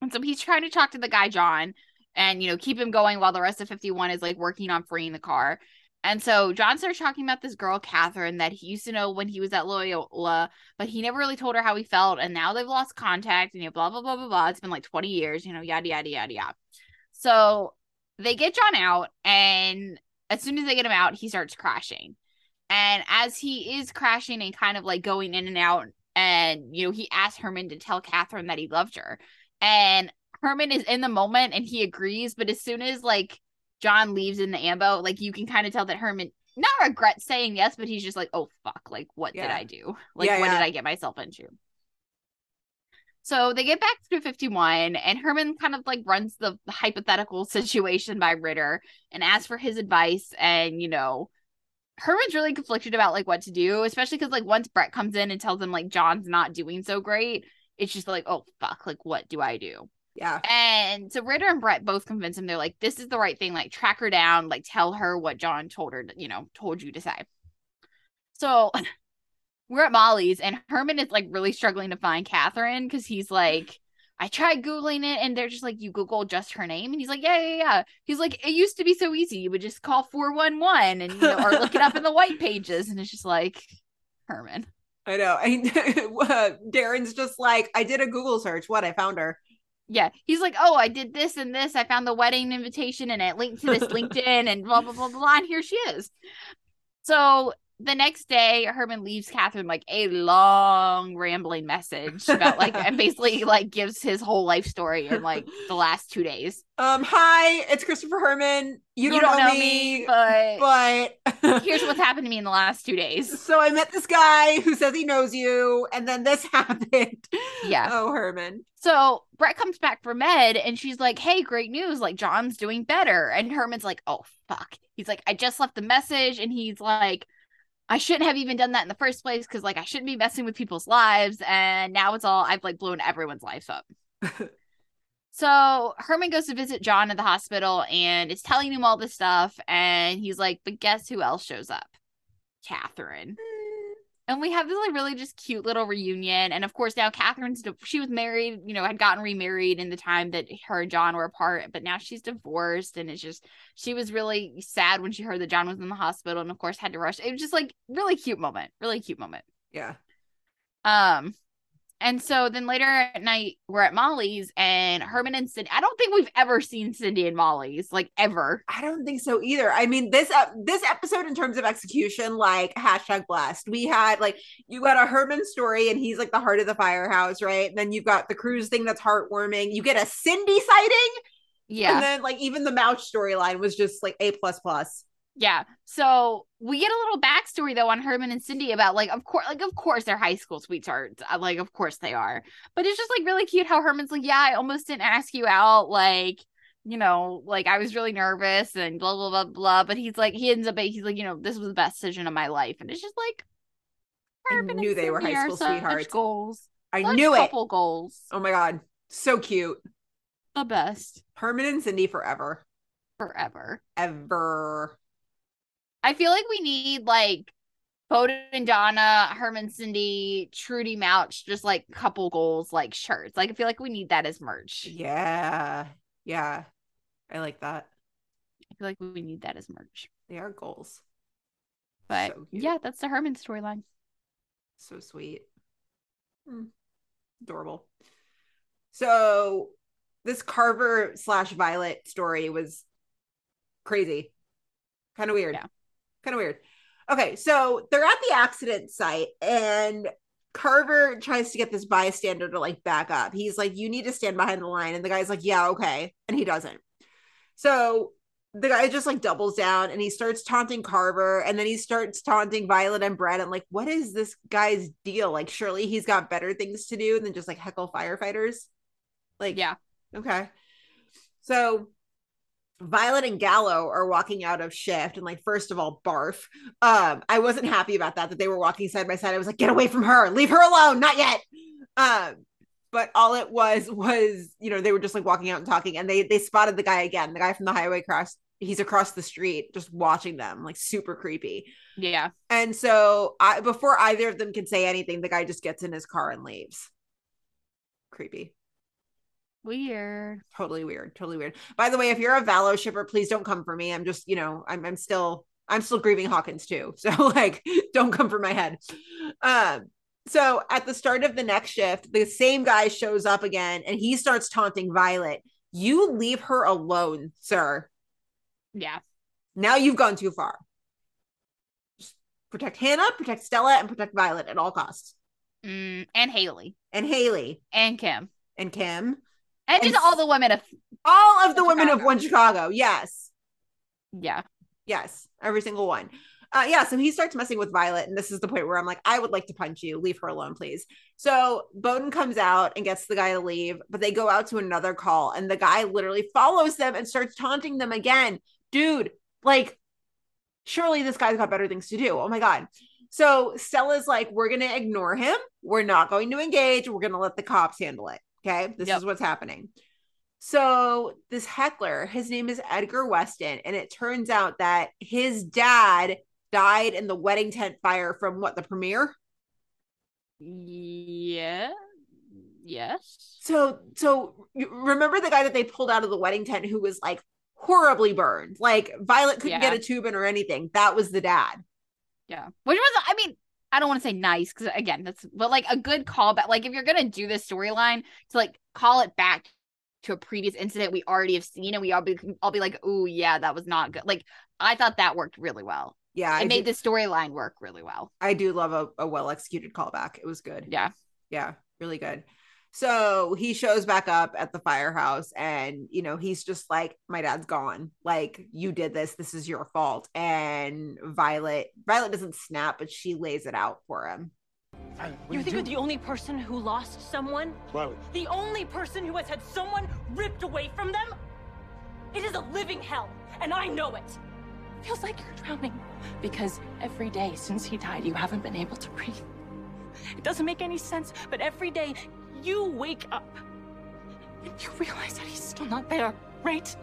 And so he's trying to talk to the guy, John, and you know, keep him going while the rest of 51 is like working on freeing the car. And so John starts talking about this girl, Catherine, that he used to know when he was at Loyola, but he never really told her how he felt. And now they've lost contact, and you know, blah, blah, blah, blah, blah. It's been like 20 years, you know, yada, yada, yada, yada. So they get John out, and as soon as they get him out, he starts crashing. And as he is crashing and kind of like going in and out, and you know, he asked Herman to tell Catherine that he loved her. And Herman is in the moment and he agrees, but as soon as like John leaves in the ambo, like you can kind of tell that Herman not regrets saying yes, but he's just like, oh fuck, like what did I do? Like Yeah, what yeah. did I get myself into? So they get back to 51, and Herman kind of like runs the hypothetical situation by Ritter and asks for his advice. And, you know, Herman's really conflicted about like what to do, especially because like once Brett comes in and tells him like John's not doing so great, it's just like, oh fuck, like what do I do? Yeah. And so Ritter and Brett both convince him they're like, this is the right thing, like track her down, like tell her what John told her, to, you know, told you to say. So we're at Molly's and Herman is like really struggling to find Catherine because he's like, I tried Googling it and they're just like, you Google just her name. And he's like, yeah, yeah, yeah. He's like, it used to be so easy. You would just call 411 and, you know, or look it up in the white pages. And it's just like, Herman. I know. I, uh, Darren's just like, I did a Google search. What? I found her. Yeah. He's like, oh, I did this and this. I found the wedding invitation and it linked to this LinkedIn and blah, blah, blah, blah. And here she is. So the next day, Herman leaves Catherine like a long rambling message about like, and basically like gives his whole life story in like the last two days. Um, hi, it's Christopher Herman. You don't, know, me, but, but here's what's happened to me in the last two days. so I met this guy who says he knows you, and then this happened. Yeah. Oh, Herman. So Brett comes back from med and she's like, Hey, great news. Like, John's doing better. And Herman's like, Oh, fuck. He's like, I just left the message. And he's like, I shouldn't have even done that in the first place because, like, I shouldn't be messing with people's lives. And now it's all, I've like blown everyone's lives up. So Herman goes to visit John at the hospital and is telling him all this stuff. And he's like, but guess who else shows up? Catherine. Hmm. And we have this like really just cute little reunion. And of course, now Catherine's she was married, you know, had gotten remarried in the time that her and John were apart, but now she's divorced. And it's just she was really sad when she heard that John was in the hospital, and of course had to rush. It was just like really cute moment, really cute moment. Yeah. Um, and so then later at night, we're at Molly's and Herman and Cindy. I don't think we've ever seen Cindy and Molly's like ever. I don't think so either. I mean, this uh, this episode in terms of execution, like hashtag blessed. We had like you got a Herman story, and he's like the heart of the firehouse, right? And then you've got the Cruz thing that's heartwarming. You get a Cindy sighting, Yeah. and then like even the Mouch storyline was just like a plus plus. Yeah. So we get a little backstory though on Herman and Cindy about like of course like of course they're high school sweethearts. Uh, Like of course they are. But it's just like really cute how Herman's like, "Yeah, I almost didn't ask you out like you know, like I was really nervous and blah blah blah blah. But he's like, he ends up, he's like, you know, this was the best decision of my life, and it's just like, I knew they were high school sweethearts. Goals. I Such knew it. couple goals. Oh my god, so cute. The best Herman and Cindy forever, forever. ever. I feel like we need like Bowden and Donna, Herman, Cindy, Trudy Mouch, just like couple goals, like shirts. Like I feel like we need that as merch. Yeah, yeah, I like that. I feel like we need that as merch. They are goals. But So yeah, that's the Herman storyline. So sweet. Hmm. Adorable. So this Carver slash Violet story was crazy. Kind of weird. Yeah. Kind of weird. Okay, so they're at the accident site and Carver tries to get this bystander to like back up. He's like, You need to stand behind the line. And the guy's like, Yeah, okay. And he doesn't. So the guy just like doubles down and he starts taunting Carver and then he starts taunting Violet and Brad. And like, what is this guy's deal? Like, surely he's got better things to do than just like heckle firefighters. Like, Yeah. okay. So Violet and Gallo are walking out of shift and like first of all barf. Um I wasn't happy about that that they were walking side by side. I was like get away from her. Leave her alone. Not yet. Um but all it was was you know they were just like walking out and talking and they they spotted the guy again. The guy from the highway cross he's across the street just watching them like super creepy. Yeah. And so I before either of them can say anything the guy just gets in his car and leaves. Creepy Weird. totally weird totally weird. By the way if you're a valo shipper please don't come for me. I'm just you know i'm, I'm still i'm still grieving hawkins too. So like don't come for my head. Um so at the start of the next shift the same guy shows up again and he starts taunting violet. You leave her alone sir. Yeah. now you've gone too far. Just protect hannah protect stella and protect violet at all costs. Mm, and Haley. And haley. And Kim. And kim and just And all the women of all of the women of one chicago yes yeah. Yes, every single one. Uh, yeah, so he starts messing with Violet, and this is the point where I'm like, I would like to punch you. Leave her alone, please. So Bowden comes out and gets the guy to leave, but they go out to another call, and the guy literally follows them and starts taunting them again. Dude, like, surely this guy's got better things to do. Oh my God. So Stella's like, we're going to ignore him. We're not going to engage. We're going to let the cops handle it. Okay. This Yep. is what's happening. So this heckler, his name is Edgar Weston, and it turns out that his dad died in the wedding tent fire from what the premiere. Yeah. Yes. So so remember the guy that they pulled out of the wedding tent who was like horribly burned, like Violet couldn't Yeah. get a tube in or anything. That was the dad. Yeah. Which was, I mean, I don't want to say nice because again, that's but like a good callback. Like if you're gonna do this storyline to like call it back to a previous incident we already have seen, and we all be I'll be like, oh yeah, that was not good. Like I thought that worked really well. Yeah, I it made do, the storyline work really well. I do love a, a well executed callback. It was good. Yeah. yeah really good so he shows back up at the firehouse and you know he's just like my dad's gone like you did this this is your fault and violet violet doesn't snap but she lays it out for him You think you're the only person who lost someone? Violet. The only person who has had someone ripped away from them? It is a living hell, and I know it. Feels like you're drowning. Because every day since he died, you haven't been able to breathe. It doesn't make any sense, but every day you wake up and You realize that he's still not there, right?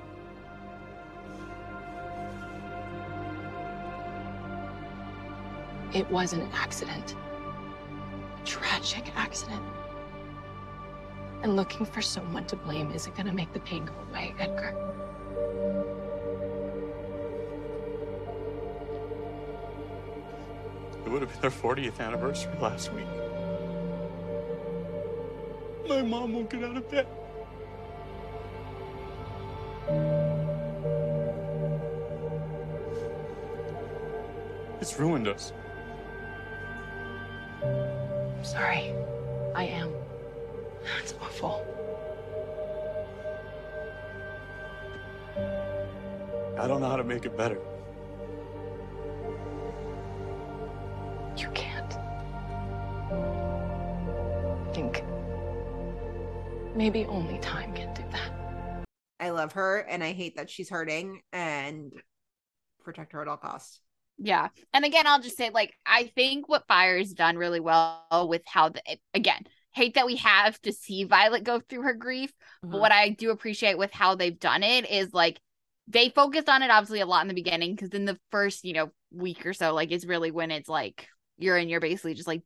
It was an accident. A tragic accident. And looking for someone to blame isn't gonna make the pain go away, Edgar. It would have been their 40th anniversary last week. My mom won't get out of bed. It's ruined us. I'm sorry. I am. It's awful. I don't know how to make it better. Maybe only time can do that. I love her and I hate that she's hurting and protect her at all costs. Yeah. And again, I'll just say, like, I think what Fire's done really well with how the again, hate that we have to see Violet go through her grief. But Mhm. what I do appreciate with how they've done it is like they focused on it obviously a lot in the beginning because in the first, you know, week or so, like it's really when it's like you're in your basically just like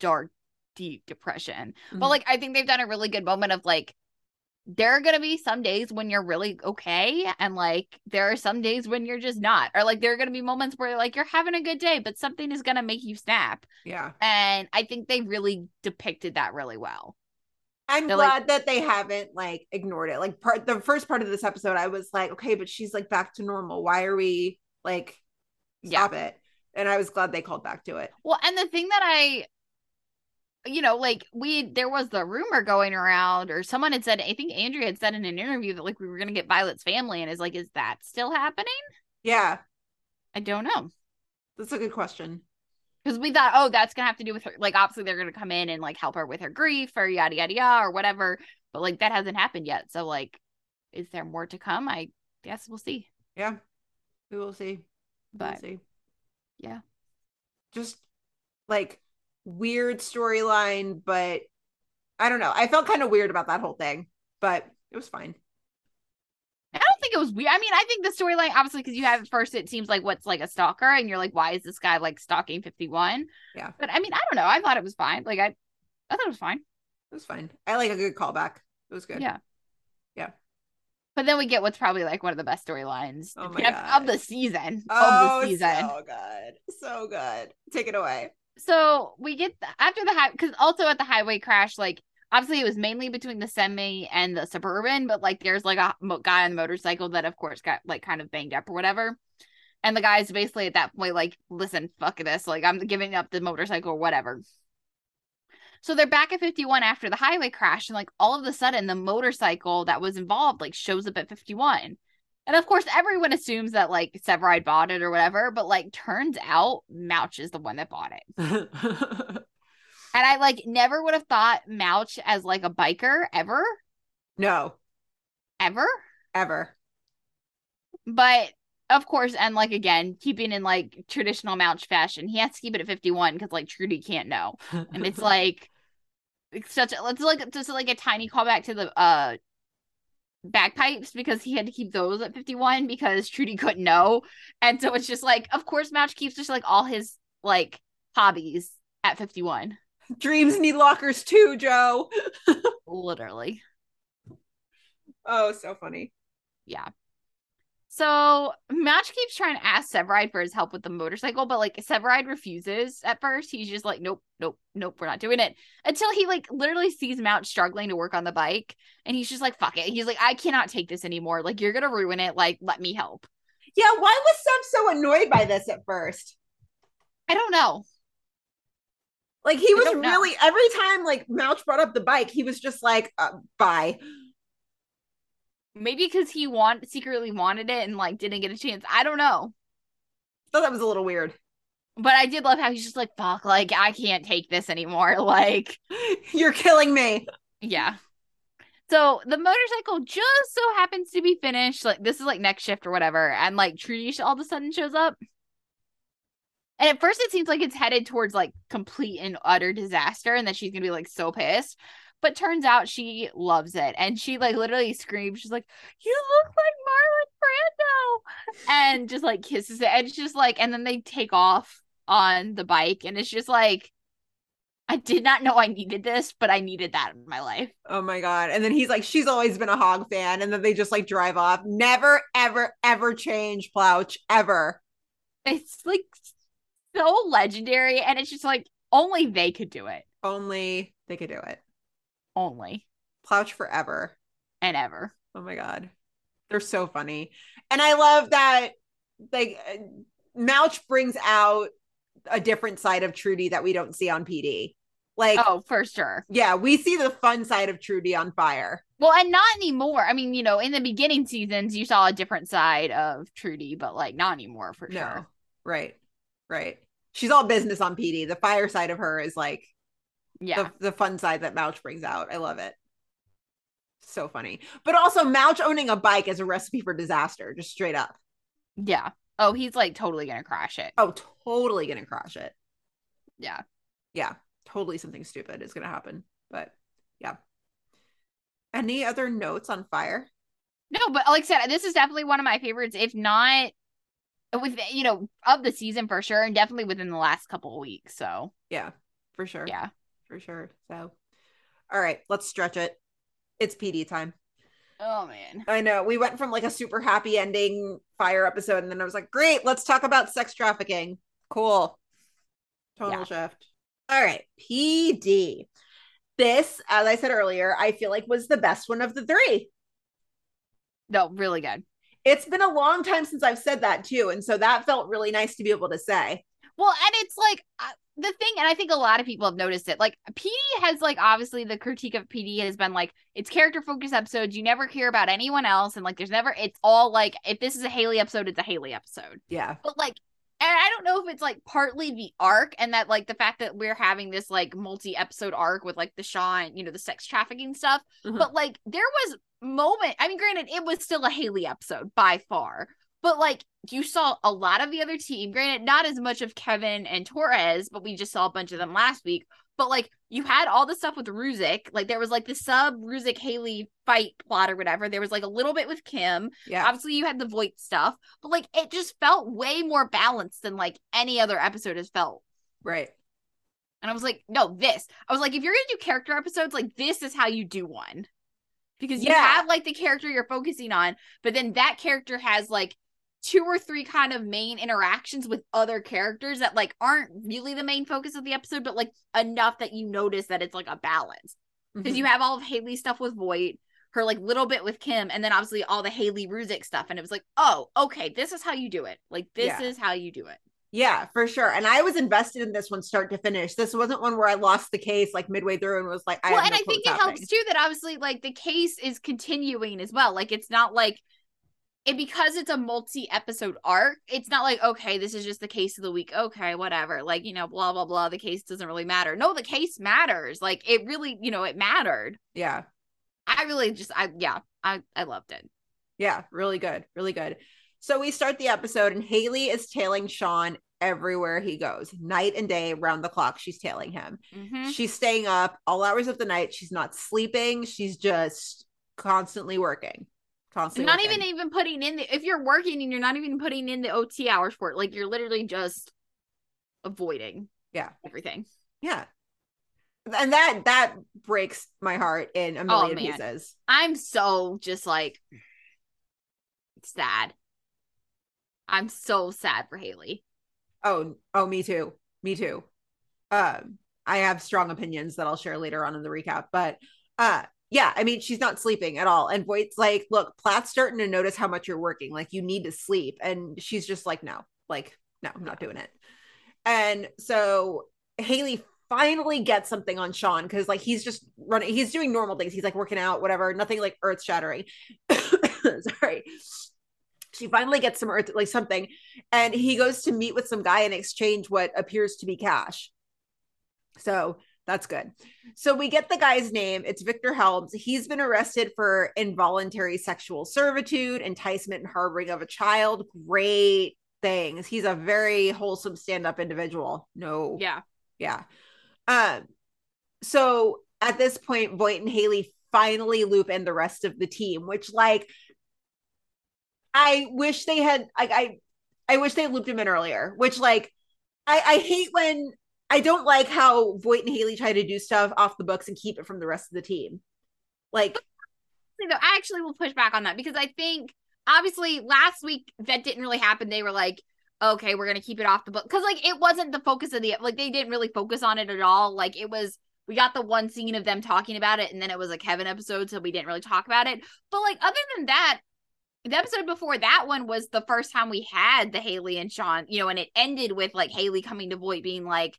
dark, deep depression. But Mhm. like I think they've done a really good moment of like there are gonna be some days when you're really okay, and like there are some days when you're just not, or like there are gonna be moments where like you're having a good day, but something is gonna make you snap. Yeah. And I think they really depicted that really well. I'm They're glad like- that they haven't like ignored it. Like part the first part of this episode, I was like, okay, but she's like back to normal. Why are we like stop it? And I was glad they called back to it. Well, and the thing that I, you know, like we, there was the rumor going around, or someone had said, I think Andrea had said in an interview that like we were gonna get Violet's family, and is like, is that still happening? Yeah. I don't know. That's a good question. because we thought, oh, that's gonna have to do with her. Like, obviously, they're gonna come in and like help her with her grief or yada yada yada or whatever. But like, that hasn't happened yet. So like, is there more to come? I guess we'll see. Yeah. We will see. We'll see. Yeah. Just like weird storyline, but I don't know. I felt kind of weird about that whole thing, but it was fine. I don't think it was weird. I mean, I think the storyline, obviously, because you have at first it seems like what's like a stalker, and you're like, why is this guy like stalking 51? Yeah. But I mean, I don't know. I thought it was fine. Like, I, I thought it was fine. It was fine. I like a good callback. It was good. Yeah. Yeah. But then we get what's probably like one of the best storylines Oh of, of the season. Oh, of the oh, season. so good. So good. Take it away. So we get the, after the high because also at the highway crash like obviously it was mainly between the semi and the suburban but like there's like a mo- guy on the motorcycle that of course got like kind of banged up or whatever. And the guy's basically at that point like listen fuck this like i'm giving up the motorcycle or whatever. So they're back at 51 after the highway crash and like all of a sudden the motorcycle that was involved like shows up at 51 and of course everyone assumes that like Severide bought it or whatever but like turns out Mouch is the one that bought it and I like never would have thought Mouch as like a biker ever, No, ever. ever. But of course, and like again, keeping in like traditional Mouch fashion, he has to keep it at 51 because like Trudy can't know. And it's like it's such a it's like just like a tiny callback to the uh bagpipes because he had to keep those at 51 because Trudy couldn't know. And so it's just like, of course, Mouch keeps just like all his like hobbies at 51. Dreams need lockers too, Joe. Literally. Oh, so funny. Yeah. So Mouch keeps trying to ask Severide for his help with the motorcycle, but like Severide refuses at first. He's just like, nope, nope, nope, we're not doing it. Until he like literally sees Mouch struggling to work on the bike, and he's just like, fuck it. He's like, I cannot take this anymore. Like, you're gonna ruin it. Like, let me help. Yeah, why was Sev so annoyed by this at first? I don't know. Like he was don't know. really every time like Mouch brought up the bike, he was just like, uh, "Bye." Maybe because he want secretly wanted it and like didn't get a chance. I don't know. Thought that was a little weird. But I did love how he's just like, fuck, like I can't take this anymore. Like, You're killing me. Yeah. So the motorcycle just so happens to be finished. Like this is like next shift or whatever, and like Trudy all of a sudden shows up. And at first it seems like it's headed towards like complete and utter disaster, and that she's gonna be like so pissed. But turns out she loves it. And she like literally screams, she's like, You look like Marlon Brando. And just like kisses it. And it's just like, and then they take off on the bike. And it's just like, I did not know I needed this, but I needed that in my life. Oh my god. And then he's like, she's always been a hog fan. And then they just like drive off. Never, ever, ever change Plouch. Ever. It's like so legendary. And it's just like only they could do it. Only they could do it. Only. Plouch forever. And ever. Oh my god. They're so funny. And I love that like Mouch brings out a different side of Trudy that we don't see on PD. Like Oh, for sure. yeah, we see the fun side of Trudy on fire. Well, and not anymore. I mean, you know, in the beginning seasons, you saw a different side of Trudy, but like not anymore for sure. No. sure. Right. Right. She's all business on PD. The fire side of her is like Yeah. the, the fun side that Mouch brings out. I love it. So funny. But also Mouch owning a bike is a recipe for disaster, just straight up. Yeah. Oh, he's like totally gonna crash it. Oh, totally gonna crash it. Yeah. Yeah. Totally something stupid is gonna happen. But yeah. Any other notes on fire? No, but like I said, this is definitely one of my favorites, if not with you know, of the season for sure, and definitely within the last couple of weeks. So Yeah, for sure. yeah. For sure. So all right, let's stretch it. It's PD time. Oh man. I know. We went from like a super happy ending fire episode, and then I was like, great, let's talk about sex trafficking. Cool. Tonal shift. All right. PD. This, as I said earlier, I feel like was the best one of the three. No, really good. It's been a long time since I've said that too. And so that felt really nice to be able to say. Well, and it's like the thing, and I think a lot of people have noticed it. Like PD has like obviously the critique of PD has been like it's character focused episodes. You never hear about anyone else, and like there's never. It's all like if this is a Haley episode, it's a Haley episode. Yeah. But like, and I don't know if it's like partly the arc and that like the fact that we're having this like multi episode arc with like the Sean, you know, the sex trafficking stuff. Mhm. But like there was moment. I mean, granted, it was still a Haley episode by far. But like you saw a lot of the other team, granted, not as much of Kevin and Torres, but we just saw a bunch of them last week. But like you had all the stuff with Ruzek, like there was like the sub Ruzek Haley fight plot or whatever. There was like a little bit with Kim. Yeah. Obviously, you had the Voight stuff, but like it just felt way more balanced than like any other episode has felt. Right. And I was like, no, this. I was like, if you're gonna do character episodes, like this is how you do one. Because you Yeah. have like the character you're focusing on, but then that character has like two or three kind of main interactions with other characters that like aren't really the main focus of the episode, but like enough that you notice that it's like a balance. Because Mhm. you have all of Haley's stuff with Voight, her like little bit with Kim, and then obviously all the Haley Ruzek stuff. And it was like, oh, okay, this is how you do it. Like this Yeah. is how you do it. Yeah, for sure. And I was invested in this one start to finish. This wasn't one where I lost the case like midway through and was like, I well, and no I think it helps too that obviously like the case is continuing as well. Like it's not like it because it's a multi-episode arc. It's not like okay, this is just the case of the week. Okay, whatever. Like you know, blah blah blah. The case doesn't really matter. No, the case matters. Like it really, you know, it mattered. Yeah. I really just, I yeah, I I loved it. Yeah, really good. Really good. So we start the episode and Haley is tailing Sean everywhere he goes. Night and day, round the clock, she's tailing him. Mhm. She's staying up all hours of the night. She's not sleeping. She's just constantly working. Constantly Not working. even even putting in the if you're working and you're not even putting in the OT hours for it. Like you're literally just avoiding Yeah. everything. Yeah. And that that breaks my heart in a Oh, million man. pieces. I'm so just like sad. I'm so sad for Haley. Oh, oh, me too. Me too. Um, I have strong opinions that I'll share later on in the recap, but uh yeah, I mean she's not sleeping at all. And Voight's like, look, Platt's starting to notice how much you're working. Like you need to sleep. And she's just like, no, like, no, I'm not doing it. And so Haley finally gets something on Sean because like he's just running, he's doing normal things. He's like working out, whatever, nothing like earth shattering. Sorry. She finally gets some earth, like something, and he goes to meet with some guy and exchange what appears to be cash. So that's good. So we get the guy's name. It's Victor Helms. He's been arrested for involuntary sexual servitude, enticement, and harboring of a child. Great things. He's a very wholesome stand-up individual. No. Yeah. Yeah. Um, so at this point, Voight and Haley finally loop in the rest of the team, which like I wish they had like I I wish they looped him in earlier, which like I, I hate when I don't like how Voight and Haley try to do stuff off the books and keep it from the rest of the team. Like though, I actually will push back on that because I think obviously last week that didn't really happen. They were like, okay, we're gonna keep it off the book because like it wasn't the focus of the like they didn't really focus on it at all. Like it was we got the one scene of them talking about it, and then it was a Kevin episode, so we didn't really talk about it. But like other than that, the episode before that one was the first time we had the Haley and Sean, you know, and it ended with like Haley coming to Voight being like,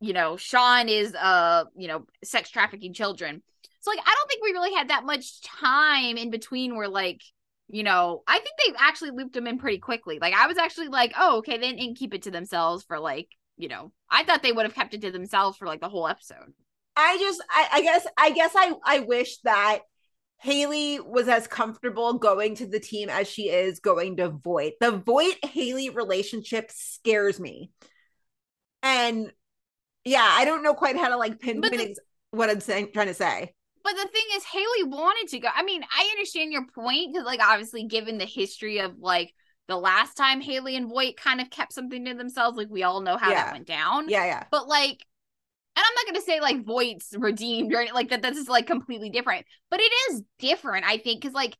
you know, Sean is uh, you know, sex trafficking children. So like I don't think we really had that much time in between where like, you know, I think they actually looped them in pretty quickly. Like I was actually like, oh, okay, they didn't keep it to themselves for like, you know, I thought they would have kept it to themselves for like the whole episode. I just I, I guess I guess I I wish that Haley was as comfortable going to the team as she is going to Voight. The Voight Haley relationship scares me. And yeah, I don't know quite how to like pinpoint the- what I'm saying trying to say. But the thing is, Haley wanted to go. I mean, I understand your point because, like, obviously, given the history of like the last time Haley and Voight kind of kept something to themselves, like we all know how Yeah. that went down. Yeah, yeah. But like, and I'm not gonna say like Voight's redeemed or anything like that. This is like completely different, but it is different, I think, because like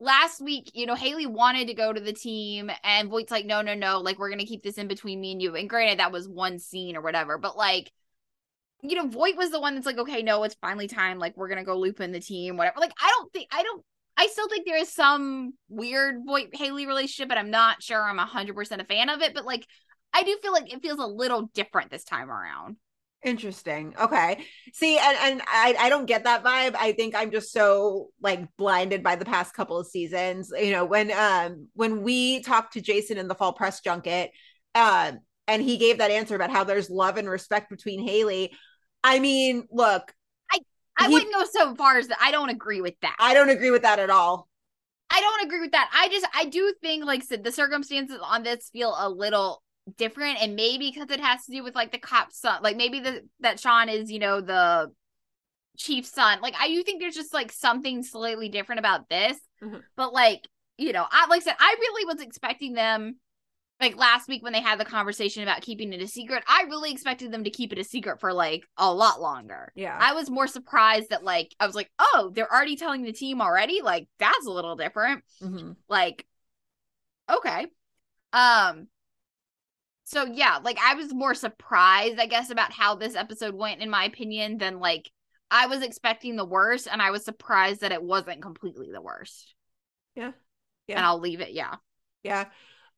last week, you know, Haley wanted to go to the team, and Voight's like, no, no, no, like we're gonna keep this in between me and you. And granted, that was one scene or whatever, but like. You know, Voight was the one that's like, okay, no, it's finally time. Like, we're gonna go loop in the team, whatever. Like, I don't think, I don't, I still think there is some weird Voight Haley relationship, but I'm not sure I'm hundred percent a fan of it. But like, I do feel like it feels a little different this time around. Interesting. Okay. See, and, and I, I don't get that vibe. I think I'm just so like blinded by the past couple of seasons. You know, when um when we talked to Jason in the fall press junket, um, and he gave that answer about how there's love and respect between Haley. I mean, look, I He- wouldn't go so far as that. I don't agree with that. I don't agree with that at all. I don't agree with that. I just I do think like said the circumstances on this feel a little different and maybe because it has to do with like the cop's son like maybe the that Sean is you know the chief's son like I do think there's just like something slightly different about this Mhm. but like you know I like I said I really was expecting them like last week when they had the conversation about keeping it a secret I really expected them to keep it a secret for like a lot longer Yeah. I was more surprised that like I was like oh they're already telling the team already like that's a little different Mhm. like okay um so yeah like i was more surprised i guess about how this episode went in my opinion than like i was expecting the worst and i was surprised that it wasn't completely the worst Yeah. Yeah. and i'll leave it yeah Yeah.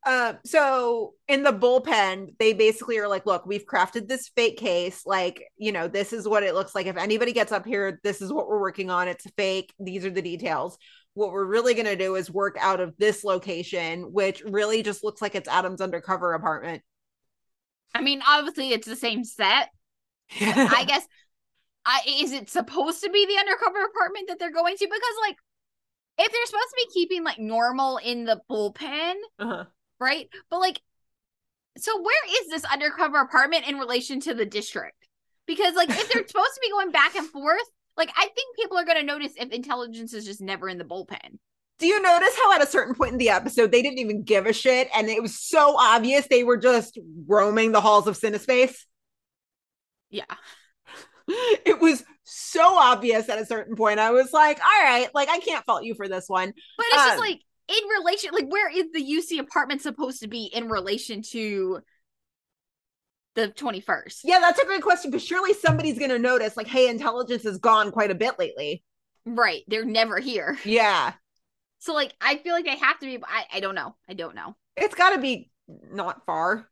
Um, so in the bullpen, they basically are like, look, we've crafted this fake case. Like, you know, this is what it looks like. If anybody gets up here, this is what we're working on. It's fake. These are the details. What we're really going to do is work out of this location, which really just looks like it's Adam's undercover apartment. I mean obviously it's the same set i guess I, is it supposed to be the undercover apartment that they're going to because like if they're supposed to be keeping like normal in the bullpen Uh-huh. right? But like, so where is this undercover apartment in relation to the district? Because like, if they're supposed to be going back and forth, like I think people are going to notice if intelligence is just never in the bullpen. Do you notice how at a certain point in the episode they didn't even give a shit and it was so obvious they were just roaming the halls of Cinespace? Yeah. It was so obvious at a certain point. I was like, all right, like I can't fault you for this one. But it's just Um, like in relation, like where is the UC apartment supposed to be in relation to the twenty first? Yeah, that's a great question. But surely somebody's gonna notice, like, hey, intelligence has gone quite a bit lately. Right, they're never here. Yeah. So like, I feel like they have to be. I I don't know. I don't know. It's gotta be not far.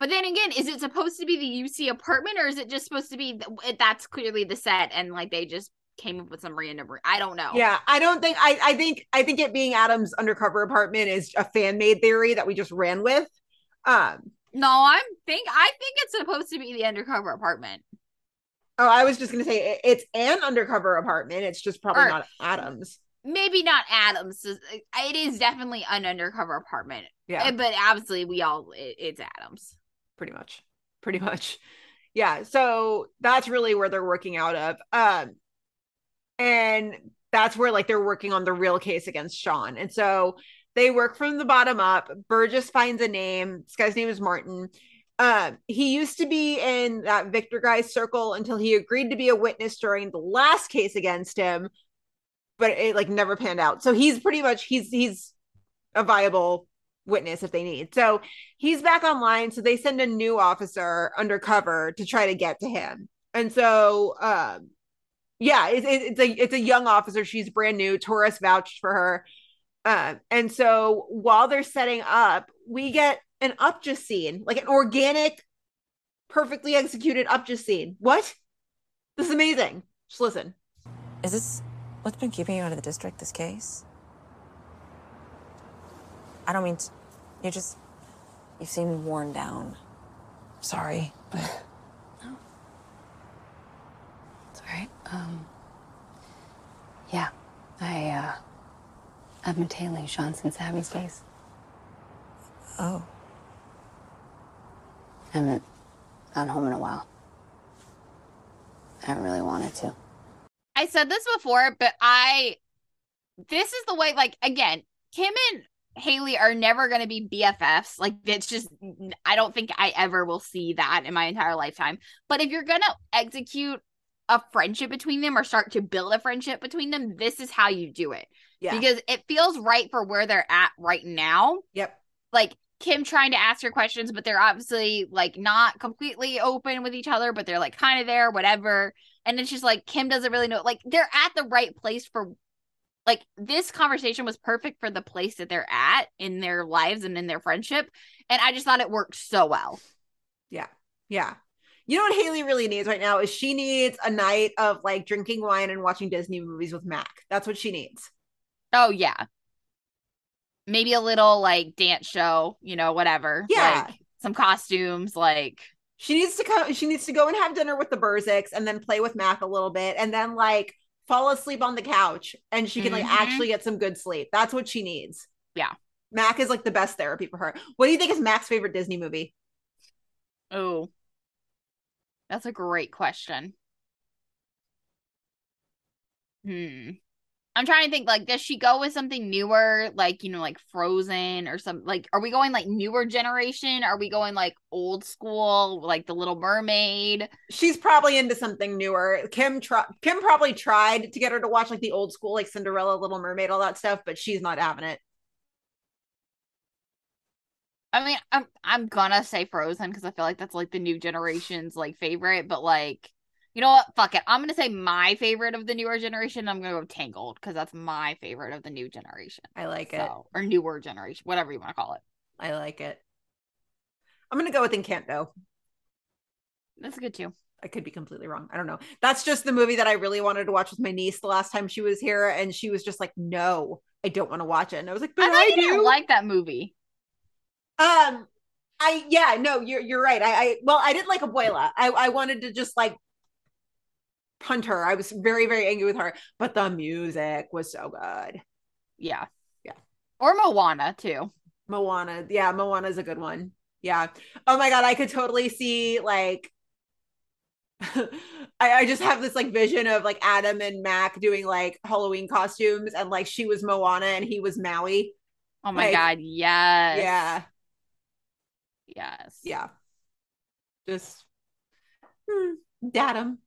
But then again, is it supposed to be the UC apartment or is it just supposed to be th- that's clearly the set and like they just came up with some random? I don't know. Yeah, I don't think I I think I think it being Adam's undercover apartment is a fan made theory that we just ran with. Um No, I'm think I think it's supposed to be the undercover apartment. oh, I was just gonna say it- it's an undercover apartment. It's just probably Or- not Adam's. Maybe not Adams. It is definitely an undercover apartment. Yeah. Eh, But obviously we all it, it's Adams. pretty much pretty much yeah. So that's really where they're working out of. Um, and that's where like they're working on the real case against Sean. And so they work from the bottom up. Burgess finds a name. This guy's name is Martin. Um, he used to be in that Victor guy's circle until he agreed to be a witness during the last case against him, but it like never panned out. So he's pretty much he's he's a viable witness if they need. So he's back online. So they send a new officer undercover to try to get to him. And so um yeah, it, it, it's a it's a young officer. She's brand new. Torres vouched for her. Uh, and so while they're setting up, we get an up just scene, like an organic, perfectly executed up just scene. What? This is amazing. Just listen. Is this what's been keeping you out of the district, this case? I don't mean to, you just, you seem worn down. Sorry, but It's all right. Um, yeah, I, uh, I've been tailing Sean since Abby's case. Oh. haven't gone home in a while. I haven't really wanted to. I said this before, but I this is the way like again, Kim and Haley are never going to be BFFs. Like it's just I don't think I ever will see that in my entire lifetime. But if you're going to execute a friendship between them or start to build a friendship between them, this is how you do it. Yeah. Because it feels right for where they're at right now. Yep. Like Kim trying to ask her questions, but they're obviously like not completely open with each other, but they're like kind of there, whatever. And it's just like Kim doesn't really know. Like they're at the right place for like this conversation was perfect for the place that they're at in their lives and in their friendship. And I just thought it worked so well. Yeah. Yeah. You know what Haley really needs right now is she needs a night of like drinking wine and watching Disney movies with Mac. That's what she needs. Oh yeah. Maybe a little like dance show, you know, whatever. Yeah. Like, some costumes, like She needs to come she needs to go and have dinner with the Burzeks and then play with Mac a little bit and then like fall asleep on the couch and she can like Mhm. actually get some good sleep. That's what she needs. Yeah. Mac is like the best therapy for her. What do you think is Mac's favorite Disney movie? Oh, that's a great question. Hmm. I'm trying to think like does she go with something newer like you know like Frozen or some like are we going like newer generation are we going like old school like The Little Mermaid She's probably into something newer. Kim try- Kim probably tried to get her to watch like the old school like Cinderella, Little Mermaid, all that stuff, but she's not having it. I mean I'm I'm gonna say Frozen because I feel like that's like the new generation's like favorite but like you know what fuck it I'm gonna say my favorite of the newer generation I'm gonna go Tangled because that's my favorite of the new generation I like it. or newer generation whatever you want to call it I like it. I'm gonna go with Encanto. that's good too I could be completely wrong. I don't know. That's just the movie that I really wanted to watch with my niece the last time she was here, and she was just like, "No, I don't want to watch it." And I was like, "But I I, do." didn't like that movie Um, I yeah, no, you're you're right. I, I well, I didn't like Abuela. I I wanted to just like punt her. I was very very angry with her, but the music was so good. yeah Yeah. or Moana too Moana, yeah, Moana is a good one. Yeah. Oh my god, I could totally see like. I, I just have this like vision of like Adam and Mac doing like Halloween costumes and like she was Moana and he was Maui. oh my Like, god yes Yeah. yes Yeah. Just hmm, datum.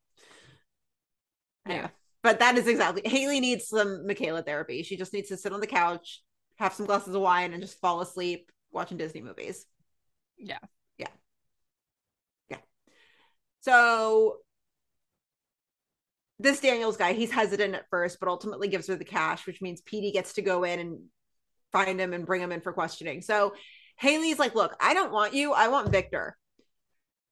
Anyway, but that is exactly Haley needs some Makayla therapy. She just needs to sit on the couch, have some glasses of wine, and just fall asleep watching Disney movies. yeah Yeah. Yeah. So this Daniels guy, he's hesitant at first, but ultimately gives her the cash, which means PD gets to go in and find him and bring him in for questioning. So Haley's like, Look, I don't want you. I want Victor.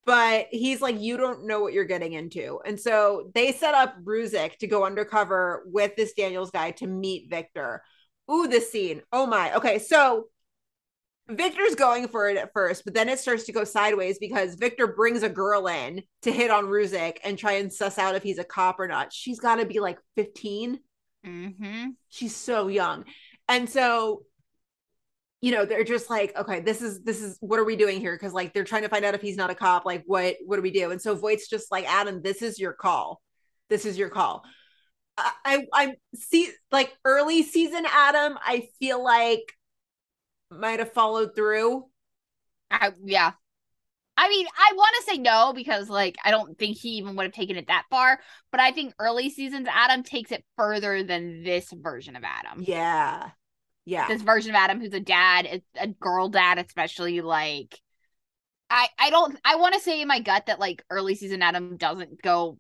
But he's like, You don't know what you're getting into. And so they set up Ruzek to go undercover with this Daniels guy to meet Victor. Ooh, this scene. Oh my. Okay. So Victor's going for it at first, but then it starts to go sideways because Victor brings a girl in to hit on Ruzek and try and suss out if he's a cop or not. She's got to be like 15. mm-hmm She's so young. And so you know they're just like okay this is this is what are we doing here because like they're trying to find out if he's not a cop like what what do we do and so voight's just like adam this is your call this is your call i i, I see like early season adam i feel like might have followed through I, yeah. I mean, I want to say no because, like, I don't think he even would have taken it that far. But I think early seasons Adam takes it further than this version of Adam. yeah yeah This version of Adam, who's a dad, a girl dad, especially. Like, I, I don't, I want to say in my gut that like early season Adam doesn't go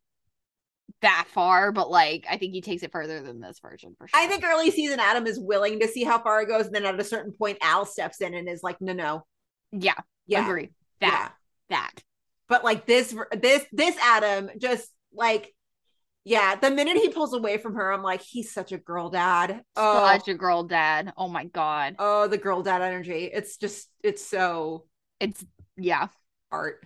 that far, but like, I think he takes it further than this version for sure. i think early season adam is willing to see how far it goes and then at a certain point al steps in and is like no no Yeah, yeah agree. That, that. but like this this this adam just like yeah the minute he pulls away from her i'm like he's such a girl dad oh Such a girl dad. Oh my god. oh the girl dad energy it's just it's so It's yeah. art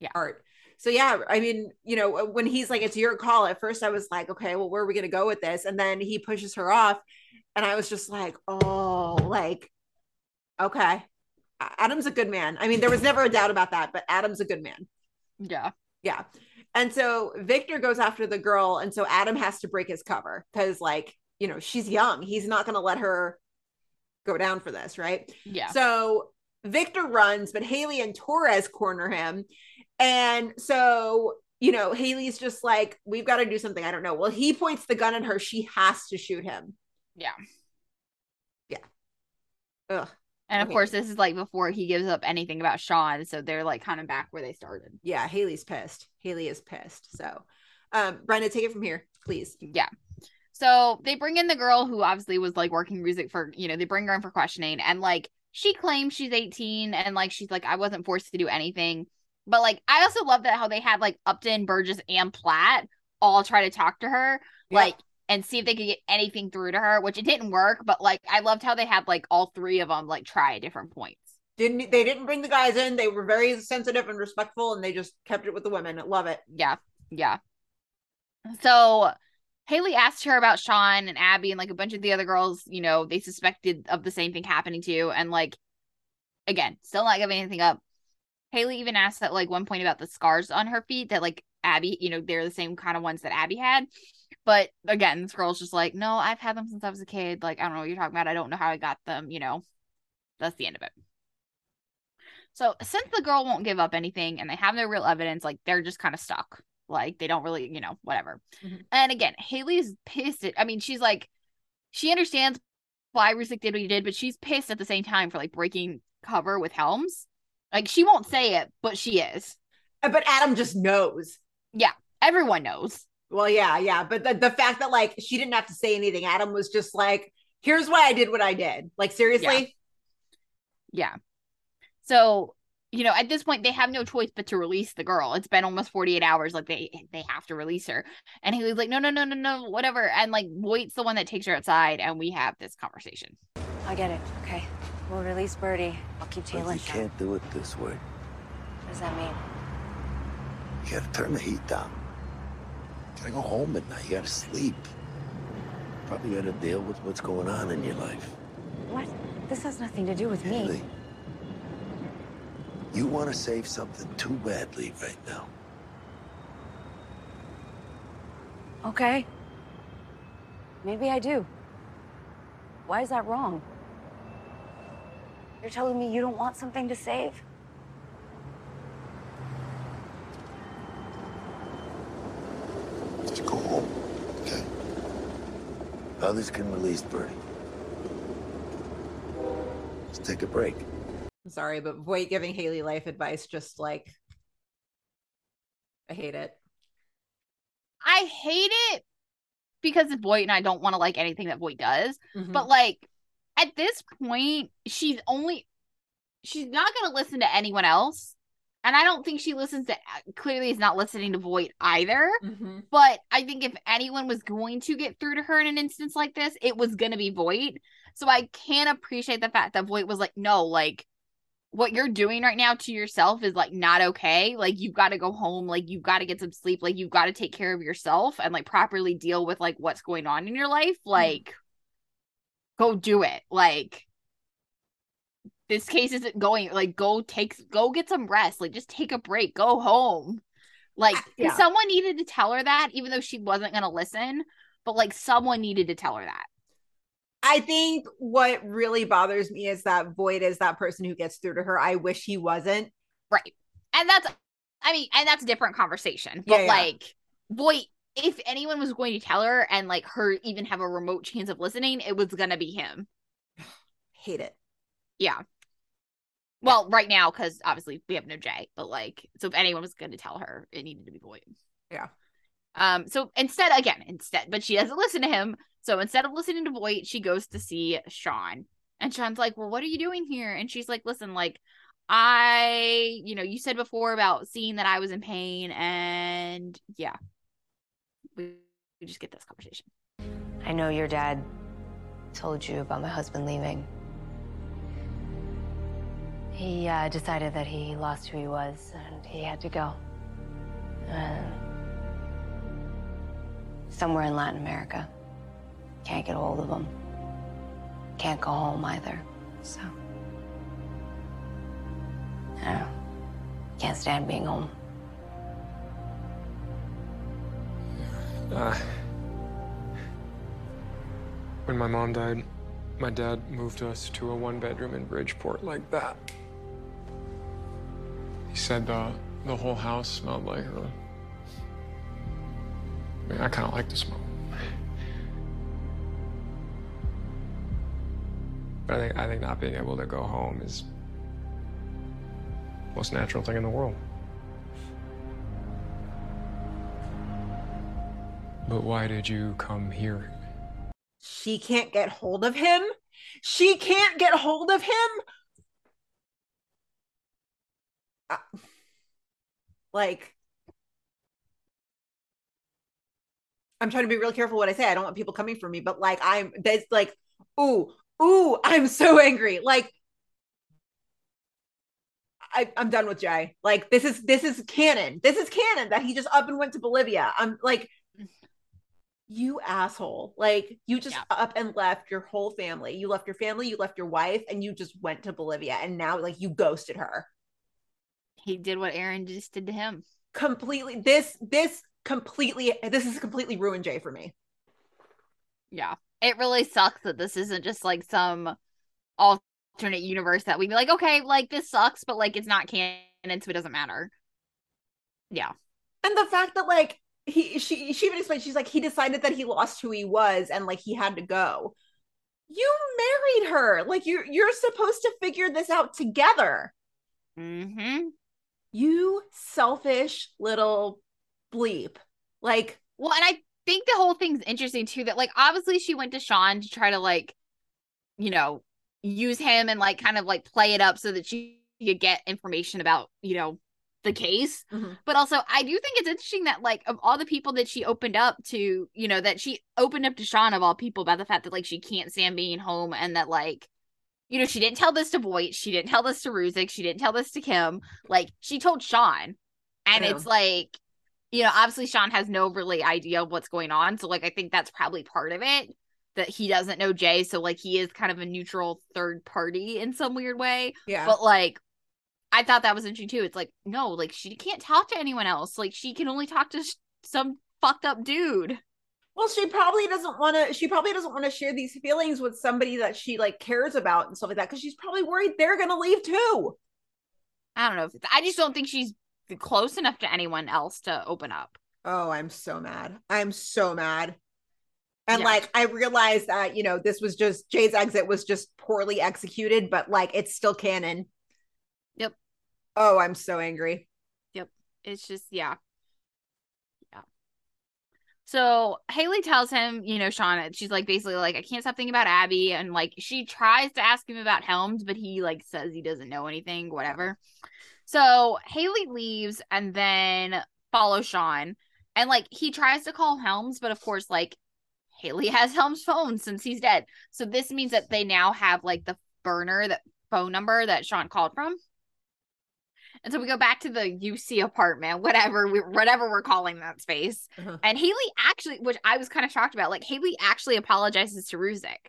Yeah. art so yeah i mean you know when he's like it's your call at first i was like okay well where are we gonna go with this and then he pushes her off and i was just like oh like okay adam's a good man i mean there was never a doubt about that but adam's a good man Yeah. yeah and so victor goes after the girl and so adam has to break his cover because like you know she's young he's not gonna let her go down for this right Yeah. so Victor runs, but Haley and Torres corner him. And so, you know, Haley's just like, we've got to do something. I don't know. Well, he points the gun at her. She has to shoot him. Yeah. Yeah. Ugh. And of Okay. course, this is like before he gives up anything about Sean, so they're like kind of back where they started. Yeah, Haley's pissed. Haley is pissed. So, um, Brenda, take it from here, please. Yeah. So they bring in the girl who obviously was like working music for, you know, they bring her in for questioning and like she claims she's 18 and like she's like, I wasn't forced to do anything. But like, I also love that how they had like Upton, Burgess, and Platt all try to talk to her, Yeah. like, and see if they could get anything through to her, which it didn't work. But like, I loved how they had like all three of them like try at different points. Didn't they didn't bring the guys in. They were very sensitive and respectful, and they just kept it with the women. Love it. Yeah, yeah. So Haley asked her about Sean and Abby and like a bunch of the other girls, you know, they suspected of the same thing happening to. And like, again, still not giving anything up. Haley even asked at like one point about the scars on her feet that like Abby, you know, they're the same kind of ones that Abby had. But again, this girl's just like, no, I've had them since I was a kid. Like, I don't know what you're talking about. I don't know how I got them, you know. That's the end of it. So since the girl won't give up anything and they have no real evidence, like they're just kind of stuck. Like they don't really, you know, whatever. Mhm. And again, Haley's pissed at I mean, she's like she understands why Ruzek did what he did, but she's pissed at the same time for like breaking cover with Helms. Like she won't say it, but she is. But Adam just knows. Yeah. Everyone knows. Well, yeah, yeah. But the, the fact that like she didn't have to say anything, Adam was just like, here's why I did what I did. Like, seriously? Yeah. So, you know, at this point they have no choice but to release the girl. It's been almost 48 hours. Like they they have to release her. And he was like, no, no, no, no, no, whatever. And like Voight's the one that takes her outside and we have this conversation. I get it. Okay. We'll release Birdie. I'll keep But tailing. you can't do it this way. What does that mean? You gotta turn the heat down. You gotta go home at night. You gotta sleep. Probably gotta deal with what's going on in your life. What? This has nothing to do with me. You want to save something too badly right now. Okay. Maybe I do. Why is that wrong? You're telling me you don't want something to save? Just go home, okay? Others can release Birdie. Let's take a break. I'm sorry, but Voight giving Haley life advice just like I hate it. I hate it because of Voight and I don't want to like anything that Voight does. Mhm. But like at this point, she's only she's not gonna listen to anyone else. And I don't think she listens to clearly is not listening to Voight either. Mhm. But I think if anyone was going to get through to her in an instance like this, it was gonna be Voight. So I can appreciate the fact that Voight was like, no, like what you're doing right now to yourself is like not okay. Like you've got to go home, like you've got to get some sleep, like you've got to take care of yourself and like properly deal with like what's going on in your life. Like go do it. Like this case isn't going like go take go get some rest like just take a break go home like ah, yeah. someone needed to tell her that even though she wasn't going to listen but like someone needed to tell her that I think what really bothers me is that Voight is that person who gets through to her. I wish he wasn't. right and that's i mean and that's a different conversation but Yeah, yeah. like boy if anyone was going to tell her and like her even have a remote chance of listening it was going to be him Hate it. yeah well right now because obviously we have no jay but like so if anyone was going to tell her it needed to be Voight Yeah. Um, so instead, again, instead, but she doesn't listen to him. So instead of listening to Voight, she goes to see Sean. And Sean's like, Well, what are you doing here? And she's like, Listen, like, I, you know, you said before about seeing that I was in pain, and yeah, we, we just get this conversation. I know your dad told you about my husband leaving. He uh, decided that he lost who he was and he had to go. Uh, somewhere in Latin America. Can't get a hold of him. Can't go home either. So. I. Can't stand being home. Uh, when my mom died, my dad moved us to a one bedroom in Bridgeport like that. He said the, the whole house smelled like her. I mean, I kind of like the smell. But I think, I think not being able to go home is the most natural thing in the world. But why did you come here? She can't get hold of him. She can't get hold of him. Like, I'm trying to be real careful what I say. I don't want people coming for me, but like, I'm that's like, ooh, ooh, I'm so angry. Like, I, I'm done with Jay. Like, this is this is canon. This is canon that he just up and went to Bolivia. I'm like, you asshole. Like, you just up and left your whole family. You left your family, you left your wife, and you just went to Bolivia. And now, like, you ghosted her. He did what Aaron just did to him. Completely. This, this completely, this is completely ruined Jay for me. Yeah. It really sucks that this isn't just like some alternate universe that we'd be like, okay, like this sucks, but like it's not canon, so it doesn't matter. Yeah. And the fact that, like, he, she, she even explained, she's like, he decided that he lost who he was and like he had to go. You married her. Like, you're, you're supposed to figure this out together. Mm-hmm. You selfish little bleep. Like, Well, and I think the whole thing's interesting too. That like obviously she went to Sean to try to like, you know, use him and like kind of like play it up so that she could get information about you know the case. Mm-hmm. But also, I do think it's interesting that like of all the people that she opened up to, you know, that she opened up to Sean of all people about the fact that like she can't stand being home and that like. You know, she didn't tell this to Voight. She didn't tell this to Ruzek. She didn't tell this to Kim. Like, she told Sean. And Yeah. it's like, you know, obviously Sean has no really idea of what's going on. So like I think that's probably part of it that he doesn't know Jay. So like he is kind of a neutral third party in some weird way. Yeah. But like I thought that was interesting too. It's like, no, like she can't talk to anyone else. Like she can only talk to sh- some fucked up dude. Well, she probably doesn't want to. She probably doesn't want to share these feelings with somebody that she like cares about and stuff like that because she's probably worried they're gonna leave too. I don't know I just don't think she's close enough to anyone else to open up. Oh, I'm so mad. I'm so mad. And Yeah. like I realized that you know this was just Jay's exit was just poorly executed, but like it's still canon. Yep. Oh, I'm so angry. Yep. It's just. Yeah. So Haley tells him, you know, Sean, she's like basically like, I can't stop thinking about Abby. And like she tries to ask him about Helms, but he like says he doesn't know anything, whatever. So Haley leaves and then follows Sean. And like he tries to call Helms, but of course, like Haley has Helms' phone since he's dead. So this means that they now have like the burner that phone number that Sean called from. And so we go back to the UC apartment, whatever we whatever we're calling that space. Uh-huh. And Haley actually, which I was kind of shocked about, like Haley actually apologizes to Ruzek.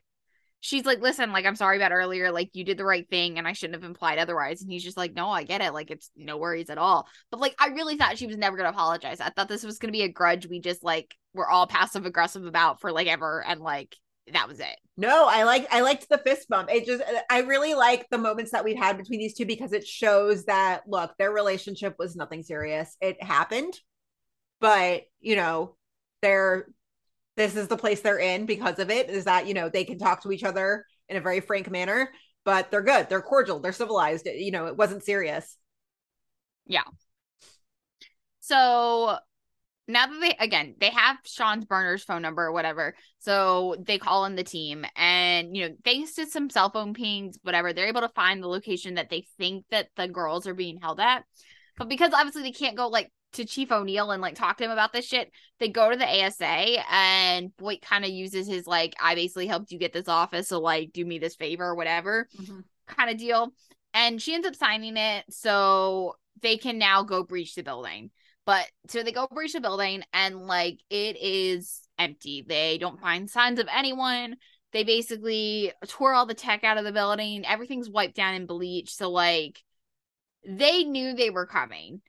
she's like, listen, like, I'm sorry about earlier. Like, you did the right thing and I shouldn't have implied otherwise. And he's just like, no, I get it. Like, it's no worries at all. But like, I really thought she was never going to apologize. I thought this was going to be a grudge we just like were all passive aggressive about for like ever. And like, that was it. No, I like I liked the fist bump. It just uh, I really like the moments that we've had between these two because it shows that look, their relationship was nothing serious. It happened, but you know, they're this is the place they're in because of it is that you know they can talk to each other in a very frank manner but they're good they're cordial they're civilized you know it wasn't serious yeah so now that they again they have sean's burner's phone number or whatever so they call in the team and you know thanks to some cell phone pings whatever they're able to find the location that they think that the girls are being held at but because obviously they can't go like to Chief O'Neill and like talk to him about this shit. They go to the ASA and Voight kind of uses his like, I basically helped you get this office, so like do me this favor or whatever mm-hmm. kind of deal. And she ends up signing it so they can now go breach the building. But so they go breach the building and like it is empty. They don't find signs of anyone. They basically tore all the tech out of the building. Everything's wiped down and bleached. So like they knew they were coming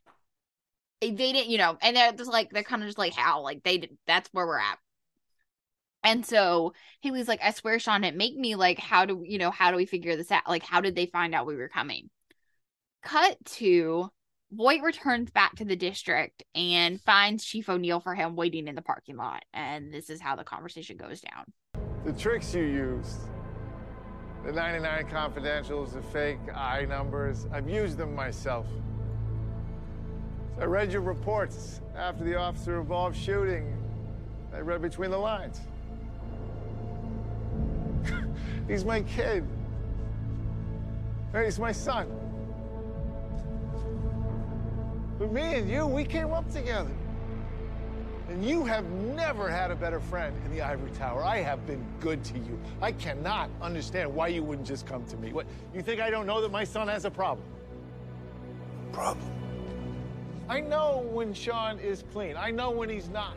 they didn't, you know, and they're just like they're kind of just like how like they did, that's where we're at. And so Haley's like, I swear, Sean, it make me like, how do you know, how do we figure this out? Like, how did they find out we were coming? Cut to Voight returns back to the district and finds Chief O'Neill for him waiting in the parking lot. And this is how the conversation goes down. The tricks you used, the 99 confidentials, the fake I numbers, I've used them myself. I read your reports after the officer involved shooting. I read between the lines. He's my kid. He's my son. But me and you, we came up together. And you have never had a better friend in the Ivory Tower. I have been good to you. I cannot understand why you wouldn't just come to me. What, you think I don't know that my son has a problem? Problem? I know when Sean is clean. I know when he's not.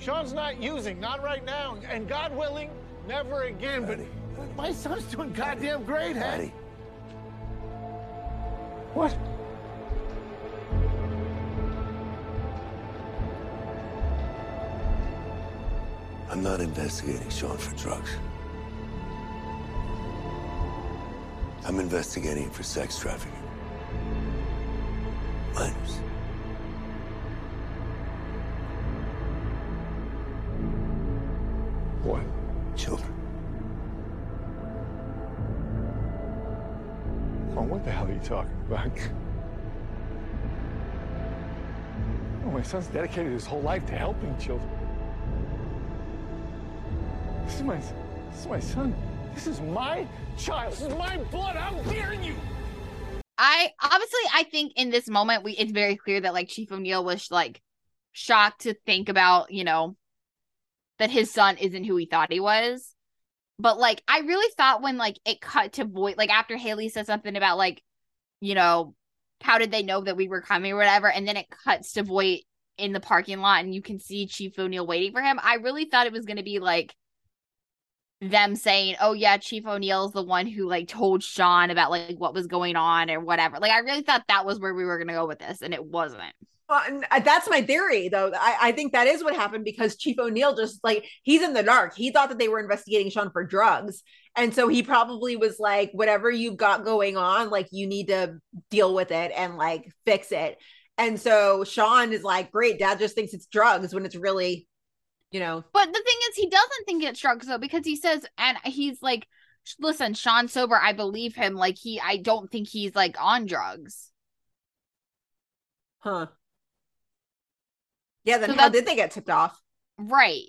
Sean's not using, not right now, and God willing, never again. But my son's doing goddamn great, Hattie. What? I'm not investigating Sean for drugs. I'm investigating him for sex trafficking. Minors. What? Children. Oh, what the hell are you talking about? Oh, my son's dedicated his whole life to helping children. This is my, this is my son. This is my child. This is my blood. How dare you? I obviously I think in this moment we it's very clear that like Chief O'Neill was like shocked to think about, you know, that his son isn't who he thought he was. But like I really thought when like it cut to Voight, like after Haley said something about like, you know, how did they know that we were coming or whatever, and then it cuts to Voight in the parking lot and you can see Chief O'Neill waiting for him. I really thought it was gonna be like them saying, "Oh yeah, Chief O'Neill's the one who like told Sean about like what was going on or whatever." Like I really thought that was where we were gonna go with this, and it wasn't. Well, uh, that's my theory, though. I, I think that is what happened because Chief O'Neill just like he's in the dark. He thought that they were investigating Sean for drugs, and so he probably was like, "Whatever you've got going on, like you need to deal with it and like fix it." And so Sean is like, "Great, Dad just thinks it's drugs when it's really you know. But the thing is, he doesn't think it's drugs though, because he says, and he's like, listen, Sean sober, I believe him. Like he, I don't think he's like on drugs. Huh. Yeah. Then so how did they get tipped off? Right.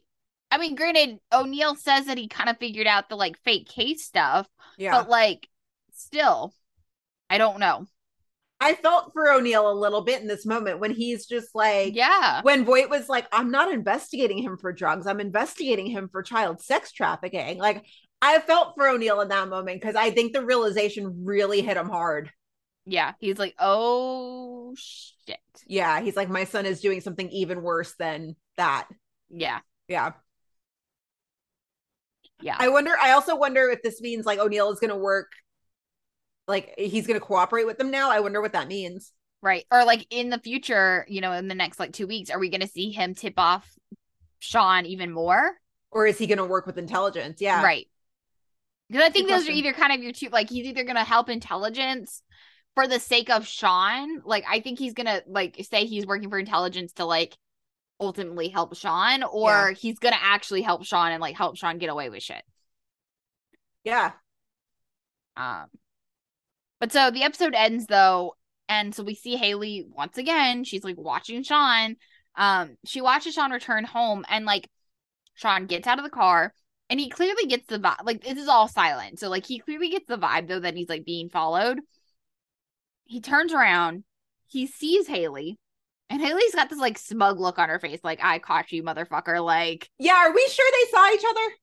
I mean, granted, O'Neill says that he kind of figured out the like fake case stuff. Yeah. But like, still, I don't know. I felt for O'Neill a little bit in this moment when he's just like, yeah. When Voight was like, I'm not investigating him for drugs, I'm investigating him for child sex trafficking. Like, I felt for O'Neill in that moment because I think the realization really hit him hard. Yeah. He's like, oh shit. Yeah. He's like, my son is doing something even worse than that. Yeah. Yeah. Yeah. I wonder. I also wonder if this means like O'Neill is going to work, like he's going to cooperate with them now. I wonder what that means. Right. Or like in the future, you know, in the next like two weeks, are we going to see him tip off Sean even more? Or is he going to work with intelligence? Yeah. Right. Because I think Good those are either kind of your two, like he's either going to help intelligence for the sake of Sean. Like I think he's going to like say he's working for intelligence to like ultimately help Sean, or Yeah. he's going to actually help Sean and like help Sean get away with shit. Yeah. Um, but so the episode ends though, and so we see Haley once again. She's like watching Sean. Um, she watches Sean return home, and like Sean gets out of the car, and he clearly gets the vibe. Like this is all silent, so like he clearly gets the vibe though that he's like being followed. He turns around, he sees Haley, and Haley's got this like smug look on her face, like I caught you, motherfucker. Like Yeah. Are we sure they saw each other?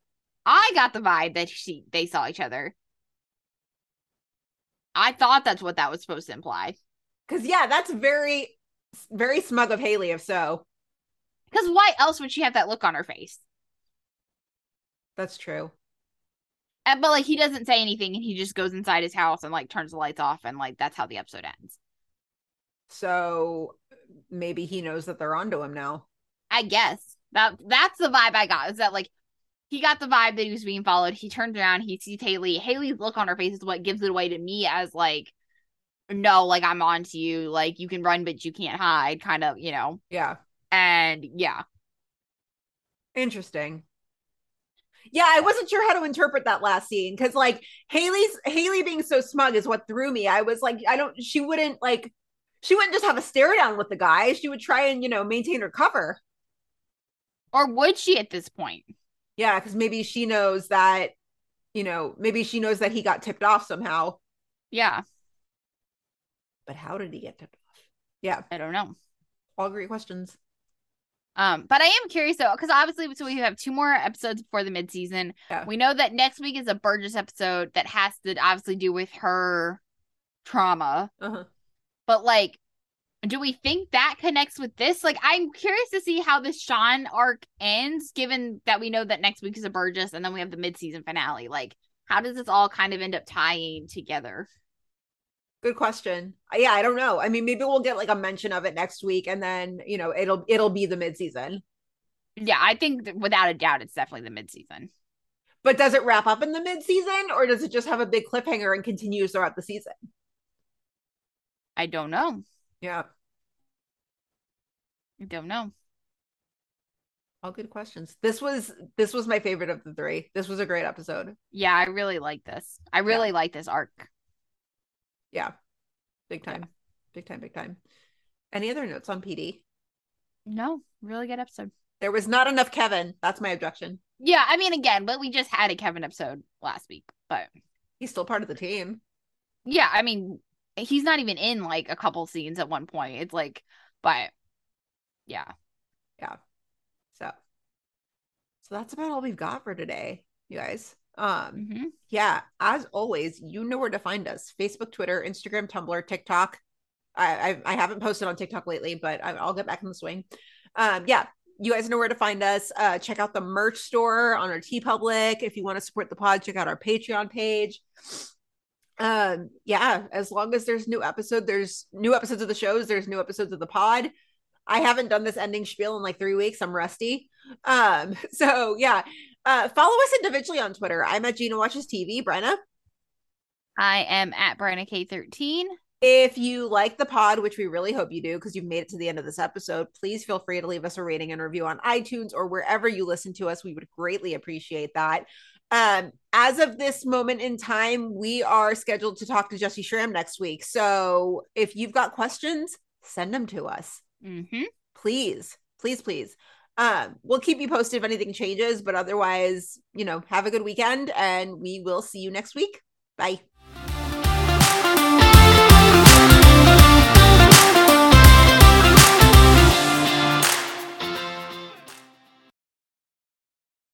I got the vibe that she they saw each other. I thought that's what that was supposed to imply. Because yeah, that's very, very smug of Haley. If so, Because why else would she have that look on her face? that's true. And, but like he doesn't say anything and he just goes inside his house and like turns the lights off and like that's how the episode ends. So maybe he knows that they're onto him now. I guess that that's the vibe I got is that like he got the vibe that he was being followed. He turns around, he sees Haley. Haley's look on her face is what gives it away to me as like, no, like I'm on to you. Like you can run, but you can't hide, kind of, you know. Yeah. And yeah, Interesting. Yeah, I wasn't sure how to interpret that last scene because like Haley's Haley being so smug is what threw me. I was like, I don't she wouldn't like she wouldn't just have a stare down with the guy. She would try and, you know, maintain her cover. or would she at this point? Yeah, because maybe she knows that, you know, maybe she knows that he got tipped off somehow. Yeah, But how did he get tipped off? Yeah. I don't know. All great questions. Um, but I am curious though, because obviously, so we have two more episodes before the midseason. Yeah. We know that next week is a Burgess episode that has to obviously do with her trauma. Uh-huh. But like, do we think that connects with this? Like, I'm curious to see how this Sean arc ends, given that we know that next week is a Burgess and then we have the midseason finale. Like, how does this all kind of end up tying together? Good question. Yeah, I don't know. I mean, maybe we'll get like a mention of it next week and then, you know, it'll it'll be the midseason. Yeah, I think that without a doubt, it's definitely the midseason. But does it wrap up in the midseason or does it just have a big cliffhanger and continues throughout the season? I don't know. Yeah. I don't know. All good questions. This was this was my favorite of the three. This was a great episode. Yeah, I really like this. I really like this arc. Yeah. Big time. Big time, big time. Any other notes on PD? No, really good episode. There was not enough Kevin. That's my objection. Yeah, I mean, again, but we just had a Kevin episode last week, but He's still part of the team. yeah, I mean, he's not even in like a couple scenes at one point. It's like, but yeah, Yeah. So so that's about all we've got for today, you guys. Um Mhm. yeah, as always, you know where to find us. Facebook, Twitter, Instagram, Tumblr, TikTok. I I, I haven't posted on TikTok lately, but I, I'll get back in the swing. Um yeah, you guys know where to find us. Uh check out the merch store on our TeePublic. If you want to support the pod, check out our Patreon page. Um yeah, as long as there's new episode, there's new episodes of the shows, there's new episodes of the pod. I haven't done this ending spiel in like three weeks. I'm rusty. Um, so yeah. Uh follow us individually on Twitter. I'm at Gina Watches TV, Brenna. I am at Brenna K13. If you like the pod, which we really hope you do, because you've made it to the end of this episode, please feel free to leave us a rating and review on iTunes or wherever you listen to us. We would greatly appreciate that. Um, as of this moment in time, we are scheduled to talk to Jessy Schram next week. So if you've got questions, send them to us. Mm-hmm. Please, please, please. Um, we'll keep you posted if anything changes, but otherwise, you know, have a good weekend and we will see you next week. Bye.